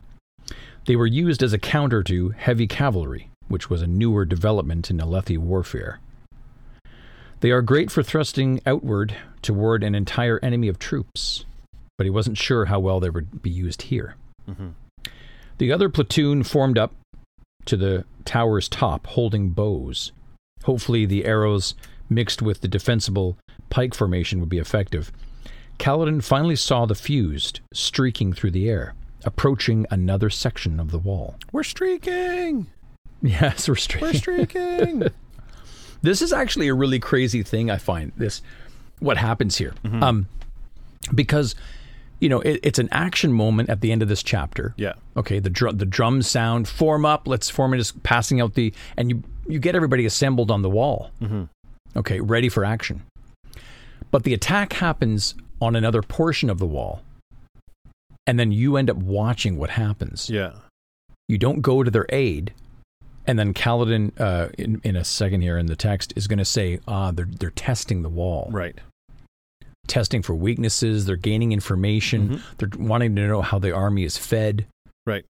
They were used as a counter to heavy cavalry, which was a newer development in Alethi warfare. They are great for thrusting outward toward an entire enemy of troops, but he wasn't sure how well they would be used here. Mhm. The other platoon formed up to the tower's top, holding bows. Hopefully, the arrows mixed with the defensible pike formation would be effective. Kaladin finally saw the fused streaking through the air, approaching another section of the wall. We're streaking. Yes, we're streaking. We're streaking. streaking. this is actually a really crazy thing. I find this what happens here, Mm-hmm. um, because you know it, it's an action moment at the end of this chapter. yeah. Okay, the drum the drums sound, form up, let's form it as passing out the and you you get everybody assembled on the wall. Mm-hmm. Okay, ready for action. But the attack happens on another portion of the wall. And then you end up watching what happens. Yeah. You don't go to their aid. And then Kaladin, uh, in, in a second here in the text, is going to say, ah, they're, they're testing the wall Right. Testing for weaknesses. They're gaining information. Mm-hmm. They're wanting to know how the army is fed. Right.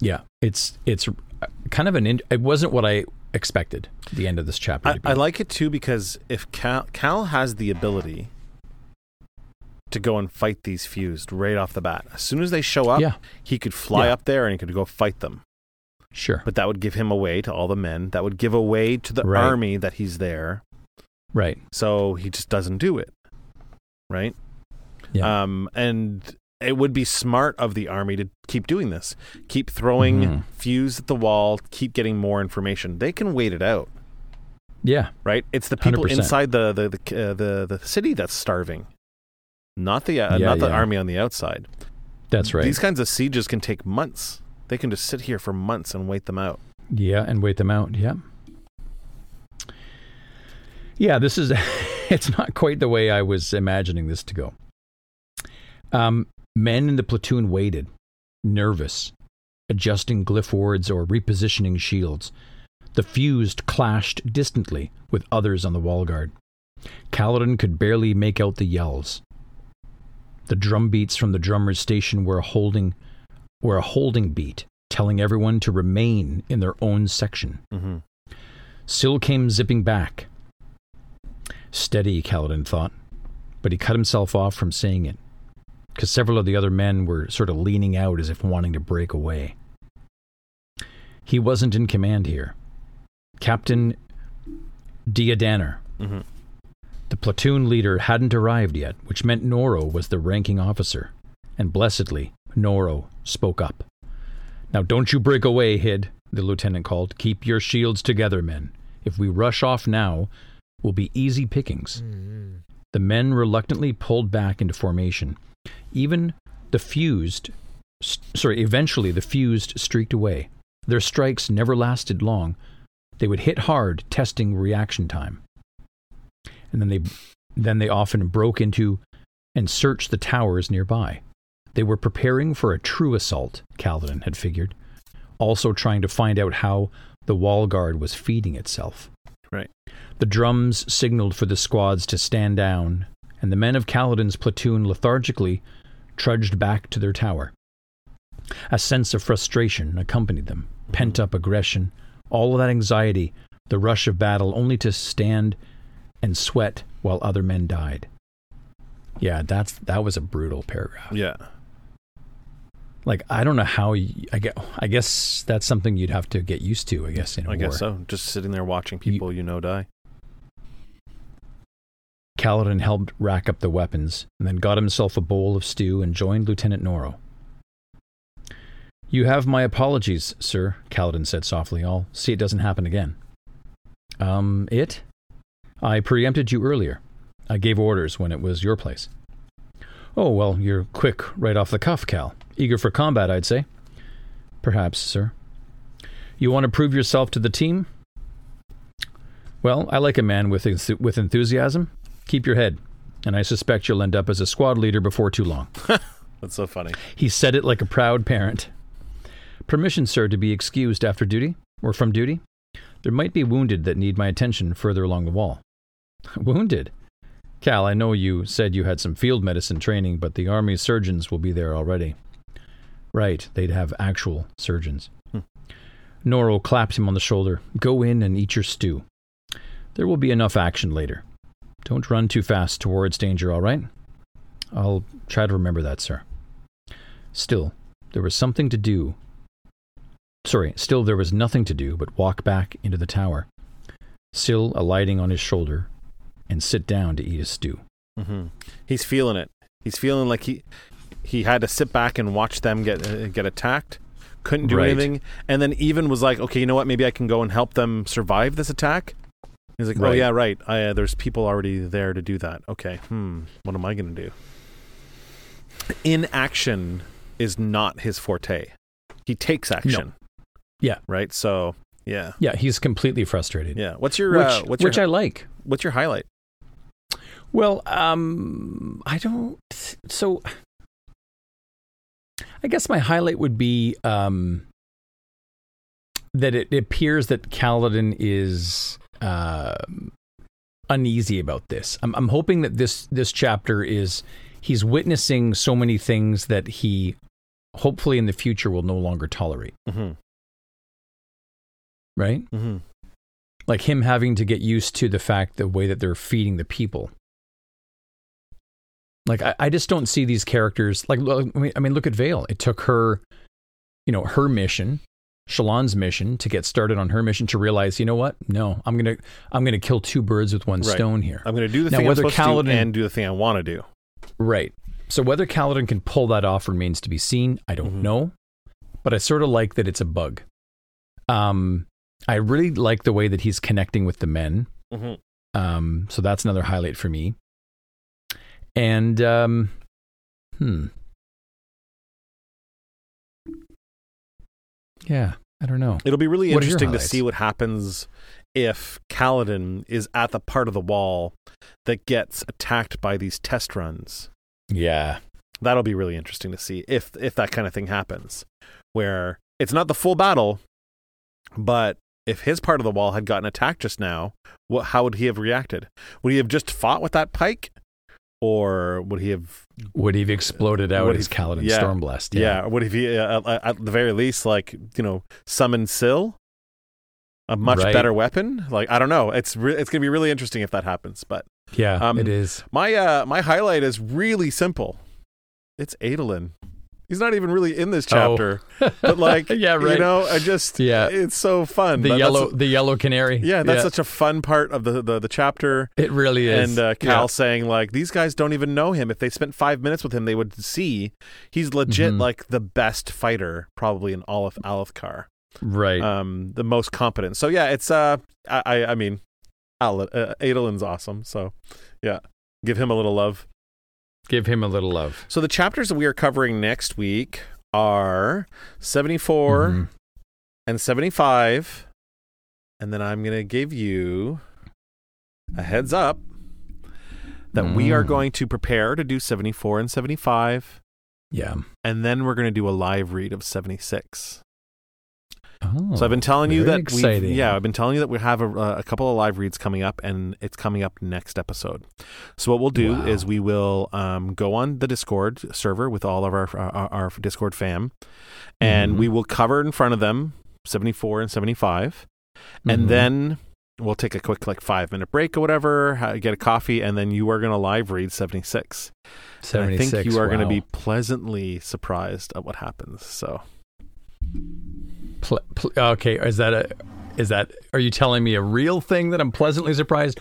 Yeah, it's it's kind of an. In, it wasn't what I expected. The end of this chapter. I, to be. I like it too because if Kal, Kal has the ability to go and fight these fused right off the bat, as soon as they show up, Yeah. he could fly Yeah. up there and he could go fight them. sure. But that would give him away to all the men. That would give away to the Right. army that he's there. Right. So he just doesn't do it. Right. Yeah. Um, and it would be smart of the army to keep doing this. Keep throwing Mhm. fuse at the wall. Keep getting more information. They can wait it out. yeah. right? It's the people 100%. inside the the the, uh, the the city that's starving, not the uh, Yeah, not the yeah. army on the outside. That's right. These kinds of sieges can take months. They can just sit here for months and wait them out. Yeah, and wait them out. Yeah. Yeah, this is it's not quite the way I was imagining this to go. Um, men in the platoon waited, nervous, adjusting glyph wards or repositioning shields. The fused clashed distantly with others on the wall guard. Kaladin could barely make out the yells. The drum beats from the drummer's station were a holding were a holding beat, telling everyone to remain in their own section. Mm-hmm. Syl came zipping back. Steady, Kaladin thought, but he cut himself off from saying it, because several of the other men were sort of leaning out as if wanting to break away. He wasn't in command here. Captain Diadaner, Mhm. the platoon leader, hadn't arrived yet, which meant Noro was the ranking officer. And blessedly, Noro spoke up. Now don't you break away, Hid, the lieutenant called. Keep your shields together, men. If we rush off now, will be easy pickings. The men reluctantly pulled back into formation. Even the fused, s- sorry, eventually the fused streaked away. Their strikes never lasted long. They would hit hard, testing reaction time. And then they then they often broke into and searched the towers nearby. They were preparing for a true assault, Kaladin had figured, also trying to find out how the wall guard was feeding itself. Right. The drums signaled for the squads to stand down, and the men of Kaladin's platoon lethargically trudged back to their tower. A sense of frustration accompanied them, pent up aggression, all of that anxiety, the rush of battle, only to stand and sweat while other men died. Yeah, that's that was a brutal paragraph. Yeah. Like I don't know how y I get. I guess that's something you'd have to get used to. I guess in a I war. guess so. Just sitting there watching people you know die. Kaladin helped rack up the weapons and then got himself a bowl of stew and joined Lieutenant Noro. You have my apologies, sir, Kaladin said softly. I'll see it doesn't happen again. Um, it? I preempted you earlier. I gave orders when it was your place. Oh, well, you're quick right off the cuff, Kal. Eager for combat, I'd say. Perhaps, sir. You want to prove yourself to the team? Well, I like a man with, enth- with enthusiasm. Keep your head, and I suspect you'll end up as a squad leader before too long. That's so funny. He said it like a proud parent. Permission, sir, to be excused after duty, or from duty? There might be wounded that need my attention further along the wall. wounded? Kal, I know you said you had some field medicine training, but the Army surgeons will be there already. Right, they'd have actual surgeons. Hmm. Noro claps him on the shoulder. Go in and eat your stew. There will be enough action later. Don't run too fast towards danger, all right? I'll try to remember that, sir. Still, there was something to do. Sorry, still there was nothing to do but walk back into the tower, still alighting on his shoulder, and sit down to eat his stew. Mm-hmm. He's feeling it. He's feeling like he he had to sit back and watch them get uh, get attacked. Couldn't do Right. anything, and then even was like, okay, you know what? Maybe I can go and help them survive this attack. He's like, oh yeah, right. I, uh, there's people already there to do that. Okay, hmm. What am I gonna do? Inaction is not his forte. He takes action. Yeah. Right. So yeah, Yeah, he's completely frustrated. yeah. What's your Which, uh, what's which your I like. what's your highlight? Well, um, I don't. So, I guess my highlight would be um, that it, appears that Kaladin is uh, uneasy about this. I'm, I'm hoping that this this chapter is he's witnessing so many things that he hopefully in the future will no longer tolerate. Mm-hmm. Right, Mm-hmm. like him having to get used to the fact the way that they're feeding the people. Like I, I just don't see these characters like I mean, I mean look at Veil. It took her, you know, her mission, Shallan's mission to get started on her mission to realize, you know what? No, I'm gonna I'm gonna kill two birds with one Right. stone here. I'm gonna do the Now, thing I'm whether supposed to do and do the thing I want to do. Right. So whether Kaladin can pull that off remains to be seen. I don't Mhm. know, but I sort of like that it's a bug. Um, I really like the way that he's connecting with the men. Mm-hmm. Um, so that's another highlight for me. And um, hmm, yeah, I don't know. It'll be really What interesting to see what happens if Kaladin is at the part of the wall that gets attacked by these test runs. Yeah, That'll be really interesting to see if if that kind of thing happens, where it's not the full battle, but if his part of the wall had gotten attacked just now, what how would he have reacted? Would he have just fought with that pike, or would he have would he have exploded out his Kaladin yeah, Stormblast? Yeah. What if he, uh, at, at the very least, like you know, summon Syl, a much Right. better weapon? Like I don't know. It's re- it's gonna be really interesting if that happens. But yeah, Um, it is. my uh my highlight is really simple. It's Adolin. He's not even really in this Oh. chapter, but like Yeah, right. you know, I just Yeah. it's so fun. The That- yellow, that's- the yellow canary. yeah, that's such a fun part of the the, the chapter. it really is. And uh, Kal Yeah. saying like these guys don't even know him. If they spent five minutes with him, they would see he's legit Mhm. like the best fighter probably in all of Alethkar. right. Um, the most competent. So yeah, it's uh, I I, I mean, Al- uh, Adolin's awesome. So yeah, give him a little love. Give him a little love. So the chapters that we are covering next week are seventy four Mhm. and seventy five, and then I'm gonna give you a heads up that we are Mm. going to prepare to do 74 and 75 Yeah. and then we're going to do a live read of 76 Oh, so i've been telling you that we yeah i've been telling you that we have a, a couple of live reads coming up and it's coming up next episode so what we'll do Wow. is we will um, go on the discord server with all of our our, our discord fam and Mhm. we will cover in front of them 74 and 75 and Mhm. then we'll take a quick like five minute break or whatever get a coffee and then you are going to live read 76 And I think you are going to be pleasantly surprised at what happens. So Ple- ple- okay, is that a is that are you telling me a real thing that I'm pleasantly surprised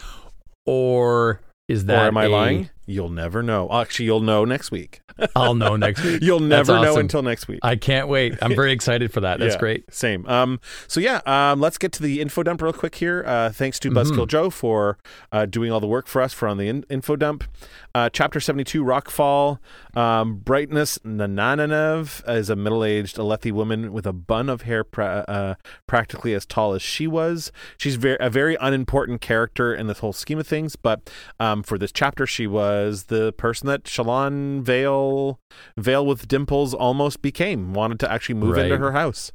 or is that or am I a- lying? You'll never know. Actually, you'll know next week. I'll know next week. You'll never know until next week. I can't wait. I'm very excited for that. That's Yeah, great. Same. Um, so yeah, um, let's get to the info dump real quick here. Uh, thanks to. Buzzkill Joe for uh, doing all the work for us for on the in- info dump. Uh, chapter seventy-two, Rockfall. Um, Brightness Nanananev is a middle-aged Alethi woman with a bun of hair, pra- uh, practically as tall as she was. She's very a very unimportant character in this whole scheme of things, but um, for this chapter, she was the person that Shallan Veil Veil with dimples almost became. Wanted to actually move into her house.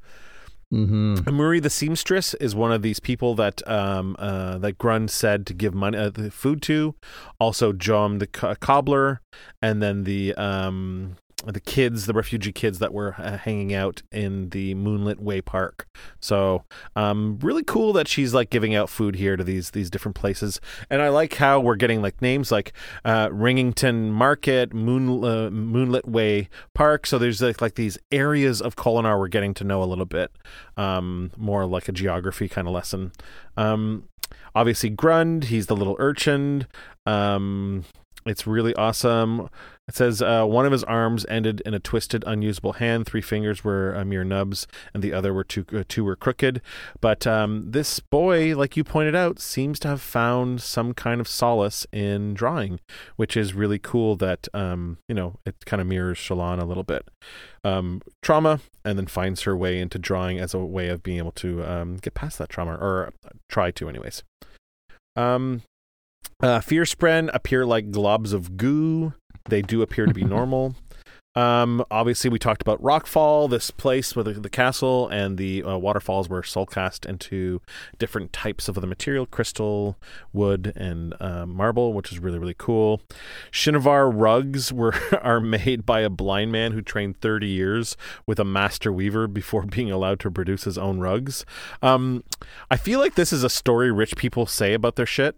Hmm Muri the seamstress is one of these people that um, uh, that Grund said to give money uh, the food to. Also, Jom the co- cobbler, and then the um, the kids, the refugee kids that were uh, hanging out in the Moonlit Way Park. So, um, really cool that she's like giving out food here to these these different places. And I like how we're getting like names like uh, Ringington Market, Moon uh, Moonlit Way Park. So there's like like these areas of Kholinar we're getting to know a little bit um, more like a geography kind of lesson. Um, obviously, Grund, he's the little urchin. Um, it's really awesome. It says uh, one of his arms ended in a twisted, unusable hand. Three fingers were uh, mere nubs, and the other were two. Uh, two were crooked. But um, this boy, like you pointed out, seems to have found some kind of solace in drawing, which is really cool. That um, you know, it kind of mirrors Shallan a little bit. Um, trauma, and then finds her way into drawing as a way of being able to um, get past that trauma, or try to, anyways. Um, uh, Fearspren appear like globs of goo. They do appear to be normal. Um, obviously, we talked about Rockfall, this place with the, the castle and the uh, waterfalls were soul cast into different types of the material crystal, wood, and uh, marble, which is really, really cool. Shinovar rugs were are made by a blind man who trained 30 years with a master weaver before being allowed to produce his own rugs. Um, I feel like this is a story rich people say about their shit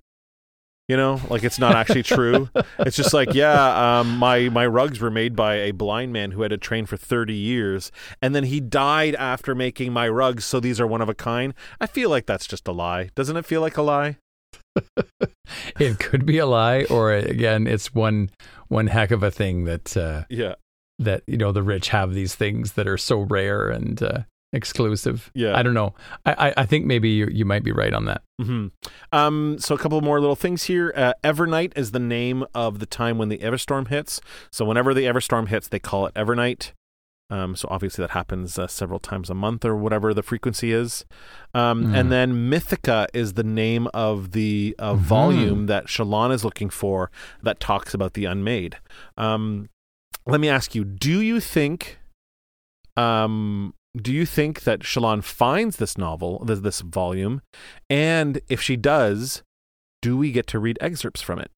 you know like it's not actually true. It's just like yeah um, my my rugs were made by a blind man who had to train for 30 years and then he died after making my rugs so these are one of a kind. I feel like that's just a lie. Doesn't it feel like a lie? It could be a lie, or again, it's one one heck of a thing that uh, yeah. that you know the rich have these things that are so rare and uh, exclusive. Yeah. I don't know. I I, I think maybe you, you might be right on that. hmm Um, so a couple more little things here. Uh, Evernight is the name of the time when the Everstorm hits. So whenever the Everstorm hits, they call it Evernight. Um, so obviously that happens uh, several times a month or whatever the frequency is. Um, Mm. And then Mythica is the name of the uh, Mhm. volume that Shallan is looking for that talks about the unmade. Um, let me ask you: Do you think, um, do you think that Shallan finds this novel, this, this volume, and if she does, do we get to read excerpts from it?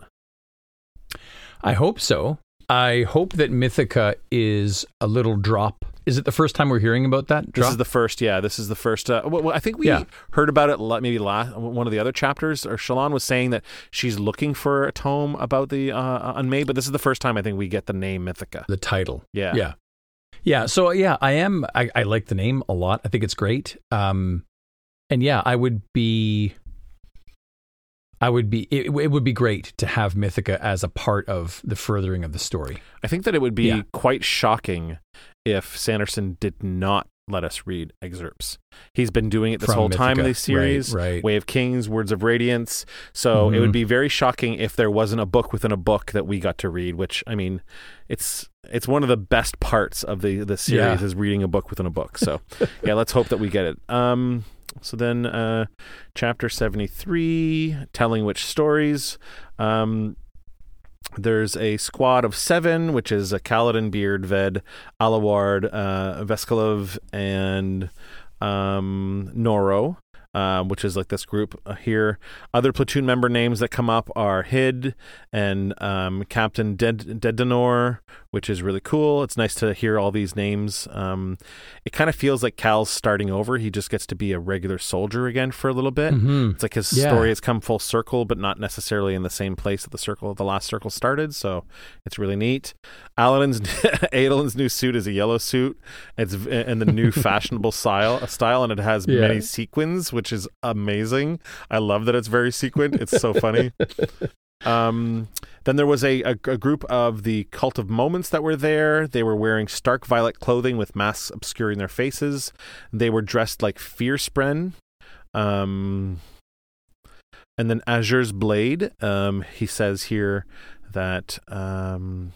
I hope so. I hope that Mythica is a little drop. Is it the first time we're hearing about that This is the first, yeah. This is the first. Uh, well, well, I think we Yeah. heard about it maybe last one of the other chapters. Or Shallan was saying that she's looking for a tome about the uh, unmade, but this is the first time I think we get the name Mythica. the title. Yeah, Yeah. Yeah. So yeah, I am I, I like the name a lot. I think it's great. Um and yeah, I would be I would be it, it would be great to have Mythica as a part of the furthering of the story. I think that it would be Yeah. quite shocking if Sanderson did not let us read excerpts. He's been doing it this From whole time in Mythica. this series. Right, right. Way of Kings, Words of Radiance. So it Mhm. would be very shocking if there wasn't a book within a book that we got to read. Which I mean, it's it's one of the best parts of the the series Yeah. is reading a book within a book. So yeah, let's hope that we get it. Um, so then, uh, chapter seventy three, telling which stories. Um, there's a squad of seven, which is a Kaladin, Beard, Ved, Alaward, uh, Veskalov, and um, Noro, uh, which is like this group uh, here. Other platoon member names that come up are Hid and um, Captain Ded- Dedanor, which is really cool. It's nice to hear all these names. Um, it kind of feels like Kal's starting over. He just gets to be a regular soldier again for a little bit. Mhm. It's like his Yeah. story has come full circle, but not necessarily in the same place that the circle, the last circle started. So it's really neat. Aladdin's Adolin's new suit is a yellow suit. It's in the new fashionable style, style, and it has Yeah. many sequins, which is amazing. I love that it's very sequined. It's so funny. Um, then there was a, a, a group of the Cult of Moments that were there. They were wearing stark violet clothing with masks obscuring their faces. They were dressed like Fearspren. Um, and then Azure's Blade. Um, he says here that um,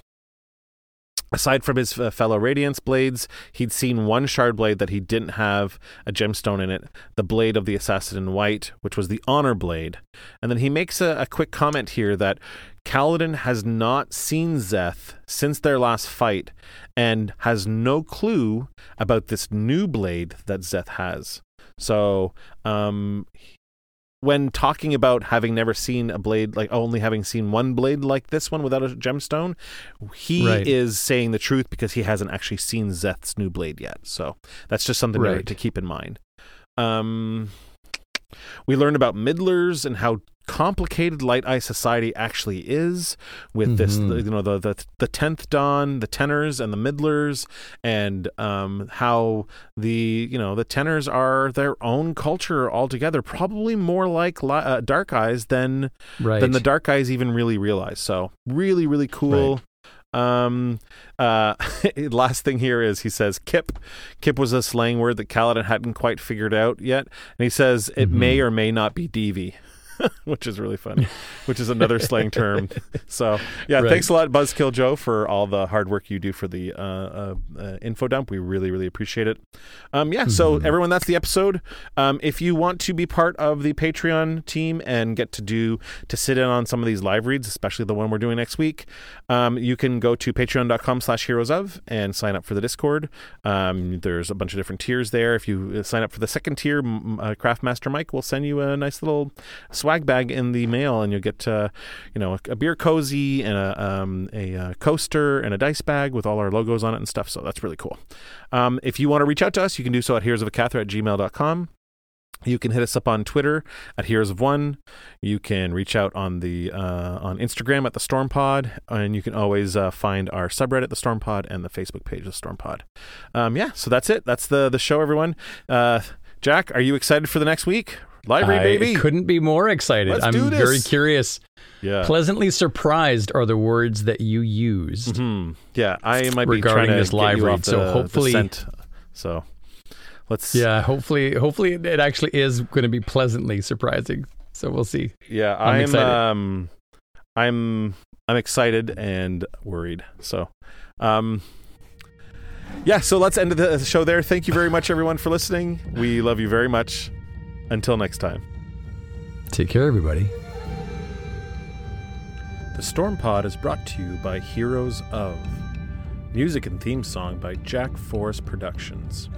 aside from his uh, fellow Radiants' blades, he'd seen one shard blade that he didn't have a gemstone in it, the blade of the assassin in white, which was the honor blade. And then he makes a, a quick comment here that Kaladin has not seen Szeth since their last fight and has no clue about this new blade that Szeth has. So, um, when talking about having never seen a blade, like only having seen one blade like this one without a gemstone, he Right. is saying the truth because he hasn't actually seen Szeth's new blade yet. So that's just something to, Right. to keep in mind. Um, we learned about middlers and how complicated light eye society actually is with this Mhm. you know the the the 10th dahn the tenors and the middlers and um how the you know the tenors are their own culture altogether probably more like li- uh, dark eyes than Right. than the dark eyes even really realize so really really cool um uh last thing here is he says kip kip was a slang word that Kaladin hadn't quite figured out yet and he says it Mhm. may or may not be devi which is really funny. Which is another slang term. So yeah Right. thanks a lot buzzkill joe for all the hard work you do for the uh, uh, uh, info dump. We really really appreciate it. Um yeah so Mhm. everyone that's the episode. Um if you want to be part of the patreon team and get to do to sit in on some of these live reads especially the one we're doing next week um you can go to patreon.com slash heroes of and sign up for the discord. Um there's a bunch of different tiers there. If you uh, sign up for the second tier uh, craftmaster mike will send you a nice little swag bag in the mail, and you'll get uh, you know a, a beer cozy and a um, a uh, coaster and a dice bag with all our logos on it and stuff. So that's really cool. Um, if you want to reach out to us, you can do so at heroesofhacathra at gmail.com. You can hit us up on Twitter at Heroes of One. You can reach out on the uh, on Instagram at the Storm Pod, and you can always uh, find our subreddit, the Storm Pod, and the Facebook page, the Storm Pod. Um, yeah, so that's it. That's the the show, everyone. Uh, Jack, are you excited for the next week? Library, I baby. couldn't be more excited. Let's I'm very curious. Yeah. Pleasantly surprised are the words that you used. hmm Yeah, I might be Regarding this live read, off the, so hopefully-. So let's. Yeah, hopefully, hopefully it actually is going to be pleasantly surprising. So we'll see. yeah. I'm I'm, excited. um, I'm I'm excited and worried. So, um, yeah. So let's end the show there. Thank you very much, everyone, for listening. We love you very much. Until next time. Take care, everybody. The Storm Pod is brought to you by Heroes of. Music and theme song by Jack Forrest Productions.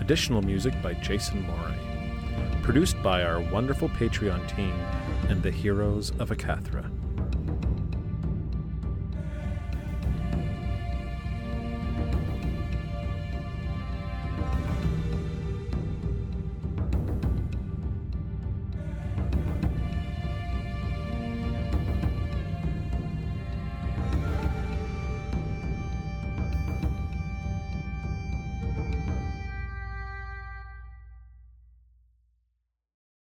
Additional music by Jason Morin. Produced by our wonderful Patreon team and the Heroes of Hacathra.